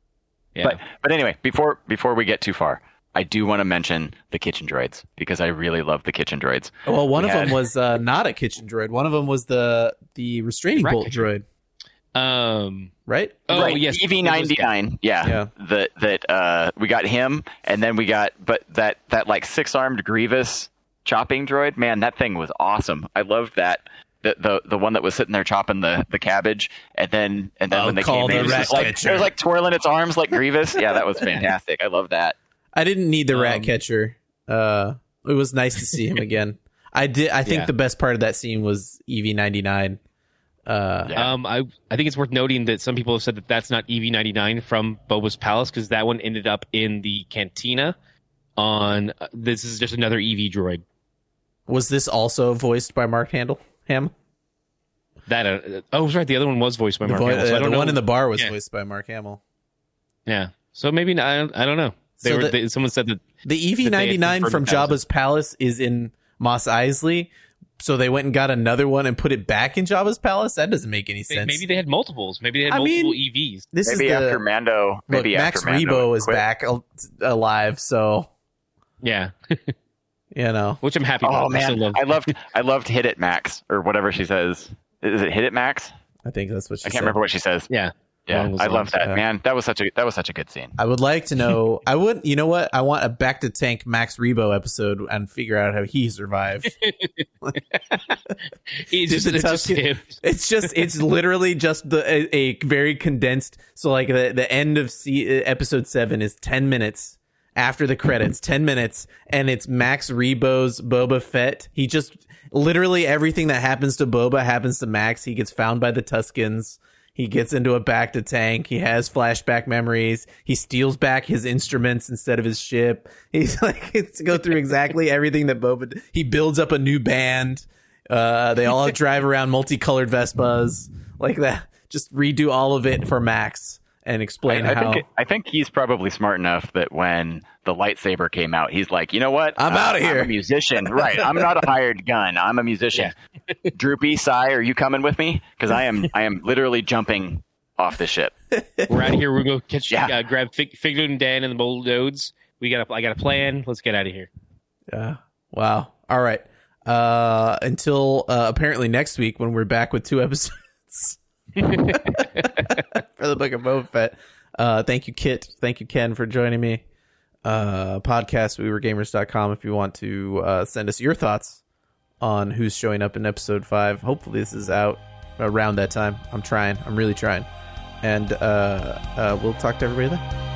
Yeah. But but anyway, before before we get too far, I do want to mention the kitchen droids because I really love the kitchen droids. Well, one We of had- them was uh, not a kitchen droid. One of them was the the restraining Rat bolt droid, um. right? Oh right, yes, EV ninety nine. Yeah, Yeah. that that uh, we got him, and then we got but that that like six armed Grievous chopping droid. Man, that thing was awesome. I loved that. The, the the one that was sitting there chopping the, the cabbage, and then and then I'll when they came the in, it was, like, it was like twirling its arms like Grievous. Yeah, that was [laughs] fantastic. I love that. I didn't need the rat Um, catcher. Uh, it was nice to see him [laughs] again. I did. I think Yeah. the best part of that scene was EV ninety nine. Uh, Yeah. Um, I I think it's worth noting that some people have said that that's not EV ninety nine from Boba's Palace because that one ended up in the cantina. On uh, this is just another EV droid. was this also voiced by Mark Hamill? Him. That uh, oh, right. The other one was voiced by The, Mark vo- Hamill. So uh, I don't the know. one in the bar was Yeah. voiced by Mark Hamill. yeah. So maybe not, I don't, I don't know. They So were. the- they, someone said that The EV ninety nine from that Jabba's palace is in Mos Eisley, so they went and got another one and put it back in Jabba's palace. That doesn't make any sense. maybe they had multiples. Maybe they had I multiple E EVs. this Maybe is the, after Mando. look, Maybe Max after Mando Rebo is quit. back al- alive, so Yeah, [laughs] you know. which I'm happy Oh about. I man, love- I loved I loved hit it Max or whatever she says. Is it hit it Max? I think that's what she says. I can't said. remember what she says. Yeah, Yeah, I love that yeah. man. That was such a that was such a good scene. I would like to [laughs] know. I would. You know what? I want a bacta tank Max Rebo episode and figure out how he survived. [laughs] He's Did just, it's just him. It's just. It's literally just the a, a very condensed. So like the the end of C, episode seven is ten minutes after the credits, ten minutes, and it's Max Rebo's Boba Fett. He just literally everything that happens to Boba happens to Max. He gets found by the Tuskens. He gets into a bacta tank. He has flashback memories. He steals back his instruments instead of his ship. [laughs] He's like, [laughs] it's go through exactly everything that Boba. He builds up a new band. Uh, they all [laughs] drive around multicolored Vespas like that. Just redo all of it for Max and explain I, I how. think I think he's probably smart enough that when the lightsaber came out, he's like, you know what? I'm Uh, of here." I'm a musician, [laughs] right? I'm not a hired gun. I'm a musician. [laughs] Droopy, Sy, are you coming with me? Because I am I am literally jumping off the ship. [laughs] We're out of here. We're going to catch, Yeah. uh, grab Fig, Figrin D'an and the Modal Nodes. We got. A, I got a plan. Let's get out of here. Yeah. Wow. All right. Uh, until uh, apparently next week when we're back with two episodes [laughs] for the Book of Boba Fett. Uh, thank you, Kit. Thank you, Ken, for joining me. Uh, podcast we were gamers.com if you want to uh, send us your thoughts on who's showing up in episode five. Hopefully, this is out around that time. I'm trying. I'm really trying. And uh, uh, we'll talk to everybody then.